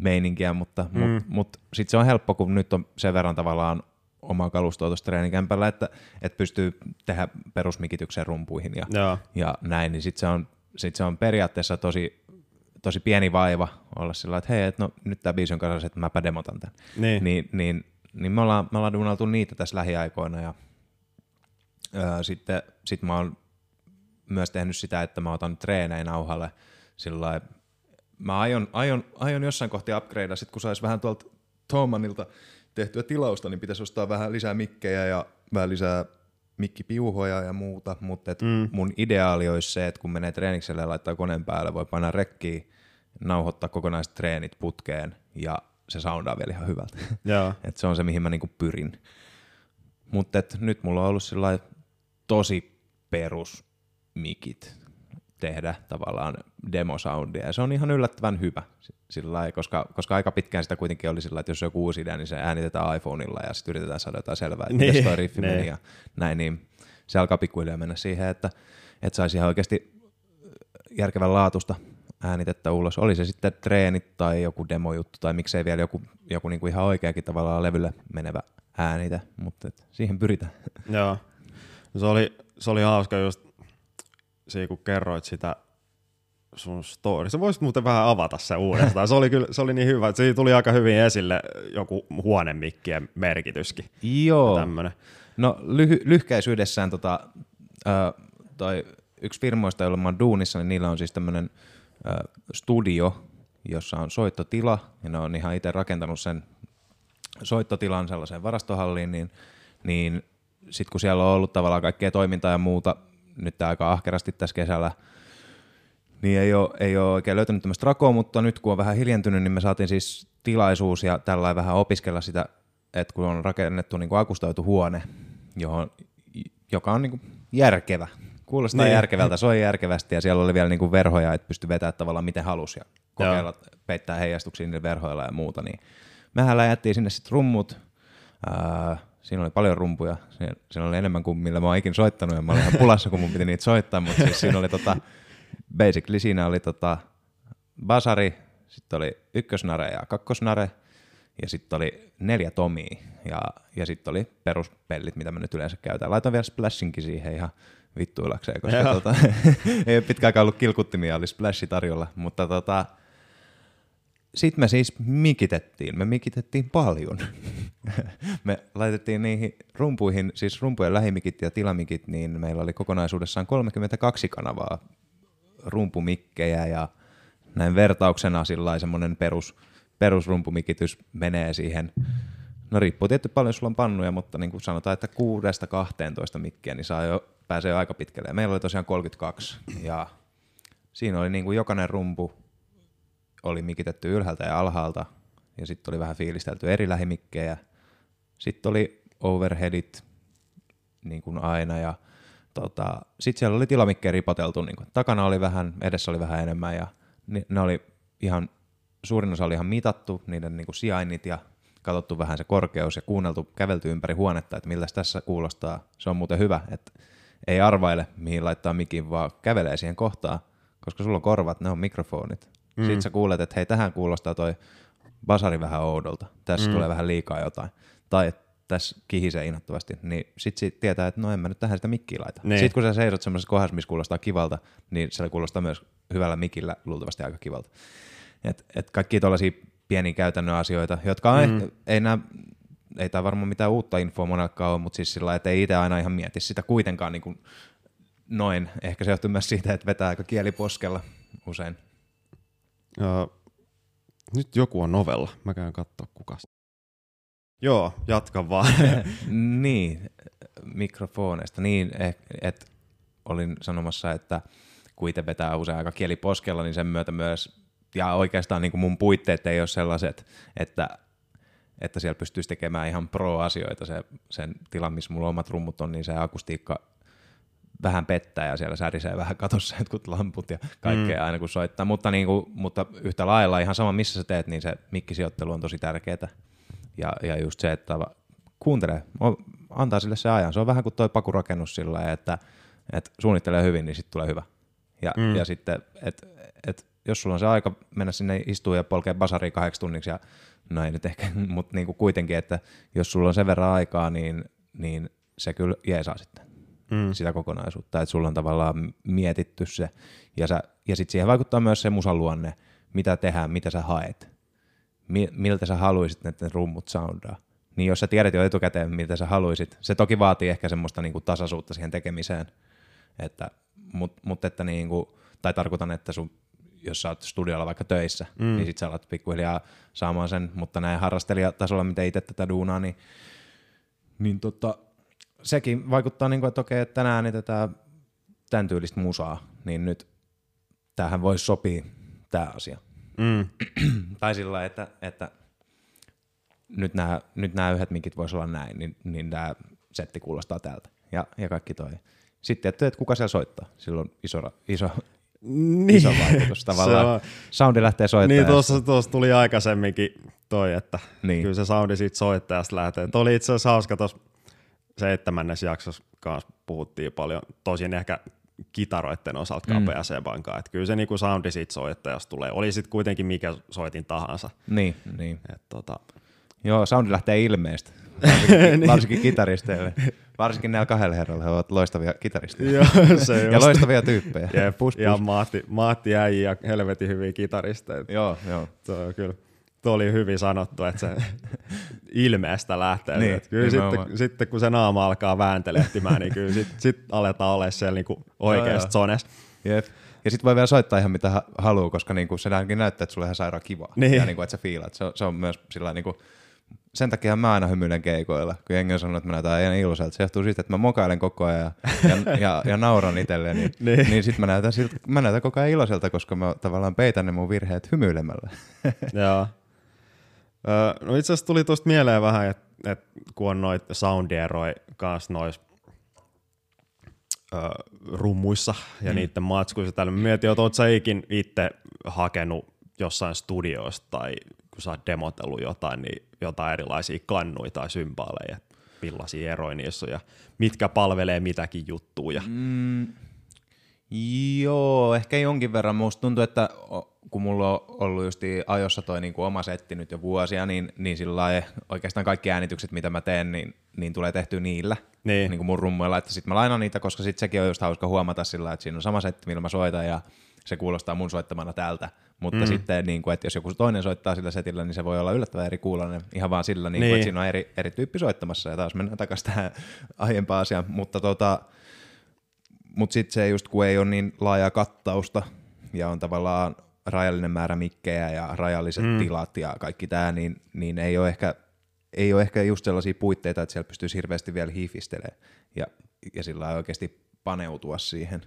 meininkiä, mutta mm. mut, mut sitten se on helppo, kun nyt on sen verran tavallaan omaa kalustoa tuossa treenikämpällä, että, että pystyy tehdä perusmikityksen rumpuihin ja, Joo. ja näin, niin sitten se, on, sit se on periaatteessa tosi, tosi pieni vaiva olla sillä että hei, et no, nyt tämä biisi on kanssa, että mäpä demotan tämän. Niin. Niin, niin, niin me ollaan, me ollaan duunaltu niitä tässä lähiaikoina ja öö, sitten sit mä oon myös tehnyt sitä, että mä otan treenejä nauhalle sillä mä aion, aion, aion jossain kohti upgradea, sit kun sais vähän tuolta Thomanilta tehtyä tilausta, niin pitäisi ostaa vähän lisää mikkejä ja vähän lisää mikkipiuhoja ja muuta, mutta et mm. mun ideaali olisi se, että kun menee treenikselle ja laittaa koneen päälle, voi painaa rekkiä, nauhoittaa kokonaiset treenit putkeen ja se soundaa vielä ihan hyvältä. et se on se, mihin mä niinku pyrin. Mutta nyt mulla on ollut tosi perus mikit. Tehdä tavallaan demosoundia, ja se on ihan yllättävän hyvä, sillä lailla, koska, koska aika pitkään sitä kuitenkin oli sillä että jos on joku uusi idea, niin se äänitetään iPhoneilla, ja sitten yritetään saada jotain selvää, että niin, toi riffi meni, niin. ja näin, niin se alkaa pikkuhiljaa mennä siihen, että, että saisi ihan oikeasti järkevän laatusta äänitettä ulos. Oli se sitten treenit tai joku demojuttu tai miksei vielä joku, joku niinku ihan oikeakin tavallaan levylle menevä äänite, mutta et siihen pyritään. Joo. Se oli, se oli hauska just siinä, kun kerroit sitä sun story. Sä voisit muuten vähän avata se uudestaan. Se oli, kyllä, se oli niin hyvä, että siinä tuli aika hyvin esille joku huonemikkien merkityskin. Joo. Tämmönen. No lyhy- lyhkäisyydessään tota, äh, toi yksi firmoista, jolla mä oon duunissa, niin niillä on siis tämmöinen äh, studio, jossa on soittotila, ja ne on ihan itse rakentanut sen soittotilan sellaiseen varastohalliin, niin, niin sitten kun siellä on ollut tavallaan kaikkea toimintaa ja muuta nyt aika ahkerasti tässä kesällä, niin ei ole, ei ole oikein löytänyt tämmöistä rakoa, mutta nyt kun on vähän hiljentynyt, niin me saatiin siis tilaisuus ja tällä vähän opiskella sitä, että kun on rakennettu niin kuin akustoitu huone, johon, joka on niin kuin järkevä. Kuulostaa niin. järkevältä, soi järkevästi ja siellä oli vielä niin kuin verhoja, että pystyi vetämään tavallaan miten halusi ja kokeilla Joo. peittää heijastuksia niillä verhoilla ja muuta. Niin mehän läjättiin sinne sitten rummut, Ää, siinä oli paljon rumpuja, siinä oli enemmän kuin millä mä oon ikin soittanut. Ja mä olin ihan pulassa, kun mun piti niitä soittaa, mutta siis siinä oli tota, basically siinä oli tota basari, sitten oli ykkösnare ja kakkosnare, ja sitten oli neljä tomia, ja, ja sitten oli peruspellit, mitä mä nyt yleensä käytän. Laitan vielä splashinkin siihen ihan vittuilakseen, koska tota, ei ole pitkään ollut kilkuttimia, oli splashi tarjolla, mutta tota, sitten me siis mikitettiin, me mikitettiin paljon. me laitettiin niihin rumpuihin, siis rumpujen lähimikit ja tilamikit, niin meillä oli kokonaisuudessaan 32 kanavaa rumpumikkejä ja näin vertauksena sillä semmoinen perus, perusrumpumikitys menee siihen. No riippuu tietty paljon, sulla on pannuja, mutta niin kuin sanotaan, että kuudesta 12 mikkiä, niin saa jo, pääsee jo aika pitkälle. Meillä oli tosiaan 32 ja siinä oli niin kuin jokainen rumpu oli mikitetty ylhäältä ja alhaalta ja sitten oli vähän fiilistelty eri lähimikkejä. Sitten oli overheadit niin kuin aina ja tota, sitten siellä oli tilamikkeen ripoteltu, niin kuin, takana oli vähän, edessä oli vähän enemmän ja ne, ne oli ihan, suurin osa oli ihan mitattu, niiden niin kuin sijainnit ja katsottu vähän se korkeus ja kuunneltu, kävelty ympäri huonetta, että miltä tässä kuulostaa. Se on muuten hyvä, että ei arvaile, mihin laittaa mikin, vaan kävelee siihen kohtaan, koska sulla on korvat, ne on mikrofonit. Mm. Sitten sä kuulet, että hei, tähän kuulostaa toi basari vähän oudolta, tässä mm. tulee vähän liikaa jotain. Tai tässä kihisee innoittavasti, niin sit, sit tietää, että no en mä nyt tähän sitä mikkiä laita. Niin. Sitten kun sä seisot semmoisessa kohdassa, missä kuulostaa kivalta, niin se kuulostaa myös hyvällä mikillä luultavasti aika kivalta. Et, et kaikki tuollaisia pieniä käytännön asioita, jotka on mm. ehkä, ei nää, ei tämä varmaan mitään uutta infoa monellekaan ole, mutta siis sillä että ei itse aina ihan mieti sitä kuitenkaan niin kuin noin. Ehkä se johtuu myös siitä, että vetää aika kieliposkella usein. Ja, nyt joku on novella. Mä käyn katsoa kuka. Joo, jatka vaan. niin, mikrofoneista. Niin, että olin sanomassa, että kun itse vetää usein aika kieliposkella, niin sen myötä myös, ja oikeastaan niin kuin mun puitteet ei ole sellaiset, että, että siellä pystyisi tekemään ihan pro-asioita. Se, sen tilan, missä mulla omat rummut on, niin se akustiikka vähän pettää ja siellä särisee vähän katossa jotkut lamput ja kaikkea mm. aina kun soittaa, mutta, niin kuin, mutta yhtä lailla ihan sama missä sä teet, niin se mikkisijoittelu on tosi tärkeää. Ja, ja just se, että kuuntelee, antaa sille se ajan. Se on vähän kuin toi pakurakennus sillä että, että suunnittelee hyvin, niin sitten tulee hyvä. Ja, mm. ja sitten, että et, jos sulla on se aika mennä sinne istua ja polkea basariin kahdeksi tunniksi, ja no ei nyt ehkä, mutta niin kuin kuitenkin, että jos sulla on sen verran aikaa, niin, niin se kyllä jeesaa sitten mm. sitä kokonaisuutta, että sulla on tavallaan mietitty se, ja, sä, ja sitten siihen vaikuttaa myös se musan luonne, mitä tehdään, mitä sä haet, Mi- miltä sä haluaisit, että ne rummut soundaa. Niin jos sä tiedät jo etukäteen, mitä sä haluaisit, se toki vaatii ehkä semmoista niinku tasaisuutta siihen tekemiseen, että, mutta mut että niinku, tai tarkoitan, että sun jos sä oot studiolla vaikka töissä, mm. niin sit sä alat pikkuhiljaa saamaan sen, mutta näin harrastelijatasolla, miten itse tätä duunaa, niin, niin tota, sekin vaikuttaa, niin kuin, että okei, että tänään äänitetään tämän tyylistä musaa, niin nyt tähän voisi sopia tämä asia. Mm. tai sillä että, että nyt nämä, nyt nämä yhdet mikit voisi olla näin, niin, niin tämä setti kuulostaa tältä. Ja, ja kaikki toi. Sitten, että, että kuka siellä soittaa. Silloin iso, iso, niin, iso vaikutus tavallaan. On, Soundi lähtee soittajasta. niin tuossa, tuossa tuli aikaisemminkin toi, että niin. kyllä se soundi siitä soittajasta lähtee. Tuo oli itse asiassa hauska tuossa seitsemännes jaksossa kanssa puhuttiin paljon, tosin ehkä kitaroiden osalta Mm. kapea sebankaan, että kyllä se niinku soundi siitä soittajasta tulee, oli sitten kuitenkin mikä soitin tahansa. Niin, niin. Et tota, Joo, soundi lähtee ilmeestä. Varsinkin, varsinkin kitaristeille. Varsinkin näillä kahdella herralla he ovat loistavia kitaristeja. joo, se ja just. loistavia tyyppejä. Jep, Pus, pus. ja Maatti, Maatti äijä ja helvetin hyviä kitaristeja. Joo, joo. Se on kyllä, tuo oli hyvin sanottu, että se ilmeestä lähtee. Niin, Niin, kyllä nimenomaan. sitten, sitten, kun se naama alkaa vääntelehtimään, niin kyllä sitten sit aletaan olla siellä niinku joo. oikeasta zones. Jep. Ja sitten voi vielä soittaa ihan mitä ha- haluaa, koska niinku se näyttää, että sulla on ihan sairaan kivaa. Niin. Ja niinku, että sä fiilaat. Se, on- se on myös sillä niinku, sen takia mä aina hymyilen keikoilla, kun jengi on sanonut, että mä näytän aina iloiselta. Se johtuu siitä, että mä mokailen koko ajan ja, ja, ja, ja nauran itselleni. niin, Niin. niin sit mä näytän, siltä, mä näytän koko ajan iloiselta, koska mä tavallaan peitän ne mun virheet hymyilemällä. Joo. Öö, no itse asiassa tuli tuosta mieleen vähän, että et kun on noit soundieroi kanssa nois öö, rummuissa ja mm. niiden matskuissa tällä. Mä mietin, että oot sä ikin itse hakenut jossain studioista tai kun sä oot demotellut jotain, niin jotain erilaisia kannuja tai symbaaleja, millaisia eroja niissä on ja mitkä palvelee mitäkin juttuja. Mm. Joo, ehkä jonkin verran. Musta tuntuu, että kun mulla on ollut just ajossa toi niinku oma setti nyt jo vuosia, niin, niin sillä oikeastaan kaikki äänitykset, mitä mä teen, niin, niin tulee tehty niillä. Niin. niin kuin mun rummuilla, että sit mä lainan niitä, koska sit sekin on just hauska huomata sillä, että siinä on sama setti, millä mä soitan ja se kuulostaa mun soittamana täältä. Mutta mm. sitten, niin kuin, että jos joku toinen soittaa sillä setillä, niin se voi olla yllättävän eri kuulonen ihan vaan sillä, niin. Kuin, Niin. että siinä on eri, eri tyyppi soittamassa. Ja taas mennään takaisin tähän aiempaan asiaan. Mutta tota, mut sitten se just, kun ei ole niin laajaa kattausta ja on tavallaan rajallinen määrä mikkejä ja rajalliset mm. tilat ja kaikki tämä, niin, niin ei ole ehkä ei ole ehkä just sellaisia puitteita, että siellä pystyisi hirveästi vielä hiifistelemään ja, ja sillä oikeasti paneutua siihen.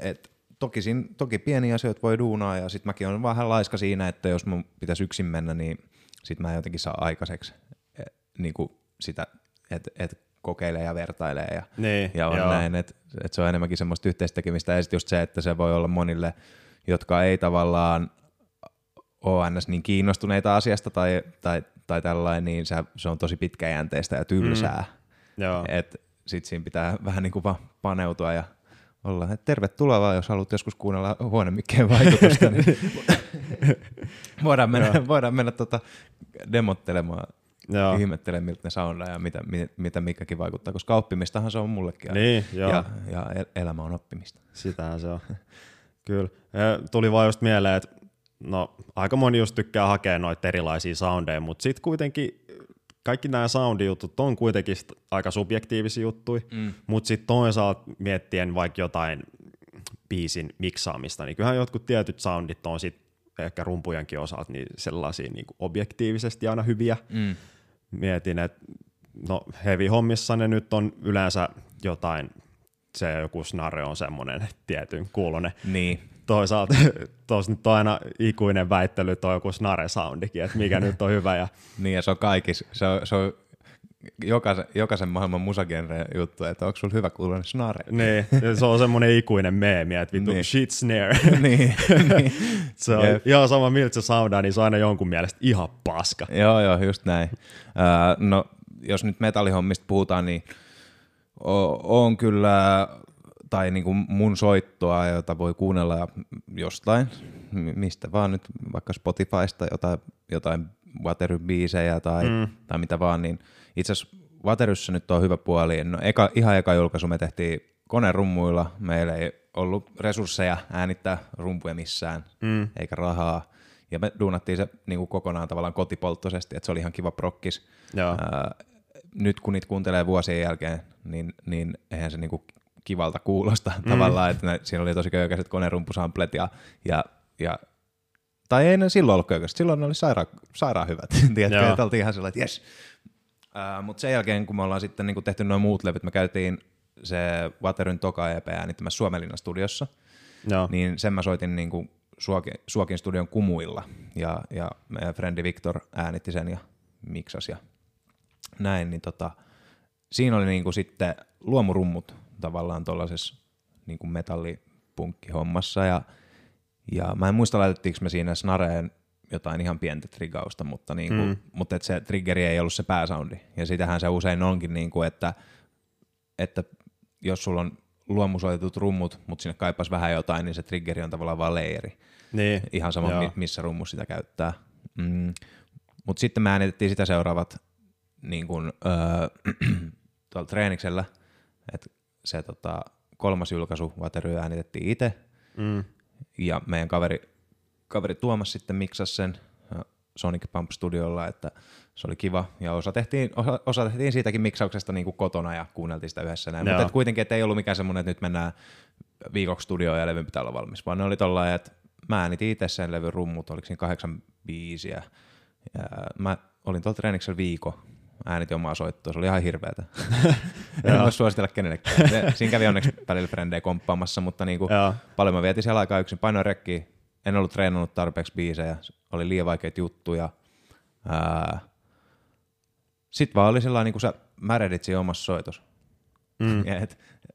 Et toki, siinä, toki pieniä asioita voi duunaa ja sitten mäkin olen vähän laiska siinä, että jos mun pitäisi yksin mennä, niin sit mä en jotenkin saa aikaiseksi e, niin kuin sitä, että et kokeilee ja vertailee ja, Niin, ja on joo. näin, että et se on enemmänkin semmoista yhteistekemistä ja sitten just se, että se voi olla monille, jotka ei tavallaan ole ns. niin kiinnostuneita asiasta tai, tai, tai tällainen, niin se, se on tosi pitkäjänteistä ja tylsää. Mm. Joo. Et sit siinä pitää vähän niin kuin vaan paneutua ja olla, että tervetuloa vaan, jos haluat joskus kuunnella huonemikkeen vaikutusta, niin voidaan mennä, voidaan mennä tota demottelemaan, Joo. ihmettelemään miltä ne soundaa ja mitä, mitä, mikäkin vaikuttaa, koska oppimistahan se on mullekin. Niin, ja, ja el- elämä on oppimista. Sitähän se on. Kyllä. Ja tuli vaan just mieleen, että no, aika moni just tykkää hakea noita erilaisia soundeja, mutta sitten kuitenkin kaikki nämä soundijutut on kuitenkin aika subjektiivisia juttuja, mm. mutta sitten toisaalta miettien vaikka jotain biisin miksaamista, niin kyllähän jotkut tietyt soundit on sitten ehkä rumpujenkin osalta niin sellaisia niin objektiivisesti aina hyviä. Mm. Mietin, että no heavy-hommissa ne nyt on yleensä jotain, se joku snare on semmoinen tietyn kuulonen. Niin, Toisaalta tuossa nyt on aina ikuinen väittely, on joku snare-soundikin, että mikä nyt on hyvä. Ja, niin ja se on kaikissa, se on, se on jokaisen, jokaisen maailman musagenren juttu, että onko sulla hyvä kuulonen snare? niin, ja se on semmoinen ikuinen meemi, että vittu Niin. shit snare. niin, niin. se on Jep. ihan sama miltä se soundaa, niin se on aina jonkun mielestä ihan paska. Joo, joo, just näin. Ää, no, jos nyt metallihommista puhutaan, niin o- on kyllä, tai niinku mun soittoa, jota voi kuunnella jostain, mi- mistä vaan nyt, vaikka Spotifysta jotain, jotain Watery-biisejä tai, mm. tai mitä vaan, niin itse asiassa Wateryssä nyt on hyvä puoli. No, eka, ihan eka julkaisu me tehtiin konerummuilla, meillä ei ollut resursseja äänittää rumpuja missään, mm. eikä rahaa. Ja me duunattiin se niin kuin kokonaan tavallaan kotipolttoisesti, että se oli ihan kiva prokkis. Joo. Ää, nyt kun niitä kuuntelee vuosien jälkeen, niin, niin eihän se niinku kivalta kuulosta mm. tavallaan, että ne, siinä oli tosi köykäiset konerumpusamplet ja, ja, ja tai ei ne silloin ollut köykäiset, silloin ne oli sairaan, sairaan hyvät, tiedätkö, että oltiin ihan sellainen, että jes. Mutta sen jälkeen, kun me ollaan sitten niinku tehty noin muut levyt, me käytiin se Wateryn toka EP äänittämässä Suomenlinnan studiossa, Joo. niin sen mä soitin niin kuin Suokin, Suokin studion kumuilla ja, ja meidän frendi Victor äänitti sen ja miksasi ja näin, niin tota, siinä oli niin kuin sitten luomurummut tavallaan tuollaisessa niin kuin metalli punkkihommassa ja, ja mä en muista laitettiinko me siinä snareen jotain ihan pientä trigausta, mutta, niin kuin, mm. mutta et se triggeri ei ollut se pääsoundi. Ja sitähän se usein onkin, niin kuin, että, että jos sulla on luomusoitetut rummut, mutta sinne kaipaisi vähän jotain, niin se triggeri on tavallaan vaan leiri. Niin. Ihan sama, Joo. missä rummu sitä käyttää. Mm. Mutta sitten me äänitettiin sitä seuraavat niin kuin, öö, tuolla treeniksellä, että se tota, kolmas julkaisu Watery äänitettiin itse, mm. ja meidän kaveri, kaveri Tuomas sitten miksasi sen Sonic Pump Studiolla, että se oli kiva, ja osa tehtiin, osa, osa tehtiin siitäkin miksauksesta niin kuin kotona ja kuunneltiin sitä yhdessä näin, mutta kuitenkin, että ei ollut mikään semmoinen, että nyt mennään viikoksi studioon ja levyn pitää olla valmis, vaan ne oli tollain, että mä äänitin itse sen levyn rummut, oliko siinä kahdeksan biisiä, ja mä olin tuolla treeniksellä viikko, äänitin omaa soittoa, se oli ihan hirveätä. en voi suositella kenellekään. Siinä kävi onneksi välillä frendejä komppaamassa, mutta niinku paljon mä vietin siellä aikaa yksin. Painoin rekki, en ollut treenannut tarpeeksi biisejä, oli liian vaikeita juttuja. Sitten vaan oli sellainen, niin kuin sä märedit siinä omassa soitos. Mm.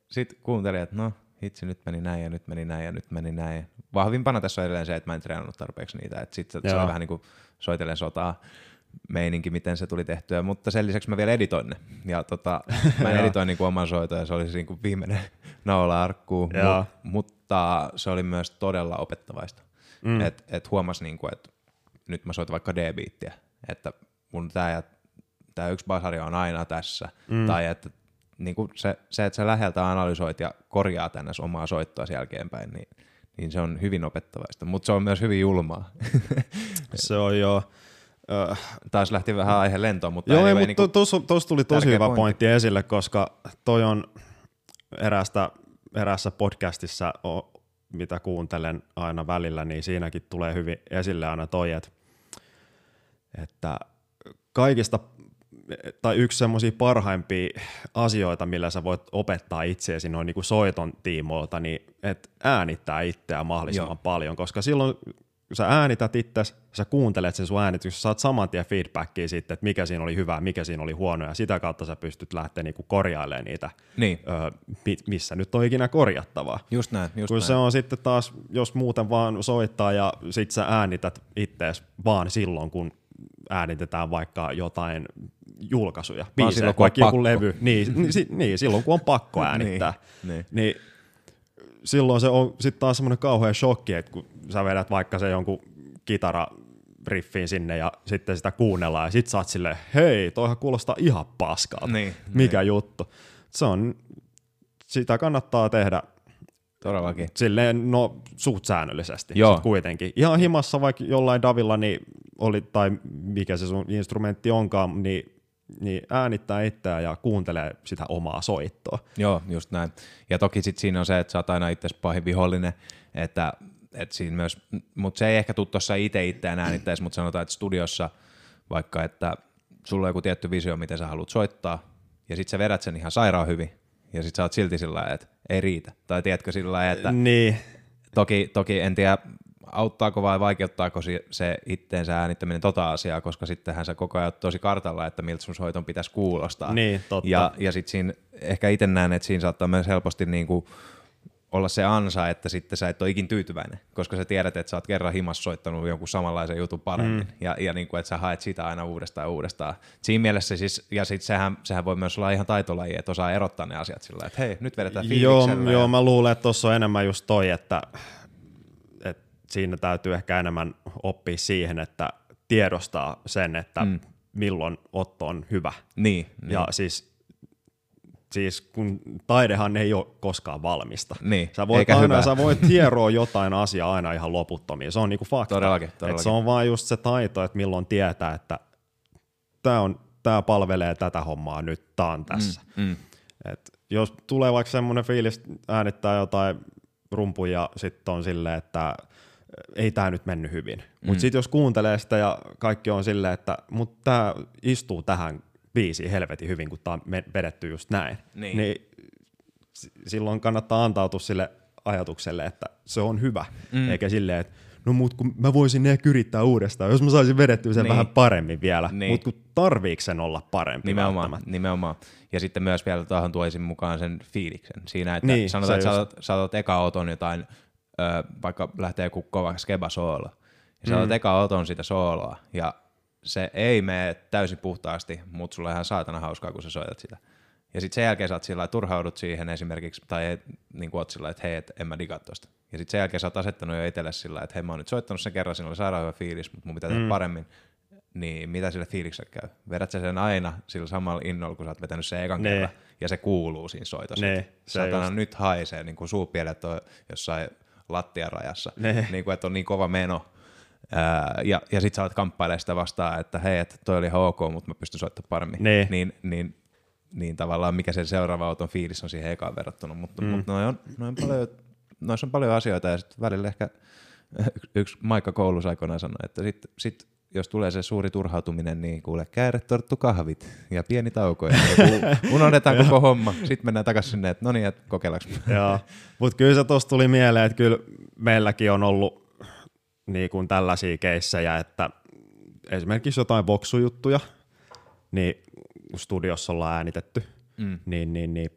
Sitten kuuntelin, että no hitsi, nyt meni näin ja nyt meni näin ja nyt meni näin. Vahvimpana tässä on edelleen se, että mä en treenannut tarpeeksi niitä. Sitten se on vähän niin kuin soitellen sotaa meininki, miten se tuli tehtyä, mutta sen lisäksi mä vielä editoin ne. Ja tota, mä editoin niin kuin oman soiton ja se oli niin kuin viimeinen naula arkkuun, Mut, mutta se oli myös todella opettavaista. Mm. Et, et huomas, niin kuin, että nyt mä soitan vaikka D-biittiä, että mun tää, ja, tää yksi basari on aina tässä, mm. tai että niin kuin se, se, että sä läheltä analysoit ja korjaa tänne omaa soittoa jälkeenpäin, niin, niin se on hyvin opettavaista, mutta se on myös hyvin julmaa. se on jo Taas lähti vähän aihe lentoon, mutta Joo, anyway, mutta niin tuossa tuli tosi hyvä pointti. pointti esille, koska toi on eräästä, eräässä podcastissa, mitä kuuntelen aina välillä, niin siinäkin tulee hyvin esille aina toi, että, että kaikista tai yksi semmoisia parhaimpia asioita, millä sä voit opettaa itseesi noin niin kuin soiton tiimoilta, niin että äänittää itseä mahdollisimman Joo. paljon, koska silloin kun sä äänität itse, sä kuuntelet sen sun äänityksen, saat saman tien feedbackia sitten, että mikä siinä oli hyvää, mikä siinä oli huono, ja sitä kautta sä pystyt lähteä niinku korjailemaan niitä, niin. ö, missä nyt on ikinä korjattavaa. Just näin, just Kun näin. se on sitten taas, jos muuten vaan soittaa ja sit sä äänität ittees vaan silloin, kun äänitetään vaikka jotain julkaisuja, biisejä, silloin, kun vaikka joku levy, niin, niin, niin, silloin kun on pakko äänittää, niin, niin. niin silloin se on sitten taas semmoinen kauhean shokki, että kun sä vedät vaikka se jonkun kitara riffiin sinne ja sitten sitä kuunnellaan ja sit sä oot silleen, hei, toihan kuulostaa ihan paskalta. Niin, Mikä niin. juttu. Se on, sitä kannattaa tehdä Todellakin. Silleen, no suht säännöllisesti Joo. Sit kuitenkin. Ihan himassa vaikka jollain Davilla niin oli, tai mikä se sun instrumentti onkaan, niin niin äänittää itseään ja kuuntelee sitä omaa soittoa. Joo, just näin. Ja toki sit siinä on se, että sä oot aina itse pahin vihollinen, että, että siinä myös, mutta se ei ehkä tule tuossa itse itseään äänittäisi, mutta sanotaan, että studiossa vaikka, että sulla on joku tietty visio, miten sä haluat soittaa, ja sit sä vedät sen ihan sairaan hyvin, ja sit sä oot silti sillä että ei riitä. Tai tiedätkö sillä että niin. toki, toki en tiedä, auttaako vai vaikeuttaako se itteensä äänittäminen tota asiaa, koska sittenhän se koko ajan tosi kartalla, että miltä sun soiton pitäisi kuulostaa. Niin, totta. Ja, ja sitten siinä ehkä itse näen, että siinä saattaa myös helposti niin kuin olla se ansa, että sitten sä et ole ikin tyytyväinen, koska sä tiedät, että sä oot kerran himas soittanut jonkun samanlaisen jutun paremmin, mm. ja, ja niin kuin, että sä haet sitä aina uudestaan ja uudestaan. Siinä mielessä siis, ja sitten sehän, sehän voi myös olla ihan taitolaji, että osaa erottaa ne asiat sillä että hei, nyt vedetään Joo, joo mä luulen, että tuossa on enemmän just toi, että siinä täytyy ehkä enemmän oppia siihen, että tiedostaa sen, että mm. milloin otto on hyvä. Niin, ja niin. siis siis kun taidehan ei ole koskaan valmista. Niin, sä voit aina, hyvä. sä voit hieroa jotain asiaa aina ihan loputtomiin. Se on niinku fakta. Todellakin, todellakin. Et se on vaan just se taito, että milloin tietää, että tämä on tää palvelee tätä hommaa nyt, tää on tässä. Mm, mm. Et jos tulee vaikka semmoinen fiilis äänittää jotain rumpuja ja sitten on silleen, että ei tämä nyt mennyt hyvin. Mm. Mutta sitten jos kuuntelee sitä ja kaikki on silleen, että mutta tämä istuu tähän biisiin helvetin hyvin, kun tämä on vedetty just näin, niin. niin silloin kannattaa antautua sille ajatukselle, että se on hyvä, mm. eikä silleen, että no mut kun mä voisin ehkä yrittää uudestaan, jos mä saisin vedettyä sen Niin. vähän paremmin vielä, Niin. mutta kun tarviiko sen olla parempi Nimenomaan, nimenomaan. Ja sitten myös vielä tuohon tuoisin mukaan sen fiiliksen. Siinä, että Niin, sanotaan, että sä otat, sä otat eka oton jotain, vaikka lähtee joku kova skeba soolo. Ja sä otat Mm. eka oton sitä sooloa. Ja se ei mene täysin puhtaasti, mutta sulla on ihan saatana hauskaa, kun sä soitat sitä. Ja sitten sen jälkeen sä oot sillä turhaudut siihen esimerkiksi, tai et, niin oot sillä että hei, et en mä digaa tosta. Ja sitten sen jälkeen sä oot asettanut jo itselle sillä että hei mä oon nyt soittanut sen kerran, siinä oli sairaan hyvä fiilis, mutta mun pitää tehdä Mm. paremmin. Niin mitä sille fiilikselle käy? Vedät sä sen aina sillä samalla innolla, kun sä oot vetänyt sen ekan Nee. kerran, ja se kuuluu siinä soitossa. Nee, se Satana just. nyt haisee, niin kuin suupielet on jossain lattiarajassa, Nee. niin kuin, että on niin kova meno. Ää, ja, ja sit sä oot kamppailemaan sitä vastaan, että hei, että toi oli ihan ok, mutta mä pystyn soittamaan paremmin. Nee. Niin, niin, niin tavallaan mikä se seuraava auton fiilis on siihen ekaan verrattuna. Mutta, mm. mutta noi on, noi on paljon, noissa on paljon asioita ja sitten välillä ehkä yksi Maikka koulussa aikoinaan sanoi, että sit, sit, jos tulee se suuri turhautuminen, niin kuule kääretorttu kahvit ja pieni tauko ja unohdetaan koko homma. Sitten mennään takaisin sinne, että no niin, että kokeillaanko. Joo, mutta kyllä se tuossa tuli mieleen, että kyllä meilläkin on ollut niin kuin tällaisia keissejä, että esimerkiksi jotain boksujuttuja, niin studiossa ollaan äänitetty, Mm. niin, niin, niin,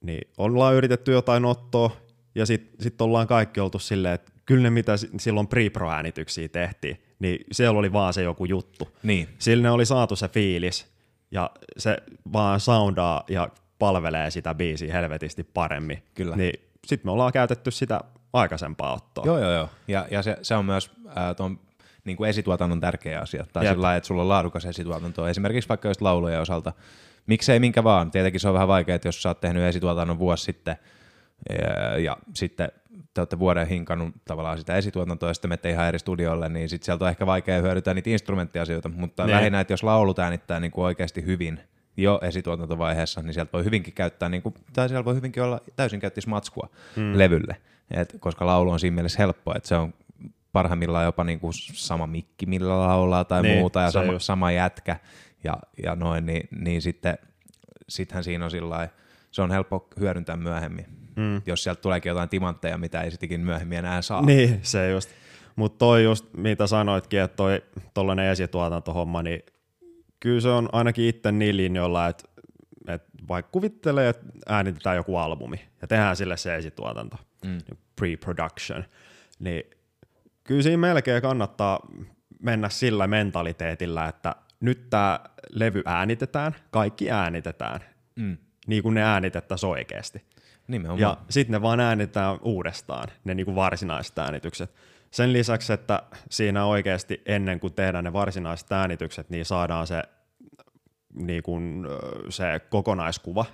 niin ollaan yritetty jotain ottoa, ja sitten sit ollaan kaikki oltu silleen, että kyllä ne mitä si- silloin pre-pro-äänityksiä tehtiin, niin siellä oli vaan se joku juttu. Niin, Sillä ne oli saatu se fiilis, ja se vaan soundaa ja palvelee sitä biisiä helvetisti paremmin. Kyllä. Niin sitten me ollaan käytetty sitä aikaisempaa ottoa. Joo, joo, joo. Ja, ja se, se on myös äh, tuon niin kuin esituotannon tärkeä asia. Tai Jep. sillä että sulla on laadukas esituotanto. Esimerkiksi vaikka just laulujen osalta. Miksei minkä vaan. Tietenkin se on vähän vaikea, että jos sä oot tehnyt esituotannon vuosi sitten ja, ja sitten te olette vuoden hinkannut tavallaan sitä esituotantoa ja sitten menette ihan eri studiolle, niin sitten sieltä on ehkä vaikea hyödyntää niitä instrumenttiasioita, mutta Ne. lähinnä, että jos laulut äänittää niin kuin oikeasti hyvin jo esituotantovaiheessa, niin sieltä voi hyvinkin käyttää, niin kuin, tai siellä voi hyvinkin olla täysin käyttis matskua mm. levylle, Et, koska laulu on siinä mielessä helppo, että se on parhaimmillaan jopa niin kuin sama mikki, millä laulaa tai Niin, muuta, ja sama, just. sama jätkä, ja, ja noin, niin, niin sitten sittenhän siinä on sillä se on helppo hyödyntää myöhemmin, mm. jos sieltä tuleekin jotain timantteja, mitä ei sittenkin myöhemmin enää saa. Niin, se just. Mutta toi just, mitä sanoitkin, että toi tollainen esituotantohomma, niin kyllä se on ainakin itse niin linjoilla, että, että vaikka kuvittelee, että äänitetään joku albumi ja tehdään sille se esituotanto, Mm. pre-production, niin kyllä siinä melkein kannattaa mennä sillä mentaliteetillä, että nyt tämä levy äänitetään, kaikki äänitetään, Mm. niin kuin ne äänitettäisiin oikeasti. Nimenomaan. Ja sitten ne vaan äänitetään uudestaan, ne niinku varsinaiset äänitykset. Sen lisäksi, että siinä oikeasti ennen kuin tehdään ne varsinaiset äänitykset, niin saadaan se, niin kuin, ö, se kokonaiskuva,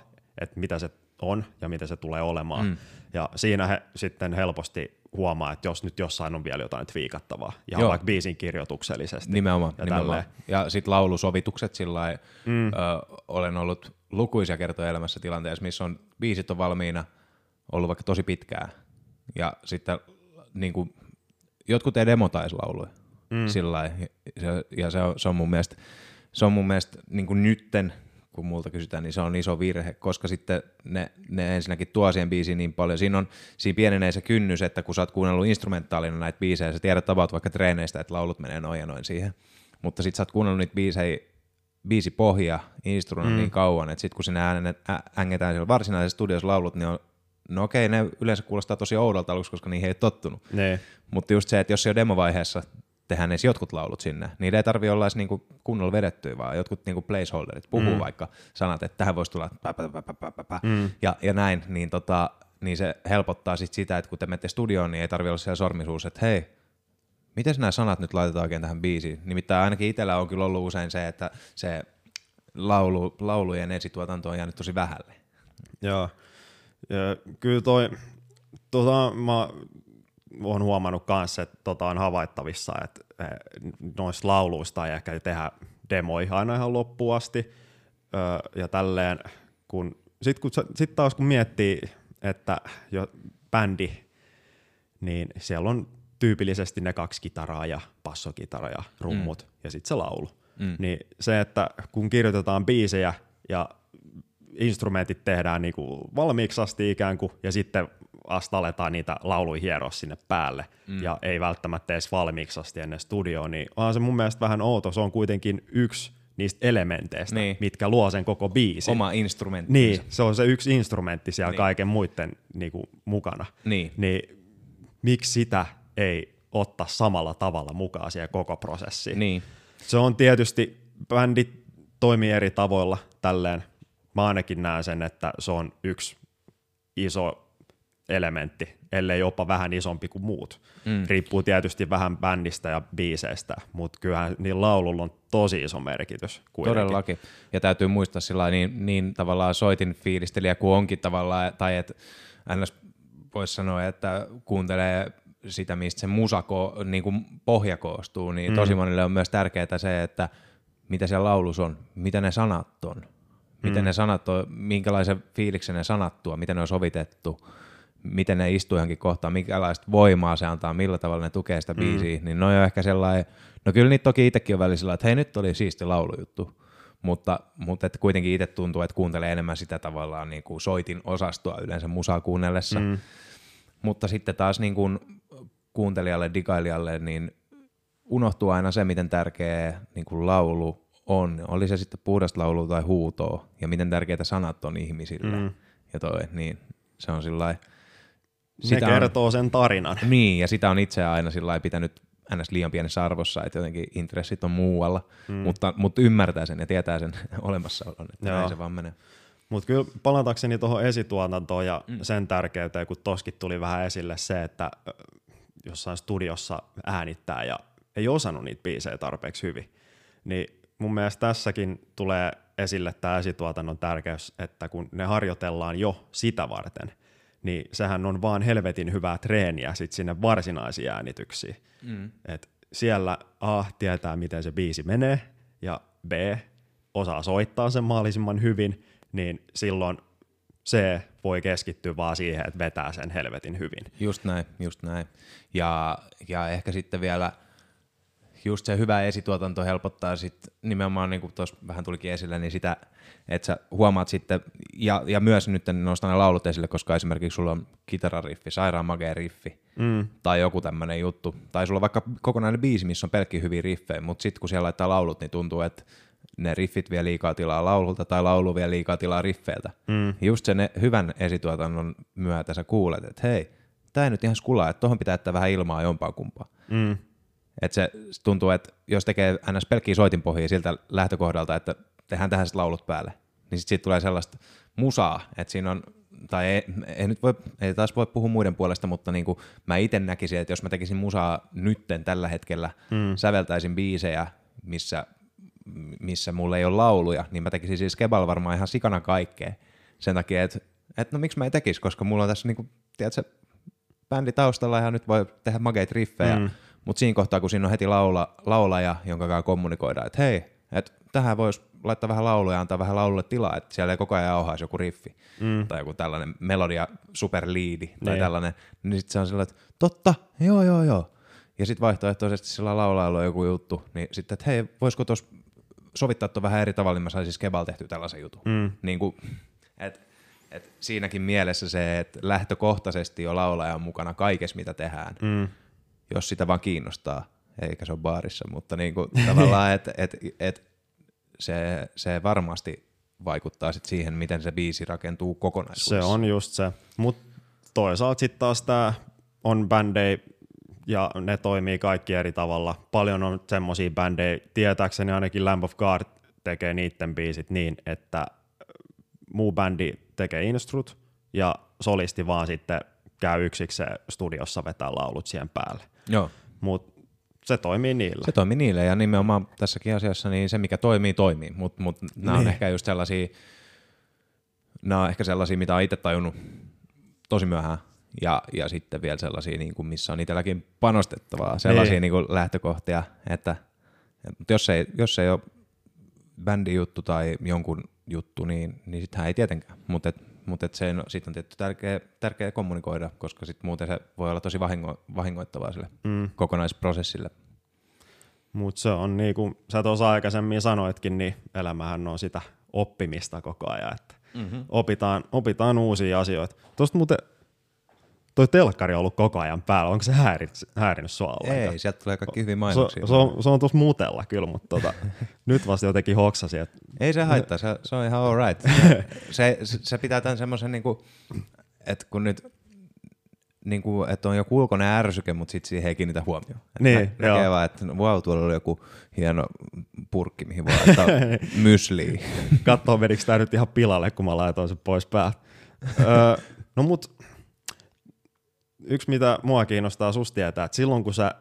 että mitä se on ja mitä se tulee olemaan. Mm. Ja siinä he sitten helposti huomaa, että jos nyt jossain on vielä jotain twiikattavaa, ihan Joo. vaikka biisin kirjoituksellisesti. Nimenomaan. ja nimenomaan. tälleen. Ja sitten laulusovitukset sillä mm. ö, olen ollut lukuisia kertoja elämässä tilanteessa, missä on biisit on valmiina, ollut vaikka tosi pitkään. Ja sitten niin kuin, jotkut ei demotaisi lauluja mm. sillä lailla. Ja, se- ja se, on, se on mun mielestä, se on mun mielestä niin kuin nytten, kun multa kysytään, niin se on iso virhe, koska sitten ne, ne ensinnäkin tuo siihen biisiin niin paljon. Siinä, on, siinä pienenee se kynnys, että kun sä oot kuunnellut instrumentaalina näitä biisejä, sä tiedät about vaikka treeneistä, että laulut menee noin ja noin siihen. Mutta sitten sä oot kuunnellut niitä biisejä, biisipohja instruna mm. niin kauan, että sitten kun sinne äänet, ä, ängetään siellä varsinaisessa studiossa laulut, niin on, no okei, ne yleensä kuulostaa tosi oudolta aluksi, koska niihin ei tottunut. Ne. Mutta just se, että jos jo demovaiheessa tehdään edes jotkut laulut sinne, niin ei tarvi olla edes niinku kunnolla vedettyä, vaan jotkut niinku placeholderit puhuu mm. vaikka sanat, että tähän voisi tulla pä, pä, pä, pä, pä, pä, mm. ja, ja näin, niin, tota, niin se helpottaa sit sitä, että kun te menette studioon, niin ei tarvi olla siellä sormisuus, että hei, miten nämä sanat nyt laitetaan oikein tähän biisiin? Nimittäin ainakin itsellä on kyllä ollut usein se, että se laulu, laulujen esituotanto on jäänyt tosi vähälle. Joo. Ja kyllä toi, tota, mä oon huomannut kanssa, että tota on havaittavissa, että eh, noista lauluista ei ehkä tehdä demoja aina ihan loppuun asti. Ja tälleen, kun, sit, kun, sit taas kun miettii, että jo bändi, niin siellä on tyypillisesti ne kaksi kitaraa ja bassokitara ja rummut mm. ja sitten se laulu. Mm. Niin se, että kun kirjoitetaan biisejä ja instrumentit tehdään niinku valmiiksi asti ikään kuin, ja sitten vasta aletaan niitä lauluja hieroa sinne päälle, mm. ja ei välttämättä edes valmiiksi asti ennen studioa, niin on se mun mielestä vähän outo, se on kuitenkin yksi niistä elementeistä, niin. mitkä luo sen koko biisin. Oma instrumentti. Niin, se on se yksi instrumentti siellä niin. kaiken muiden niinku, mukana. Niin. niin. miksi sitä ei ottaa samalla tavalla mukaan siihen koko prosessiin? Niin. Se on tietysti, bändit toimii eri tavoilla tälleen. Mä ainakin näen sen, että se on yksi iso elementti, ellei jopa vähän isompi kuin muut. Mm. Riippuu tietysti vähän bändistä ja biiseistä, mutta kyllähän niin laululla on tosi iso merkitys. Kuitenkin. Todellakin. Ja täytyy muistaa sillä niin, niin tavallaan soitin fiilistelijä kuin onkin tavallaan, tai että ns. voisi sanoa, että kuuntelee sitä, mistä se musako niin kuin pohja koostuu, niin mm. tosi monille on myös tärkeää se, että mitä siellä laulus on, mitä ne sanat on, miten mm. ne sanat on, minkälaisen fiiliksen ne sanat tuo, miten ne on sovitettu, miten ne istuu johonkin kohtaan, minkälaista voimaa se antaa, millä tavalla ne tukee sitä mm. biisiä, niin ne on ehkä sellainen, no kyllä niitä toki itsekin on välillä että hei nyt oli siisti laulujuttu, mutta, mutta että kuitenkin itse tuntuu, että kuuntelee enemmän sitä tavallaan niin kuin soitin osastoa yleensä musaa kuunnellessa, mm. mutta sitten taas niin kuin kuuntelijalle, digailijalle, niin unohtuu aina se, miten tärkeä niin kuin laulu on, oli se sitten puhdasta laulua tai huutoa, ja miten tärkeitä sanat on ihmisille. Mm. Ja toi, niin se on sillä sitä ne kertoo on, sen tarinan. Niin, ja sitä on itse aina sillä pitänyt ns. liian pienessä arvossa, että jotenkin intressit on muualla, mm. mutta, mutta ymmärtää sen ja tietää sen olemassaolon, että Joo. näin se vaan menee. Mutta kyllä palatakseni tuohon esituotantoon ja mm. sen tärkeyteen, kun toskin tuli vähän esille se, että jossain studiossa äänittää ja ei osannut niitä biisejä tarpeeksi hyvin, niin mun mielestä tässäkin tulee esille tämä esituotannon tärkeys, että kun ne harjoitellaan jo sitä varten, niin sehän on vaan helvetin hyvää treeniä sit sinne varsinaisiin äänityksiin. Mm. Et siellä A tietää, miten se biisi menee, ja B osaa soittaa sen mahdollisimman hyvin, niin silloin C voi keskittyä vaan siihen, että vetää sen helvetin hyvin. Just näin, just näin. Ja, ja ehkä sitten vielä – just se hyvä esituotanto helpottaa sit nimenomaan, niin kuin tuossa vähän tulikin esille, niin sitä, että sä huomaat sitten, ja, ja myös nyt nostan ne laulut esille, koska esimerkiksi sulla on kitarariffi, sairaan magea riffi, mm. tai joku tämmöinen juttu, tai sulla on vaikka kokonainen biisi, missä on pelkki hyviä riffejä, mutta sitten kun siellä laittaa laulut, niin tuntuu, että ne riffit vie liikaa tilaa laululta tai laulu vie liikaa tilaa riffeiltä. Mm. Just sen hyvän esituotannon myötä sä kuulet, että hei, tämä ei nyt ihan skulaa, että tuohon pitää jättää vähän ilmaa jompaa kumpaa. Mm. Että se tuntuu, että jos tekee ns. pelkkiä soitinpohjia siltä lähtökohdalta, että tehdään tähän sitten laulut päälle, niin sitten siitä tulee sellaista musaa, että siinä on, tai ei, ei nyt voi, ei taas voi puhua muiden puolesta, mutta niin kuin mä itse näkisin, että jos mä tekisin musaa nytten tällä hetkellä, mm. säveltäisin biisejä, missä, missä mulla ei ole lauluja, niin mä tekisin siis Kebal varmaan ihan sikana kaikkea. Sen takia, että, että no miksi mä en tekisi, koska mulla on tässä niin kuin, tiedätkö, bändi taustalla ja nyt voi tehdä mageita riffejä, mm mutta siinä kohtaa, kun siinä on heti laula, laulaja, jonka kanssa kommunikoidaan, että hei, että tähän voisi laittaa vähän lauluja ja antaa vähän laululle tilaa, että siellä ei koko ajan auhaisi joku riffi mm. tai joku tällainen melodia superliidi tai niin. tällainen, niin sitten se on sellainen, että totta, joo joo joo. Ja sitten vaihtoehtoisesti sillä laulajalla on joku juttu, niin sitten, että hei, voisiko tuossa sovittaa tuon vähän eri tavalla, niin mä saisin Kebal tehty tällaisen jutun. Mm. Niin kuin, et, et siinäkin mielessä se, että lähtökohtaisesti jo laulaja on mukana kaikessa, mitä tehdään. Mm jos sitä vaan kiinnostaa, eikä se ole baarissa, mutta niin kuin, tavallaan, että et, et, se, se varmasti vaikuttaa sit siihen, miten se biisi rakentuu kokonaisuudessa. Se on just se, mutta toisaalta sitten taas tämä on bändei ja ne toimii kaikki eri tavalla. Paljon on semmoisia bändejä, tietääkseni ainakin Lamb of God tekee niiden biisit niin, että muu bändi tekee instrut ja solisti vaan sitten käy yksikseen studiossa vetää laulut siihen päälle. Joo. Mutta se toimii niillä. Se toimii niille ja nimenomaan tässäkin asiassa niin se, mikä toimii, toimii. Mutta mut, mut nämä niin. on ehkä just sellaisia, nämä on ehkä sellaisia, mitä on itse tajunnut tosi myöhään. Ja, ja sitten vielä sellaisia, niin kuin missä on itselläkin panostettavaa, sellaisia niin. Niin kuin lähtökohtia, että, että jos, ei, jos ei ole bändin juttu tai jonkun juttu, niin, niin sittenhän ei tietenkään. Mutta mutta se sitten on tietty tärkeä, tärkeä kommunikoida, koska sit muuten se voi olla tosi vahingo, vahingoittavaa sille mm. kokonaisprosessille. Mutta se on niin kuin sä tuossa aikaisemmin sanoitkin, niin elämähän on sitä oppimista koko ajan, että mm-hmm. opitaan, opitaan uusia asioita. Tuosta muuten toi telkkari on ollut koko ajan päällä. Onko se häirinnyt, häirinnyt sua ollenkaan? Ei, sieltä tulee kaikki hyvin mainoksia. Se, se, on, se on tuossa mutella kyllä, mutta tota, nyt vasta jotenkin hoksasi. Että... Ei se haittaa, se, se on ihan alright. se, se, se pitää tämän semmoisen, niinku, että kun nyt niin kuin, että on joku ulkoinen ärsyke, mutta sitten siihen ei kiinnitä huomioon. Niin, nä- näkee vaan, että wow, tuolla oli joku hieno purkki, mihin voi laittaa mysliä. Katsoa, menikö tämä nyt ihan pilalle, kun mä laitoin sen pois päältä. öö, no mut yksi, mitä mua kiinnostaa susta tietää, että silloin kun sä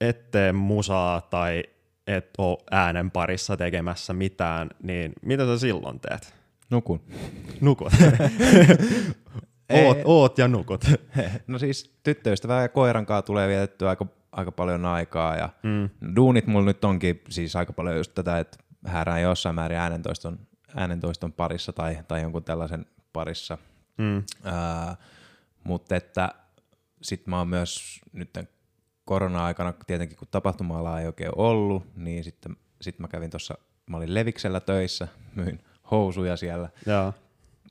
et tee musaa tai et ole äänen parissa tekemässä mitään, niin mitä sä silloin teet? Nukun. Nukut. oot, oot ja nukut. no siis tyttöystävää ja koiran kanssa tulee vietettyä aika, aika paljon aikaa ja mm. duunit mulla nyt onkin siis aika paljon just tätä, että häärään jossain määrin äänentoiston, äänentoiston parissa tai, tai jonkun tällaisen parissa. Mm. Uh, mutta että sitten mä oon myös nyt korona-aikana, tietenkin kun tapahtuma ei oikein ollut, niin sitten sit mä kävin tuossa, mä olin Leviksellä töissä, myin housuja siellä ja,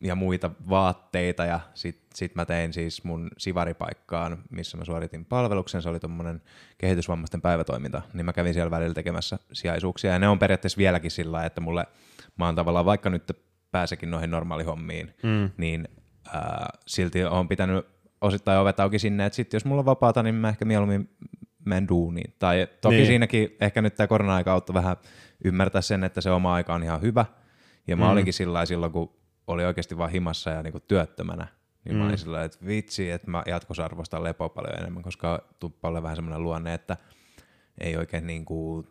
ja muita vaatteita ja sitten sit mä tein siis mun sivaripaikkaan, missä mä suoritin palveluksen, se oli tuommoinen kehitysvammaisten päivätoiminta, niin mä kävin siellä välillä tekemässä sijaisuuksia ja ne on periaatteessa vieläkin sillä että mulle, mä oon tavallaan vaikka nyt pääsekin noihin normaalihommiin, mm. niin ää, silti on pitänyt osittain ovet auki sinne, että sitten jos mulla on vapaata, niin mä ehkä mieluummin menen duuniin. Tai toki niin. siinäkin ehkä nyt tämä korona-aika auttoi vähän ymmärtää sen, että se oma aika on ihan hyvä. Ja mä mm. olinkin sillä silloin, kun oli oikeasti vaan himassa ja niinku työttömänä, niin mm. mä olin sillä että vitsi, että mä jatkossa arvostan lepoa paljon enemmän, koska tuppa vähän semmoinen luonne, että ei oikein niinku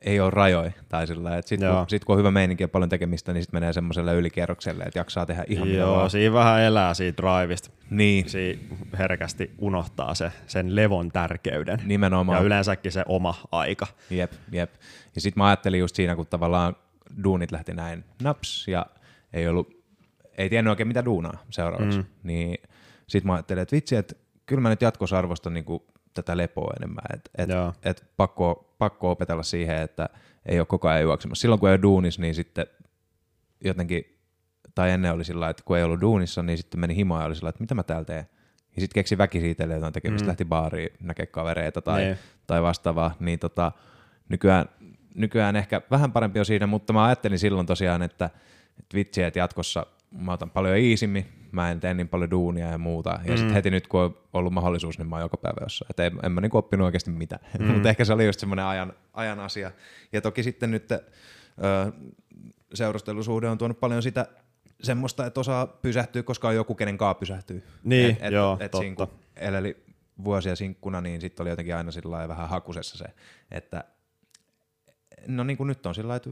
ei ole rajoja. Tai sillä, että sit, kun, sit kun on hyvä meininki ja paljon tekemistä, niin sitten menee semmoiselle ylikierrokselle, että jaksaa tehdä ihan Joo, mitä siinä vähän elää siitä drivista. Niin. Siinä herkästi unohtaa se, sen levon tärkeyden. Nimenomaan. Ja yleensäkin se oma aika. Jep, jep. Ja sitten mä ajattelin just siinä, kun tavallaan duunit lähti näin naps ja ei ollut, ei tiennyt oikein mitä duunaa seuraavaksi, mm. niin sitten mä ajattelin, että vitsi, että kyllä mä nyt jatkossa arvostan niinku tätä lepoa enemmän, että et, et pakko, pakko opetella siihen, että ei ole koko ajan juoksemassa. Silloin kun ei ole duunis, niin sitten jotenkin, tai ennen oli sillä että kun ei ollut duunissa, niin sitten meni himoa ja oli sillä että mitä mä täällä teen. Ja sitten keksi väki siitä jotain tekemistä, mm. lähti baariin, näkee kavereita tai, niin. tai vastaavaa, niin tota, nykyään, nykyään ehkä vähän parempi on siinä, mutta mä ajattelin silloin tosiaan, että, että vitsi, että jatkossa mä otan paljon iisimmin, mä en tee niin paljon duunia ja muuta. Ja mm. sitten heti nyt, kun on ollut mahdollisuus, niin mä oon joka päivä jossain. Että en, en mä niinku oppinut oikeasti mitään. Mm. Mutta ehkä se oli just semmoinen ajan, ajan asia. Ja toki sitten nyt ö, seurustelusuhde on tuonut paljon sitä semmoista, että osaa pysähtyä, koska on joku, kenen kaa pysähtyy. Niin, et, et, joo, et totta. Sinku, eleli vuosia sinkkuna, niin sitten oli jotenkin aina sillä vähän hakusessa se, että no niin kuin nyt on sillä että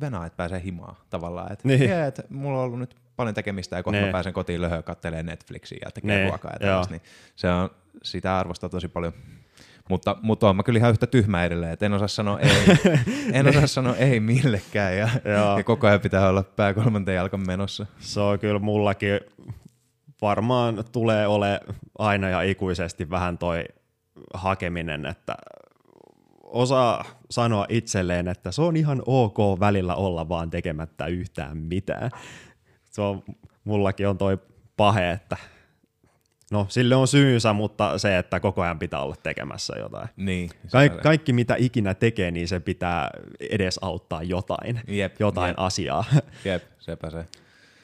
venaa, että pääsee himaan tavallaan. Että niin. että mulla on ollut nyt paljon tekemistä ja kohta niin. mä pääsen kotiin löhöä kattelee Netflixiä ja tekee niin. ruokaa ja tällaista, niin se on, sitä arvostaa tosi paljon. Mutta, mutta olen mä kyllä ihan yhtä tyhmä edelleen, että en osaa sanoa ei, en osaa sanoa ei millekään ja, ja koko ajan pitää olla pää kolmanteen jalkan menossa. Se on kyllä mullakin varmaan tulee ole aina ja ikuisesti vähän toi hakeminen, että osaa sanoa itselleen, että se on ihan ok välillä olla vaan tekemättä yhtään mitään. Se on, mullakin on toi pahe, että no sille on syynsä, mutta se, että koko ajan pitää olla tekemässä jotain. Niin, Kaik, kaikki mitä ikinä tekee, niin se pitää edes auttaa jotain, jep, jotain jep. asiaa. Jep, sepä se.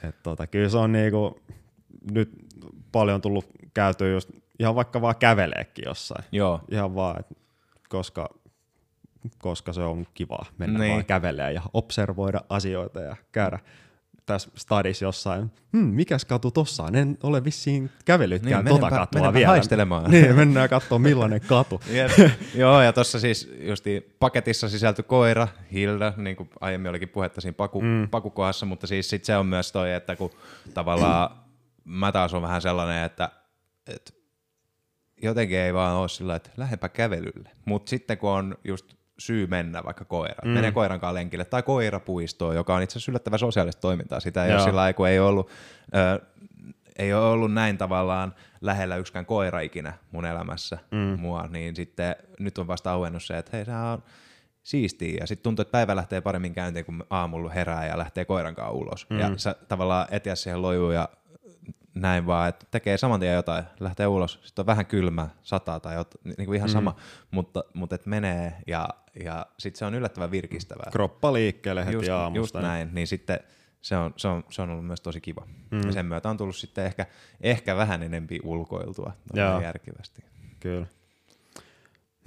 Et tota, kyllä se on niinku, nyt paljon tullut käytyä just ihan vaikka vaan käveleekin jossain. Joo. Ihan vaan, et, koska koska se on kiva mennä niin. vaan kävelemään ja observoida asioita ja käydä tässä stadis jossain, hmm, mikäs katu tossa on, en ole vissiin kävellytkään niin, tota katua vielä. haistelemaan. Niin, mennään katsomaan millainen katu. Joo, ja tuossa siis justi paketissa sisältyi koira, Hilda, niin kuin aiemmin olikin puhetta siinä paku, mm. pakukohdassa, mutta siis sit se on myös toi, että kun tavallaan mä taas on vähän sellainen, että, että jotenkin ei vaan ole sillä, että lähdepä kävelylle. Mutta sitten kun on just syy mennä vaikka koira. Mm. Menee koiran kanssa lenkille tai koirapuistoon, joka on itse asiassa yllättävän sosiaalista toimintaa. Sitä ei Joo. ole sillä kun ei ollut, äh, ei ole ollut näin tavallaan lähellä yksikään koira ikinä mun elämässä mm. mua, niin sitten nyt on vasta auennut se, että hei, sehän on siistiä. Ja sitten tuntuu, että päivä lähtee paremmin käyntiin, kun aamulla herää ja lähtee koiran kanssa ulos. Mm. Ja sä tavallaan etiä siihen lojuun ja näin vaan, että tekee saman tien jotain, lähtee ulos, sitten on vähän kylmä, sataa tai jot, niin kuin ihan sama, mm. mutta, mutta et menee ja, ja sitten se on yllättävän virkistävää. Kroppa liikkeelle heti just, aamusta. Just näin, niin sitten se on, se, on, se on ollut myös tosi kiva. Mm. Ja sen myötä on tullut sitten ehkä, ehkä vähän enempi ulkoiltua järkevästi. Kyllä.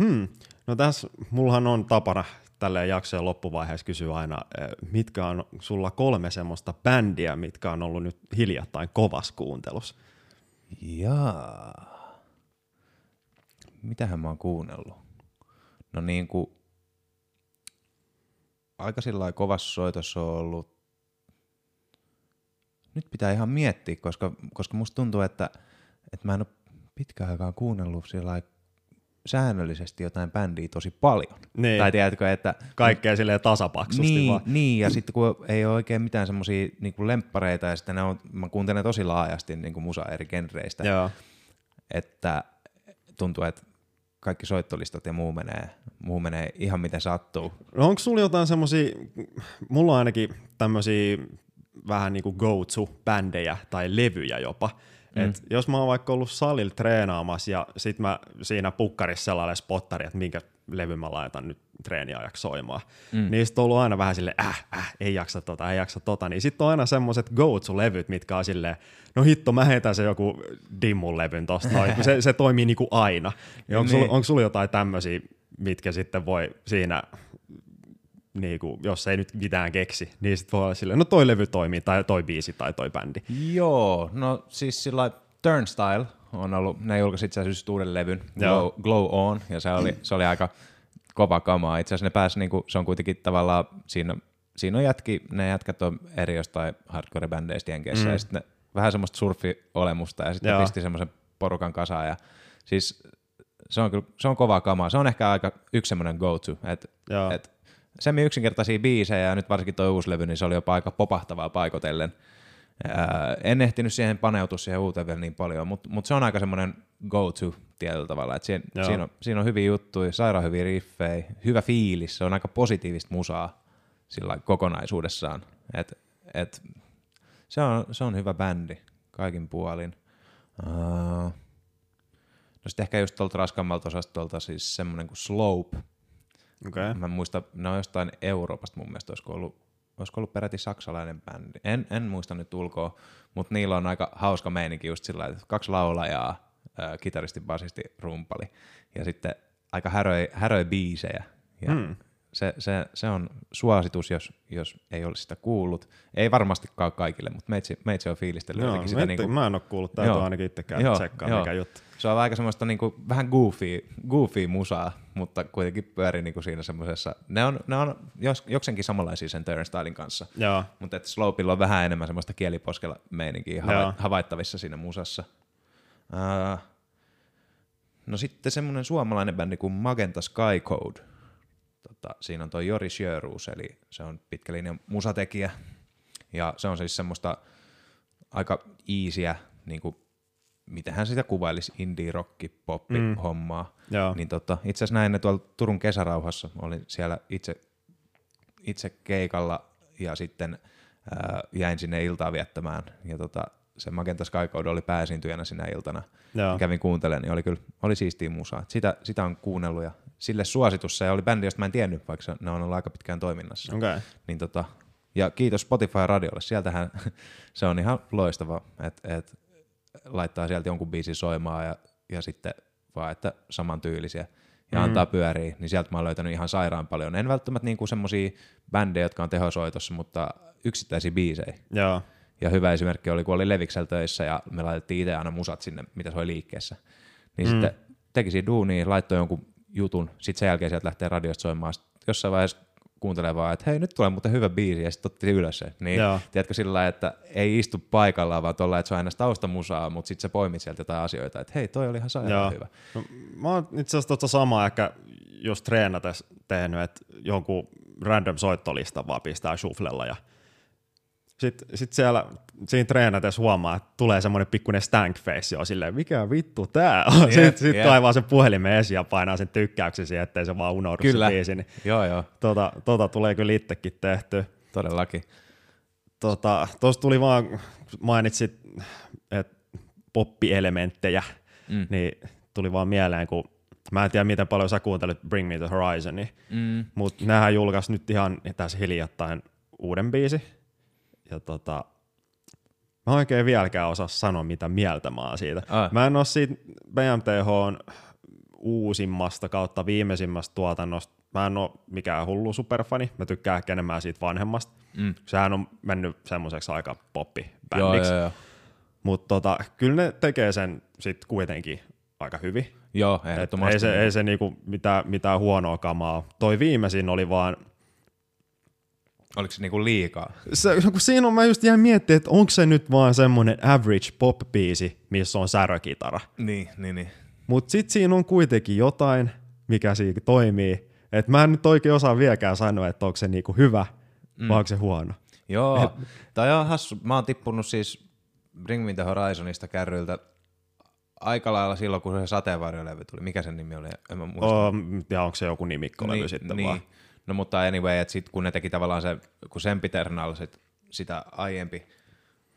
Hmm. No tässä, mullahan on tapana tälle jaksojen loppuvaiheessa kysyä aina, mitkä on sulla kolme semmoista bändiä, mitkä on ollut nyt hiljattain kovas kuuntelus? Jaa. Mitähän mä oon kuunnellut? No niin kuin, aika sillä kovassa soitossa on ollut, nyt pitää ihan miettiä, koska, koska musta tuntuu, että, että mä en ole pitkään aikaa kuunnellut sillä säännöllisesti jotain bändiä tosi paljon. Niin. Tai tiedätkö, että... Kaikkea silleen tasapaksusti niin, vaan. Niin, ja sitten kun ei ole oikein mitään semmoisia niin lemppareita, ja sitten ne on, mä kuuntelen tosi laajasti niin kuin musa eri genreistä, Joo. että tuntuu, että kaikki soittolistat ja muu menee, muu menee ihan miten sattuu. No onko sulla jotain semmosia, mulla on ainakin tämmöisiä vähän niinku go-to-bändejä tai levyjä jopa, Mm. Et jos mä oon vaikka ollut salilla treenaamassa ja sit mä siinä pukkarissa sellainen spottari, että minkä levy mä laitan nyt treeniajaksi soimaan, mm. niin sit on ollut aina vähän sille äh, äh, ei jaksa tota, ei jaksa tota, niin sit on aina semmoset go-to-levyt, mitkä on silleen, no hitto, mä heitän se joku dimmun levyn tosta se, se toimii niinku aina. Niin onko, niin. sulla, onko sulla jotain tämmöisiä, mitkä sitten voi siinä niin kuin, jos ei nyt mitään keksi, niin sitten voi olla silleen, no toi levy toimii, tai toi biisi, tai toi bändi. Joo, no siis sillä Turnstile on ollut, ne julkaisi itse asiassa uuden levyn, Glow, Glow, On, ja se oli, se oli aika kova kamaa. Itse asiassa ne pääsi, niin kuin, se on kuitenkin tavallaan, siinä, siinä on jätki, ne jätkät on eri jostain hardcore-bändeistä Jenkeissä, mm. ja sitten vähän semmoista surfi-olemusta, ja sitten pisti semmoisen porukan kasaan, ja siis se on, kyllä, se on kova kamaa. Se on ehkä aika yksi semmoinen go-to, että et semmi yksinkertaisia biisejä ja nyt varsinkin tuo uusi levy, niin se oli jopa aika popahtavaa paikotellen. Ää, en ehtinyt siihen paneutua siihen uuteen vielä niin paljon, mutta mut se on aika semmoinen go-to tietyllä tavalla. Et siinä, siinä, on, siinä on hyviä juttuja, sairaan hyviä riffejä, hyvä fiilis, se on aika positiivista musaa sillä kokonaisuudessaan. Et, et, se, on, se on hyvä bändi kaikin puolin. Uh, no sitten ehkä just tuolta raskammalta osastolta siis semmoinen kuin Slope, Okay. Mä muista, ne on jostain Euroopasta mun mielestä, olisiko ollut, olisiko ollut peräti saksalainen bändi. En, en muista nyt ulkoa, mutta niillä on aika hauska meininki just sillä että kaksi laulajaa, kitaristi, basisti, rumpali ja sitten aika häröi, häröi biisejä. Ja hmm. Se, se, se, on suositus, jos, jos ei ole sitä kuullut. Ei varmastikaan kaikille, mutta meitsi, meitsi on fiilistellyt Joo, sitä. Niin kuin, mä en ole kuullut, täytyy joo, ainakin itse käydä tsekkaa, mikä juttu. Se on aika semmoista niinku, vähän goofy, goofy musaa, mutta kuitenkin pyörii niinku siinä semmoisessa. Ne on, ne on jos, joksenkin samanlaisia sen Turnstilein kanssa, Joo. mutta että Slopilla on vähän enemmän semmoista kieliposkella meininkiä hava- havaittavissa siinä musassa. Uh, no sitten semmoinen suomalainen bändi kuin Magenta Sky Code. Tota, siinä on toi Jori Sjöruus, eli se on pitkä linja musatekijä. Ja se on siis semmoista aika easyä, niin kuin hän sitä kuvailisi, indie rocki poppi mm. hommaa. Joo. Niin tota, itse asiassa näin ne tuolla Turun kesärauhassa, olin siellä itse, itse keikalla ja sitten ää, jäin sinne iltaa viettämään. Ja tota, se Magenta Sky Code oli pääesiintyjänä sinä iltana. Joo. Kävin kuuntelemaan, niin oli kyllä oli siistiä musaa. Sitä, sitä on kuunnellut ja sille suositus. Se oli bändi, josta mä en tiennyt, vaikka ne on ollut aika pitkään toiminnassa. Okay. Niin tota, ja kiitos Spotify-radiolle. Sieltähän se on ihan loistava, että et laittaa sieltä jonkun biisin soimaan ja, ja sitten vaan, että samantyylisiä ja mm. antaa pyöriä, niin sieltä mä oon löytänyt ihan sairaan paljon. En välttämättä niinku semmosia bändejä, jotka on tehosoitossa, mutta yksittäisiä biisejä. Joo. Ja hyvä esimerkki oli, kun oli Leviksellä töissä ja me laitettiin itse aina musat sinne, mitä soi liikkeessä. Niin mm. sitten teki siinä duunia, laittoi jonkun jutun, sitten sen jälkeen sieltä lähtee radiosta soimaan. Sitten jossain vaiheessa kuuntelee vaan, että hei nyt tulee muuten hyvä biisi ja sitten otti ylös se. Niin Joo. tiedätkö sillä lailla, että ei istu paikallaan vaan tuolla, että se on aina taustamusaa, mutta sitten sä poimit sieltä jotain asioita, että hei toi oli ihan sairaan hyvä. No, mä oon itse asiassa tuosta samaa ehkä just treenates tehnyt, että jonkun random soittolista vaan pistää shufflella ja sitten sit siellä siinä treenatessa huomaa, että tulee semmoinen pikkuinen stank face jo silleen, mikä vittu tää on. Yeah, sitten sit yeah. kaivaa sen puhelimen esiin ja painaa sen tykkäyksen siihen, ettei se vaan unohdu kyllä. se biisi. Niin joo, joo. Tota, tota tulee kyllä itsekin tehty. Todellakin. Tota, Tuossa tuli vaan, mainitsit, että poppielementtejä, mm. niin tuli vaan mieleen, kun mä en tiedä miten paljon sä kuuntelit Bring Me The Horizonia, mm. mutta nehän julkaisi nyt ihan tässä hiljattain uuden biisi, ja tota, mä oikein vieläkään osaa sanoa, mitä mieltä mä oon siitä. Ah. Mä en oo siitä BMTH uusimmasta kautta viimeisimmästä tuotannosta, mä en oo mikään hullu superfani, mä tykkään ehkä enemmän siitä vanhemmasta. Mm. Sehän on mennyt semmoiseksi aika poppi-bändiksi. Mutta tota, kyllä ne tekee sen sit kuitenkin aika hyvin. Joo, ehdottomasti. Ei se, ei se niinku mitään, mitään huonoa kamaa. Toi viimeisin oli vaan Oliko se niinku liikaa? Se, kun siinä on, mä just jäin miettimään, että onko se nyt vaan semmoinen average pop-biisi, missä on särökitara. Niin, niin, niin. Mutta sitten siinä on kuitenkin jotain, mikä siinä toimii. Et mä en nyt oikein osaa vieläkään sanoa, että onko se niinku hyvä mm. vai onko se huono. Joo, tai on hassu. Mä oon tippunut siis Bring Me The Horizonista kärryiltä aika lailla silloin, kun se sateenvarjolevy tuli. Mikä sen nimi oli? En mä muista. Oh, ja onko se joku nimikkolevy niin, sitten niin. vaan? No mutta anyway, että sit kun ne teki tavallaan se, kun Sempiternal sit, sitä aiempi,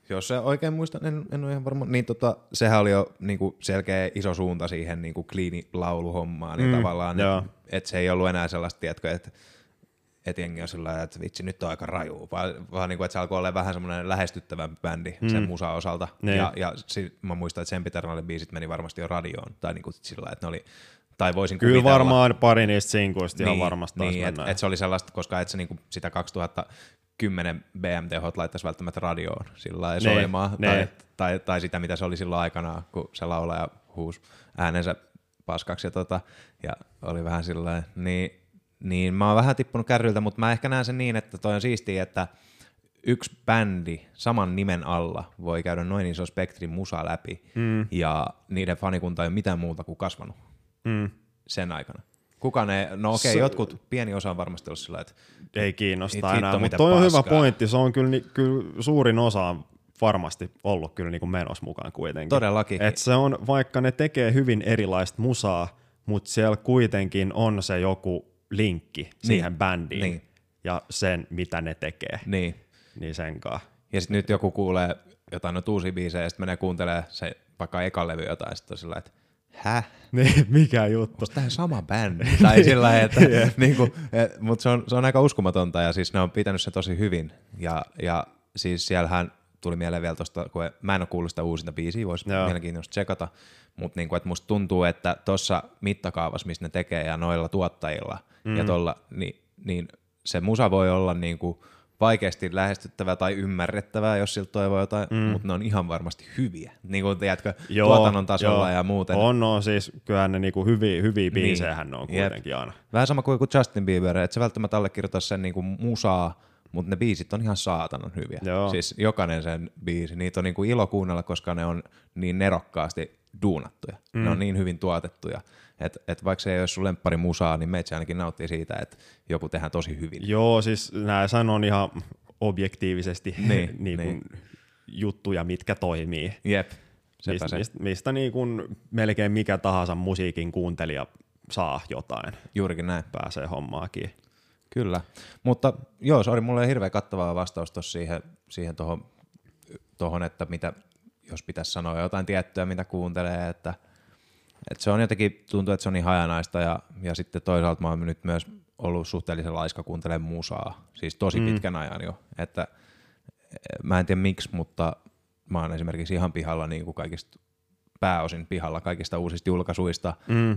jos se oikein muistan, en, en ole ihan varma, niin tota, sehän oli jo niinku selkeä iso suunta siihen niinku kliini lauluhommaan, niin mm, tavallaan, että et se ei ollut enää sellaista, tiedätkö, että et jengi on sillä että vitsi, nyt on aika raju, vaan, vaan niin kuin, että se alkoi olla vähän semmoinen lähestyttävämpi bändi mm. sen musa osalta. Ne. Ja, ja sit, mä muistan, että sen Piternalin biisit meni varmasti jo radioon, tai niin kuin sillä että ne oli tai voisin Kyllä kuvitella. varmaan pari niistä sinkuista niin, ihan varmasti niin, että et se oli sellaista, koska et se niinku sitä 2010 BMT-hot laittaisi välttämättä radioon sillä lailla niin, soimaan, tai, tai, tai, tai, sitä, mitä se oli silloin aikanaan, kun se laulaja huusi äänensä paskaksi ja, tota, ja oli vähän sillä niin, niin mä oon vähän tippunut kärryltä, mutta mä ehkä näen sen niin, että toi on siistiä, että yksi bändi saman nimen alla voi käydä noin iso spektrin musa läpi, mm. ja niiden fanikunta ei ole mitään muuta kuin kasvanut mm. sen aikana. Kuka ne, no okei, okay, jotkut, pieni osa on varmasti ollut sillä, että ei kiinnosta enää, mutta toi on hyvä pointti, se on kyllä, kyllä suurin osa on varmasti ollut kyllä niin kuin menossa mukaan kuitenkin. Todellakin. Et se on, vaikka ne tekee hyvin erilaista musaa, mutta siellä kuitenkin on se joku linkki niin. siihen bändiin niin. ja sen, mitä ne tekee. Niin. Niin senkaan. Ja sitten nyt joku kuulee jotain noita uusia biisejä, ja sitten menee kuuntelemaan se vaikka eka levy jotain, sitten sillä, että häh? Niin, mikä juttu? Onko tämä sama bändi? tai sillä että yeah. niin kuin, et, mutta se on, se on aika uskomatonta ja siis ne on pitänyt se tosi hyvin. Ja, ja siis siellähän tuli mieleen vielä tuosta, kun mä en ole kuullut sitä uusinta biisiä, voisi mielenkiintoista tsekata, mutta niin kuin, että musta tuntuu, että tuossa mittakaavassa, missä ne tekee ja noilla tuottajilla mm. ja tuolla, niin, niin se musa voi olla niin kuin, vaikeasti lähestyttävää tai ymmärrettävää, jos siltä toivoo jotain, mm. mutta ne on ihan varmasti hyviä. Niin kuin tiedätkö, joo, tuotannon tasolla joo. ja muuten. On, on siis kyllähän ne niinku hyviä, hyviä niin. biisejä niin. on kuitenkin Jep. aina. Vähän sama kuin Justin Bieber, että se välttämättä allekirjoita sen niinku musaa, mutta ne biisit on ihan saatanan hyviä. Joo. Siis jokainen sen biisi, niitä on niinku ilo kuunnella, koska ne on niin nerokkaasti duunattuja. Mm. Ne on niin hyvin tuotettuja. Että et vaikka se ei ole sun lemppari musaa, niin meitä ainakin nauttii siitä, että joku tehdään tosi hyvin. Joo, siis nämä sanon ihan objektiivisesti niin, niin niin. juttuja, mitkä toimii. Jep. Mist, se. mistä, mistä niin kuin melkein mikä tahansa musiikin kuuntelija saa jotain. Juurikin näin. Pääsee hommaakin. Kyllä, mutta joo, se oli mulle hirveän kattava vastaus tuossa siihen, siihen tohon, tohon, että mitä, jos pitäisi sanoa jotain tiettyä, mitä kuuntelee, että – et se on jotenkin, tuntuu, että se on niin hajanaista ja, ja sitten toisaalta mä oon nyt myös ollut suhteellisen laiska kuuntelemaan musaa, siis tosi mm. pitkän ajan jo, että eh, mä en tiedä miksi, mutta mä oon esimerkiksi ihan pihalla niin kuin kaikista, pääosin pihalla kaikista uusista julkaisuista, mm. öö,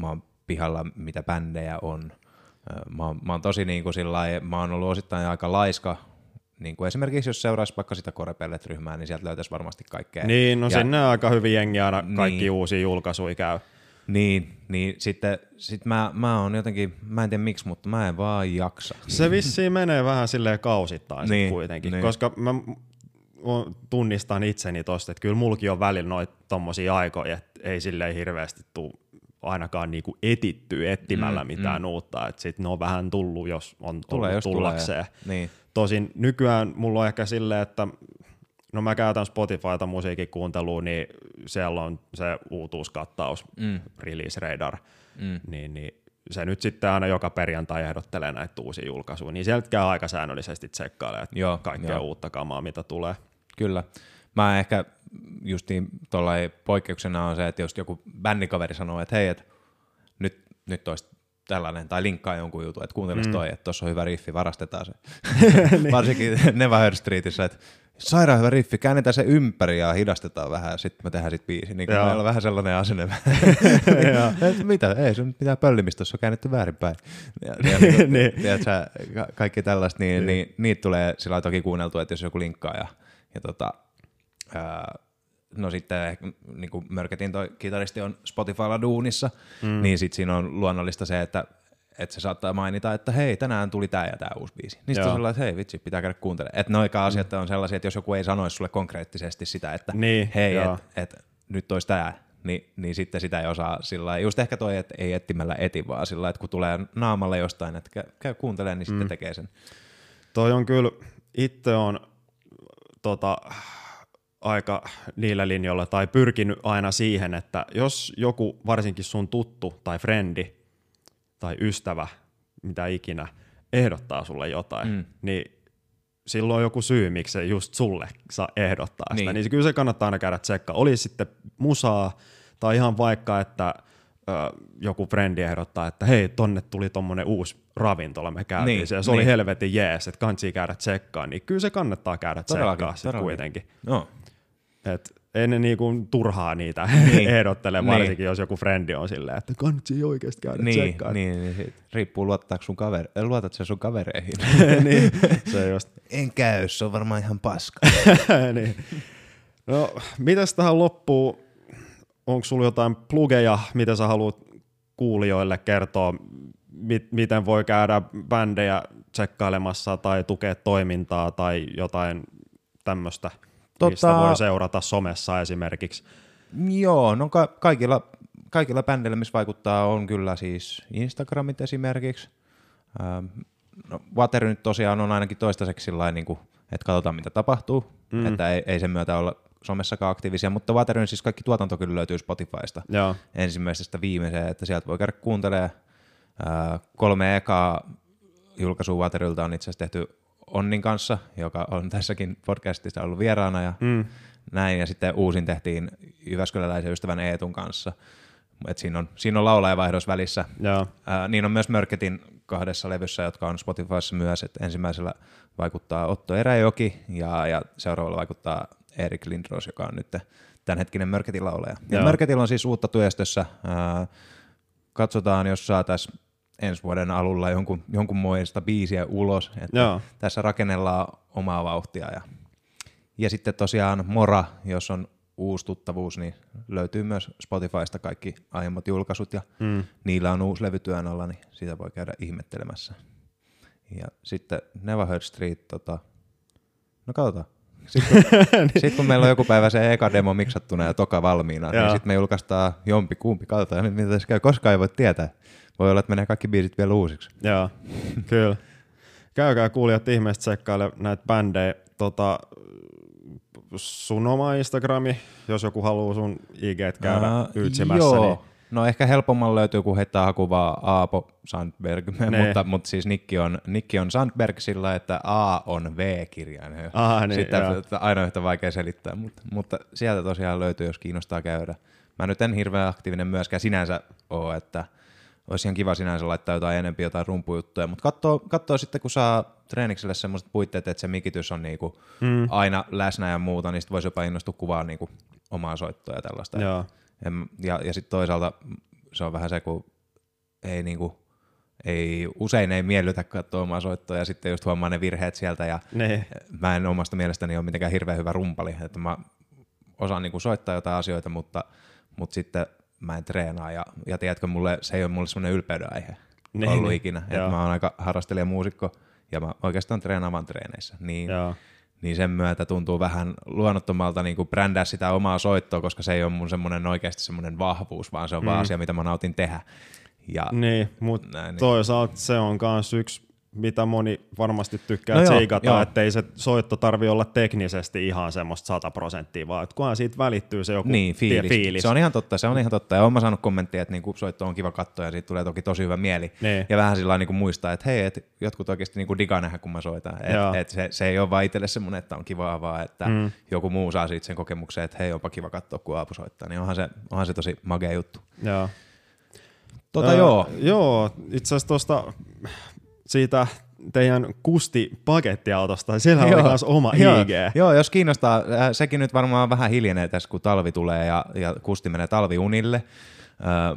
mä oon pihalla mitä bändejä on, öö, mä, oon, mä oon tosi niin kuin sillä mä oon ollut osittain aika laiska niin kuin esimerkiksi jos seuraisi vaikka sitä Korepellet-ryhmää, niin sieltä löytäisi varmasti kaikkea. Niin, no ja, sinne aika hyvin jengi aina kaikki niin, uusia julkaisuja käy. Niin, niin sitten sit mä, mä oon jotenkin, mä en tiedä miksi, mutta mä en vaan jaksa. Se vissiin menee vähän silleen kausittain niin, kuitenkin, niin. koska mä tunnistan itseni tosta, että kyllä mulki on välillä noita tommosia aikoja, että ei silleen hirveästi tule ainakaan niinku etittyä etsimällä mm, mitään mm. uutta, että sitten ne on vähän tullut, jos on tullut tulee, jos tullakseen. Tulee, niin. Tosin nykyään mulla on ehkä silleen, että no mä käytän Spotifyta musiikin kuunteluun, niin siellä on se uutuuskattaus, mm. Release Radar, mm. niin, niin se nyt sitten aina joka perjantai ehdottelee näitä uusia julkaisuja, niin sieltä aika säännöllisesti Joo, kaikkea uutta kamaa, mitä tulee. Kyllä. Mä ehkä justiin tuollain poikkeuksena on se, että jos joku bändikaveri sanoo, että hei, että nyt, nyt olisi tällainen, tai linkkaa jonkun jutun, että kuuntelis mm. toi, että tuossa on hyvä riffi, varastetaan se. Varsinkin Never Streetissä, että sairaan hyvä riffi, käännetään se ympäri ja hidastetaan vähän, sitten me tehdään sit biisi. Niin meillä on vähän sellainen asenne, mitä, ei se mitään pöllimistä, se on käännetty väärinpäin. Ja, ja niin, niin. Tiedätkö, kaikki tällaista, niin, niin, niin niitä tulee sillä toki kuunneltu, että jos joku linkkaa ja, ja tota, ää, no sitten niin kuin Mörketin toi kitaristi on Spotifylla duunissa, mm. niin sitten siinä on luonnollista se, että että se saattaa mainita, että hei, tänään tuli tämä ja tämä uusi biisi. Niin sitten on sellainen, että hei vitsi, pitää käydä kuuntelemaan. Että noika asiat on sellaisia, että jos joku ei sanoisi sulle konkreettisesti sitä, että niin, hei, että et, nyt olisi tämä, niin, niin sitten sitä ei osaa sillä just ehkä toi, että ei etsimällä eti, vaan sillä että kun tulee naamalle jostain, että käy, käy kuuntelemaan, niin mm. sitten tekee sen. Toi on kyllä, itse on tota, aika niillä linjoilla tai pyrkinyt aina siihen, että jos joku varsinkin sun tuttu tai frendi tai ystävä, mitä ikinä, ehdottaa sulle jotain, mm. niin silloin on joku syy, miksi se just sulle saa ehdottaa sitä. Niin. niin kyllä se kannattaa aina käydä tsekkaa. Oli sitten musaa tai ihan vaikka, että ö, joku frendi ehdottaa, että hei, tonne tuli tommonen uusi ravintola, me käytiin niin, se, ja se niin. oli helvetin jees, että kansi käydä tsekkaa, niin kyllä se kannattaa käydä tsekkaa sitten kuitenkin. No. Et ei ne niinku turhaa niitä niin. ehdottele, niin. varsinkin niin. jos joku frendi on silleen, että kannattaa oikeasti käydä niin, tsekkaan. Niin, niin riippuu luottaako sun kaveri, luotat sen sun kavereihin. niin, se just. En käy, se on varmaan ihan paska. niin. No, mitäs tähän loppuu? Onko sulla jotain plugeja, mitä sä haluat kuulijoille kertoa, mit, miten voi käydä bändejä tsekkailemassa tai tukea toimintaa tai jotain tämmöistä? Tota, mistä voi seurata somessa esimerkiksi. Joo, no ka- kaikilla, kaikilla bändeillä, missä vaikuttaa, on kyllä siis Instagramit esimerkiksi. Ähm, no, Water nyt tosiaan on ainakin toistaiseksi sillä niin kuin, että katsotaan mitä tapahtuu, mm. että ei, ei sen myötä olla somessakaan aktiivisia, mutta Wateryn siis kaikki tuotanto kyllä löytyy Spotifysta Joo. ensimmäisestä viimeiseen, että sieltä voi käydä kuuntelemaan. Äh, kolme ekaa julkaisua Waterylta on itse asiassa tehty Onnin kanssa, joka on tässäkin podcastissa ollut vieraana ja mm. näin. Ja sitten uusin tehtiin Jyväskyläläisen ystävän Eetun kanssa. Et siinä, on, siinä on laulajavaihdos välissä. Joo. Ää, niin on myös Mörketin kahdessa levyssä, jotka on Spotifyssa myös. Et ensimmäisellä vaikuttaa Otto Eräjoki ja, ja seuraavalla vaikuttaa Erik Lindros, joka on nyt tämänhetkinen Mörketin laulaja. Ja Mörketillä on siis uutta työstössä. Ää, katsotaan, jos saataisiin ensi vuoden alulla jonkun, jonkun muista biisiä ulos. Että Joo. Tässä rakennellaan omaa vauhtia. Ja, ja sitten tosiaan Mora, jos on uusi tuttavuus, niin löytyy myös Spotifysta kaikki aiemmat julkaisut ja mm. niillä on uusi levy työn alla, niin sitä voi käydä ihmettelemässä. Ja sitten Never Street, tota, no katsotaan. Sitten kun, niin. sit kun meillä on joku päivä se eka demo miksattuna ja toka valmiina, niin sitten me julkaistaan jompi kumpi, katsotaan mitä se käy, koskaan ei voi tietää. Voi olla, että menee kaikki biisit vielä uusiksi. Joo, kyllä. Käykää kuulijat ihmeessä tsekkaile näitä bändejä. Tota, sun oma Instagrami, jos joku haluaa sun IG käydä yytsimässä. Joo. Niin... No ehkä helpomman löytyy, kun heittää hakuvaa Aapo Sandberg, mutta, mutta siis Nikki on, Nikki on Sandberg sillä, että A on V-kirjain. Aha, niin, Sitten joo. aina yhtä vaikea selittää, mutta, mutta sieltä tosiaan löytyy, jos kiinnostaa käydä. Mä nyt en hirveän aktiivinen myöskään sinänsä ole, että – olisi ihan kiva sinänsä laittaa jotain enempi jotain rumpujuttuja, mutta katsoo, katsoo sitten, kun saa treenikselle semmoiset puitteet, että se mikitys on niinku mm. aina läsnä ja muuta, niin sitten voisi jopa innostua kuvaa niinku omaa soittoa ja tällaista. Joo. Ja, ja, ja sitten toisaalta se on vähän se, kun ei niinku, ei, usein ei miellytä katsoa omaa soittoa ja sitten just huomaa ne virheet sieltä ja ne. mä en omasta mielestäni ole mitenkään hirveän hyvä rumpali, että mä osaan niinku soittaa jotain asioita, mutta, mutta sitten mä en treenaa ja, ja tiedätkö, mulle, se ei ole mulle semmoinen ylpeyden aihe niin, ollut niin, ikinä. Että mä oon aika harrastelija muusikko ja mä oikeastaan treenaan vaan treeneissä. Niin, joo. niin sen myötä tuntuu vähän luonnottomalta niin kuin brändää sitä omaa soittoa, koska se ei ole mun semmoinen oikeasti semmoinen vahvuus, vaan se on mm. vaan asia, mitä mä nautin tehdä. Ja niin, mutta niin. toisaalta se on myös yksi mitä moni varmasti tykkää No tsiikata, että ei se soitto tarvi olla teknisesti ihan semmoista 100 prosenttia, vaan että kunhan siitä välittyy se joku Niin, tie- fiilis. fiilis. Se on ihan totta, se on ihan totta. Ja olen mä saanut kommenttia, että niinku soitto on kiva katsoa ja siitä tulee toki tosi hyvä mieli. Niin. Ja vähän sillä niinku muistaa, että hei, et jotkut oikeasti niinku digaa nähdä, kun mä soitan. Joo. Et, et se, se, ei ole vaan itselle semmoinen, että on kivaa, vaan että mm. joku muu saa siitä sen kokemuksen, että hei, onpa kiva katsoa, kun Aapu soittaa. Niin onhan se, onhan se tosi magea juttu. Joo. Tota Ö, joo, Joo, itse asiassa tuosta siitä teidän Kusti pakettiautosta, siellä oli myös oma joo, IG. Joo, jos kiinnostaa, äh, sekin nyt varmaan vähän hiljenee tässä, kun talvi tulee ja, ja Kusti menee talviunille,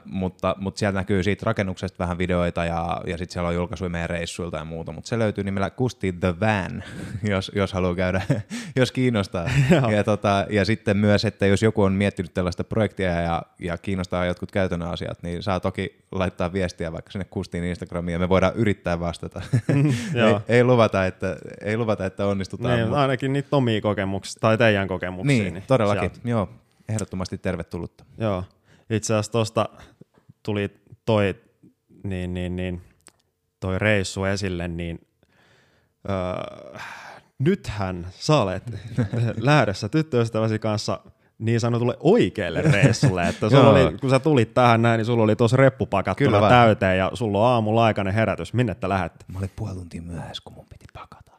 mutta, mutta sieltä näkyy siitä rakennuksesta vähän videoita ja, ja sitten siellä on julkaisuja meidän reissuilta ja muuta, mutta se löytyy nimellä Kusti The Van, jos, jos haluaa käydä, jos kiinnostaa. ja, tota, ja sitten myös, että jos joku on miettinyt tällaista projektia ja, ja kiinnostaa jotkut käytännön asiat, niin saa toki laittaa viestiä vaikka sinne Kustiin Instagramiin ja me voidaan yrittää vastata. ei, Joo. ei, luvata, että, ei luvata, että onnistutaan. Niin, mutta- ainakin niitä omia kokemuksia, tai teidän kokemuksia. niin, todellakin. sieltä. Joo, ehdottomasti tervetullutta. Joo. Itse asiassa tuosta tuli toi, niin, niin, niin, toi reissu esille, niin öö, nythän sä olet lähdössä tyttöystäväsi kanssa niin sanotulle oikealle reissulle, että sulla oli, kun sä tulit tähän näin, niin sulla oli tuossa reppu pakattuna täyteen ja sulla on aamulla aikainen herätys. Minne te lähdette? Mä olin puoli tuntia myöhässä, kun mun piti pakata.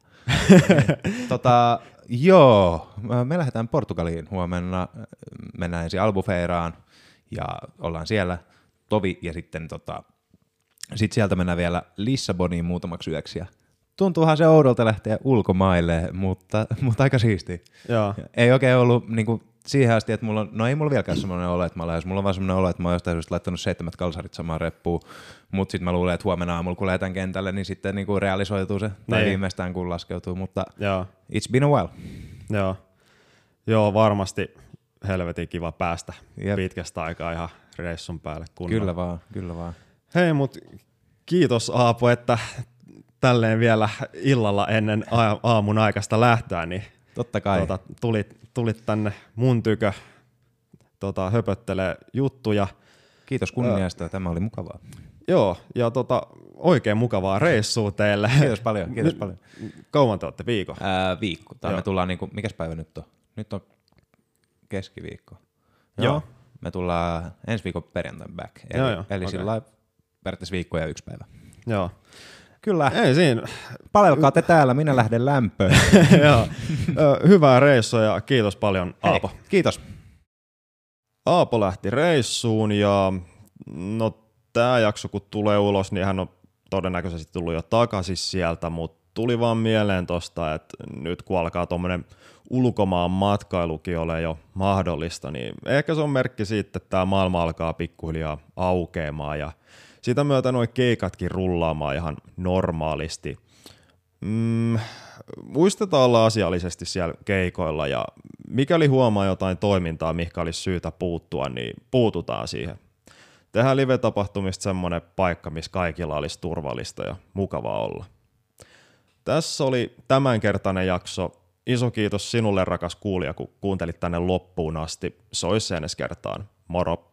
tota, joo, me lähdetään Portugaliin huomenna. Mennään ensin Albufeiraan ja ollaan siellä tovi ja sitten tota, sit sieltä mennään vielä Lissaboniin muutamaksi yöksi. Ja tuntuuhan se oudolta lähteä ulkomaille, mutta, mutta aika siisti. Joo. Ei oikein ollut niin kuin, siihen asti, että mulla on, no ei mulla vieläkään semmoinen olo, että mä lähes, mulla on vaan semmoinen olo, että mä oon jostain syystä laittanut seitsemät kalsarit samaan reppuun, mutta sitten mä luulen, että huomenna aamulla kun lähetään kentälle, niin sitten niin kuin realisoituu se, tai Niin. viimeistään kun laskeutuu, mutta Joo. it's been a while. Joo. Joo, varmasti helvetin kiva päästä Jep. pitkästä aikaa ihan reissun päälle. Kunnolla. Kyllä vaan, kyllä vaan. Hei, mut kiitos Aapo, että tälleen vielä illalla ennen aamun aikaista lähtöä, niin Totta kai. tota, tulit, tulit tänne mun tykö tota, höpöttelee juttuja. Kiitos kunniasta, tämä oli mukavaa. Joo, ja tota, oikein mukavaa reissua teille. Kiitos paljon, kiitos paljon. Kauan te olette viikon? Ää, viikko. Tai Joo. me tullaan, niinku, mikäs päivä nyt on? Nyt on keskiviikko. Joo. Me tullaan ensi viikon perjantain back. Eli, Joo, joo, eli okei. sillä periaatteessa viikko ja yksi päivä. Joo. Kyllä. Ei siinä. Palelkaa te täällä, minä lähden lämpöön. Joo. Hyvää reissua ja kiitos paljon Aapo. Hei, kiitos. Aapo lähti reissuun ja no tämä jakso kun tulee ulos, niin hän on todennäköisesti tullut jo takaisin sieltä, mutta tuli vaan mieleen tosta, että nyt kun alkaa tuommoinen ulkomaan matkailukin ole jo mahdollista, niin ehkä se on merkki siitä, että tämä maailma alkaa pikkuhiljaa aukeamaan ja sitä myötä nuo keikatkin rullaamaan ihan normaalisti. Mm, muistetaan olla asiallisesti siellä keikoilla ja mikäli huomaa jotain toimintaa, mikä olisi syytä puuttua, niin puututaan siihen. Tehdään live-tapahtumista semmoinen paikka, missä kaikilla olisi turvallista ja mukavaa olla. Tässä oli tämänkertainen jakso. Iso kiitos sinulle rakas kuulija, kun kuuntelit tänne loppuun asti. Sois ensi kertaan. Moro!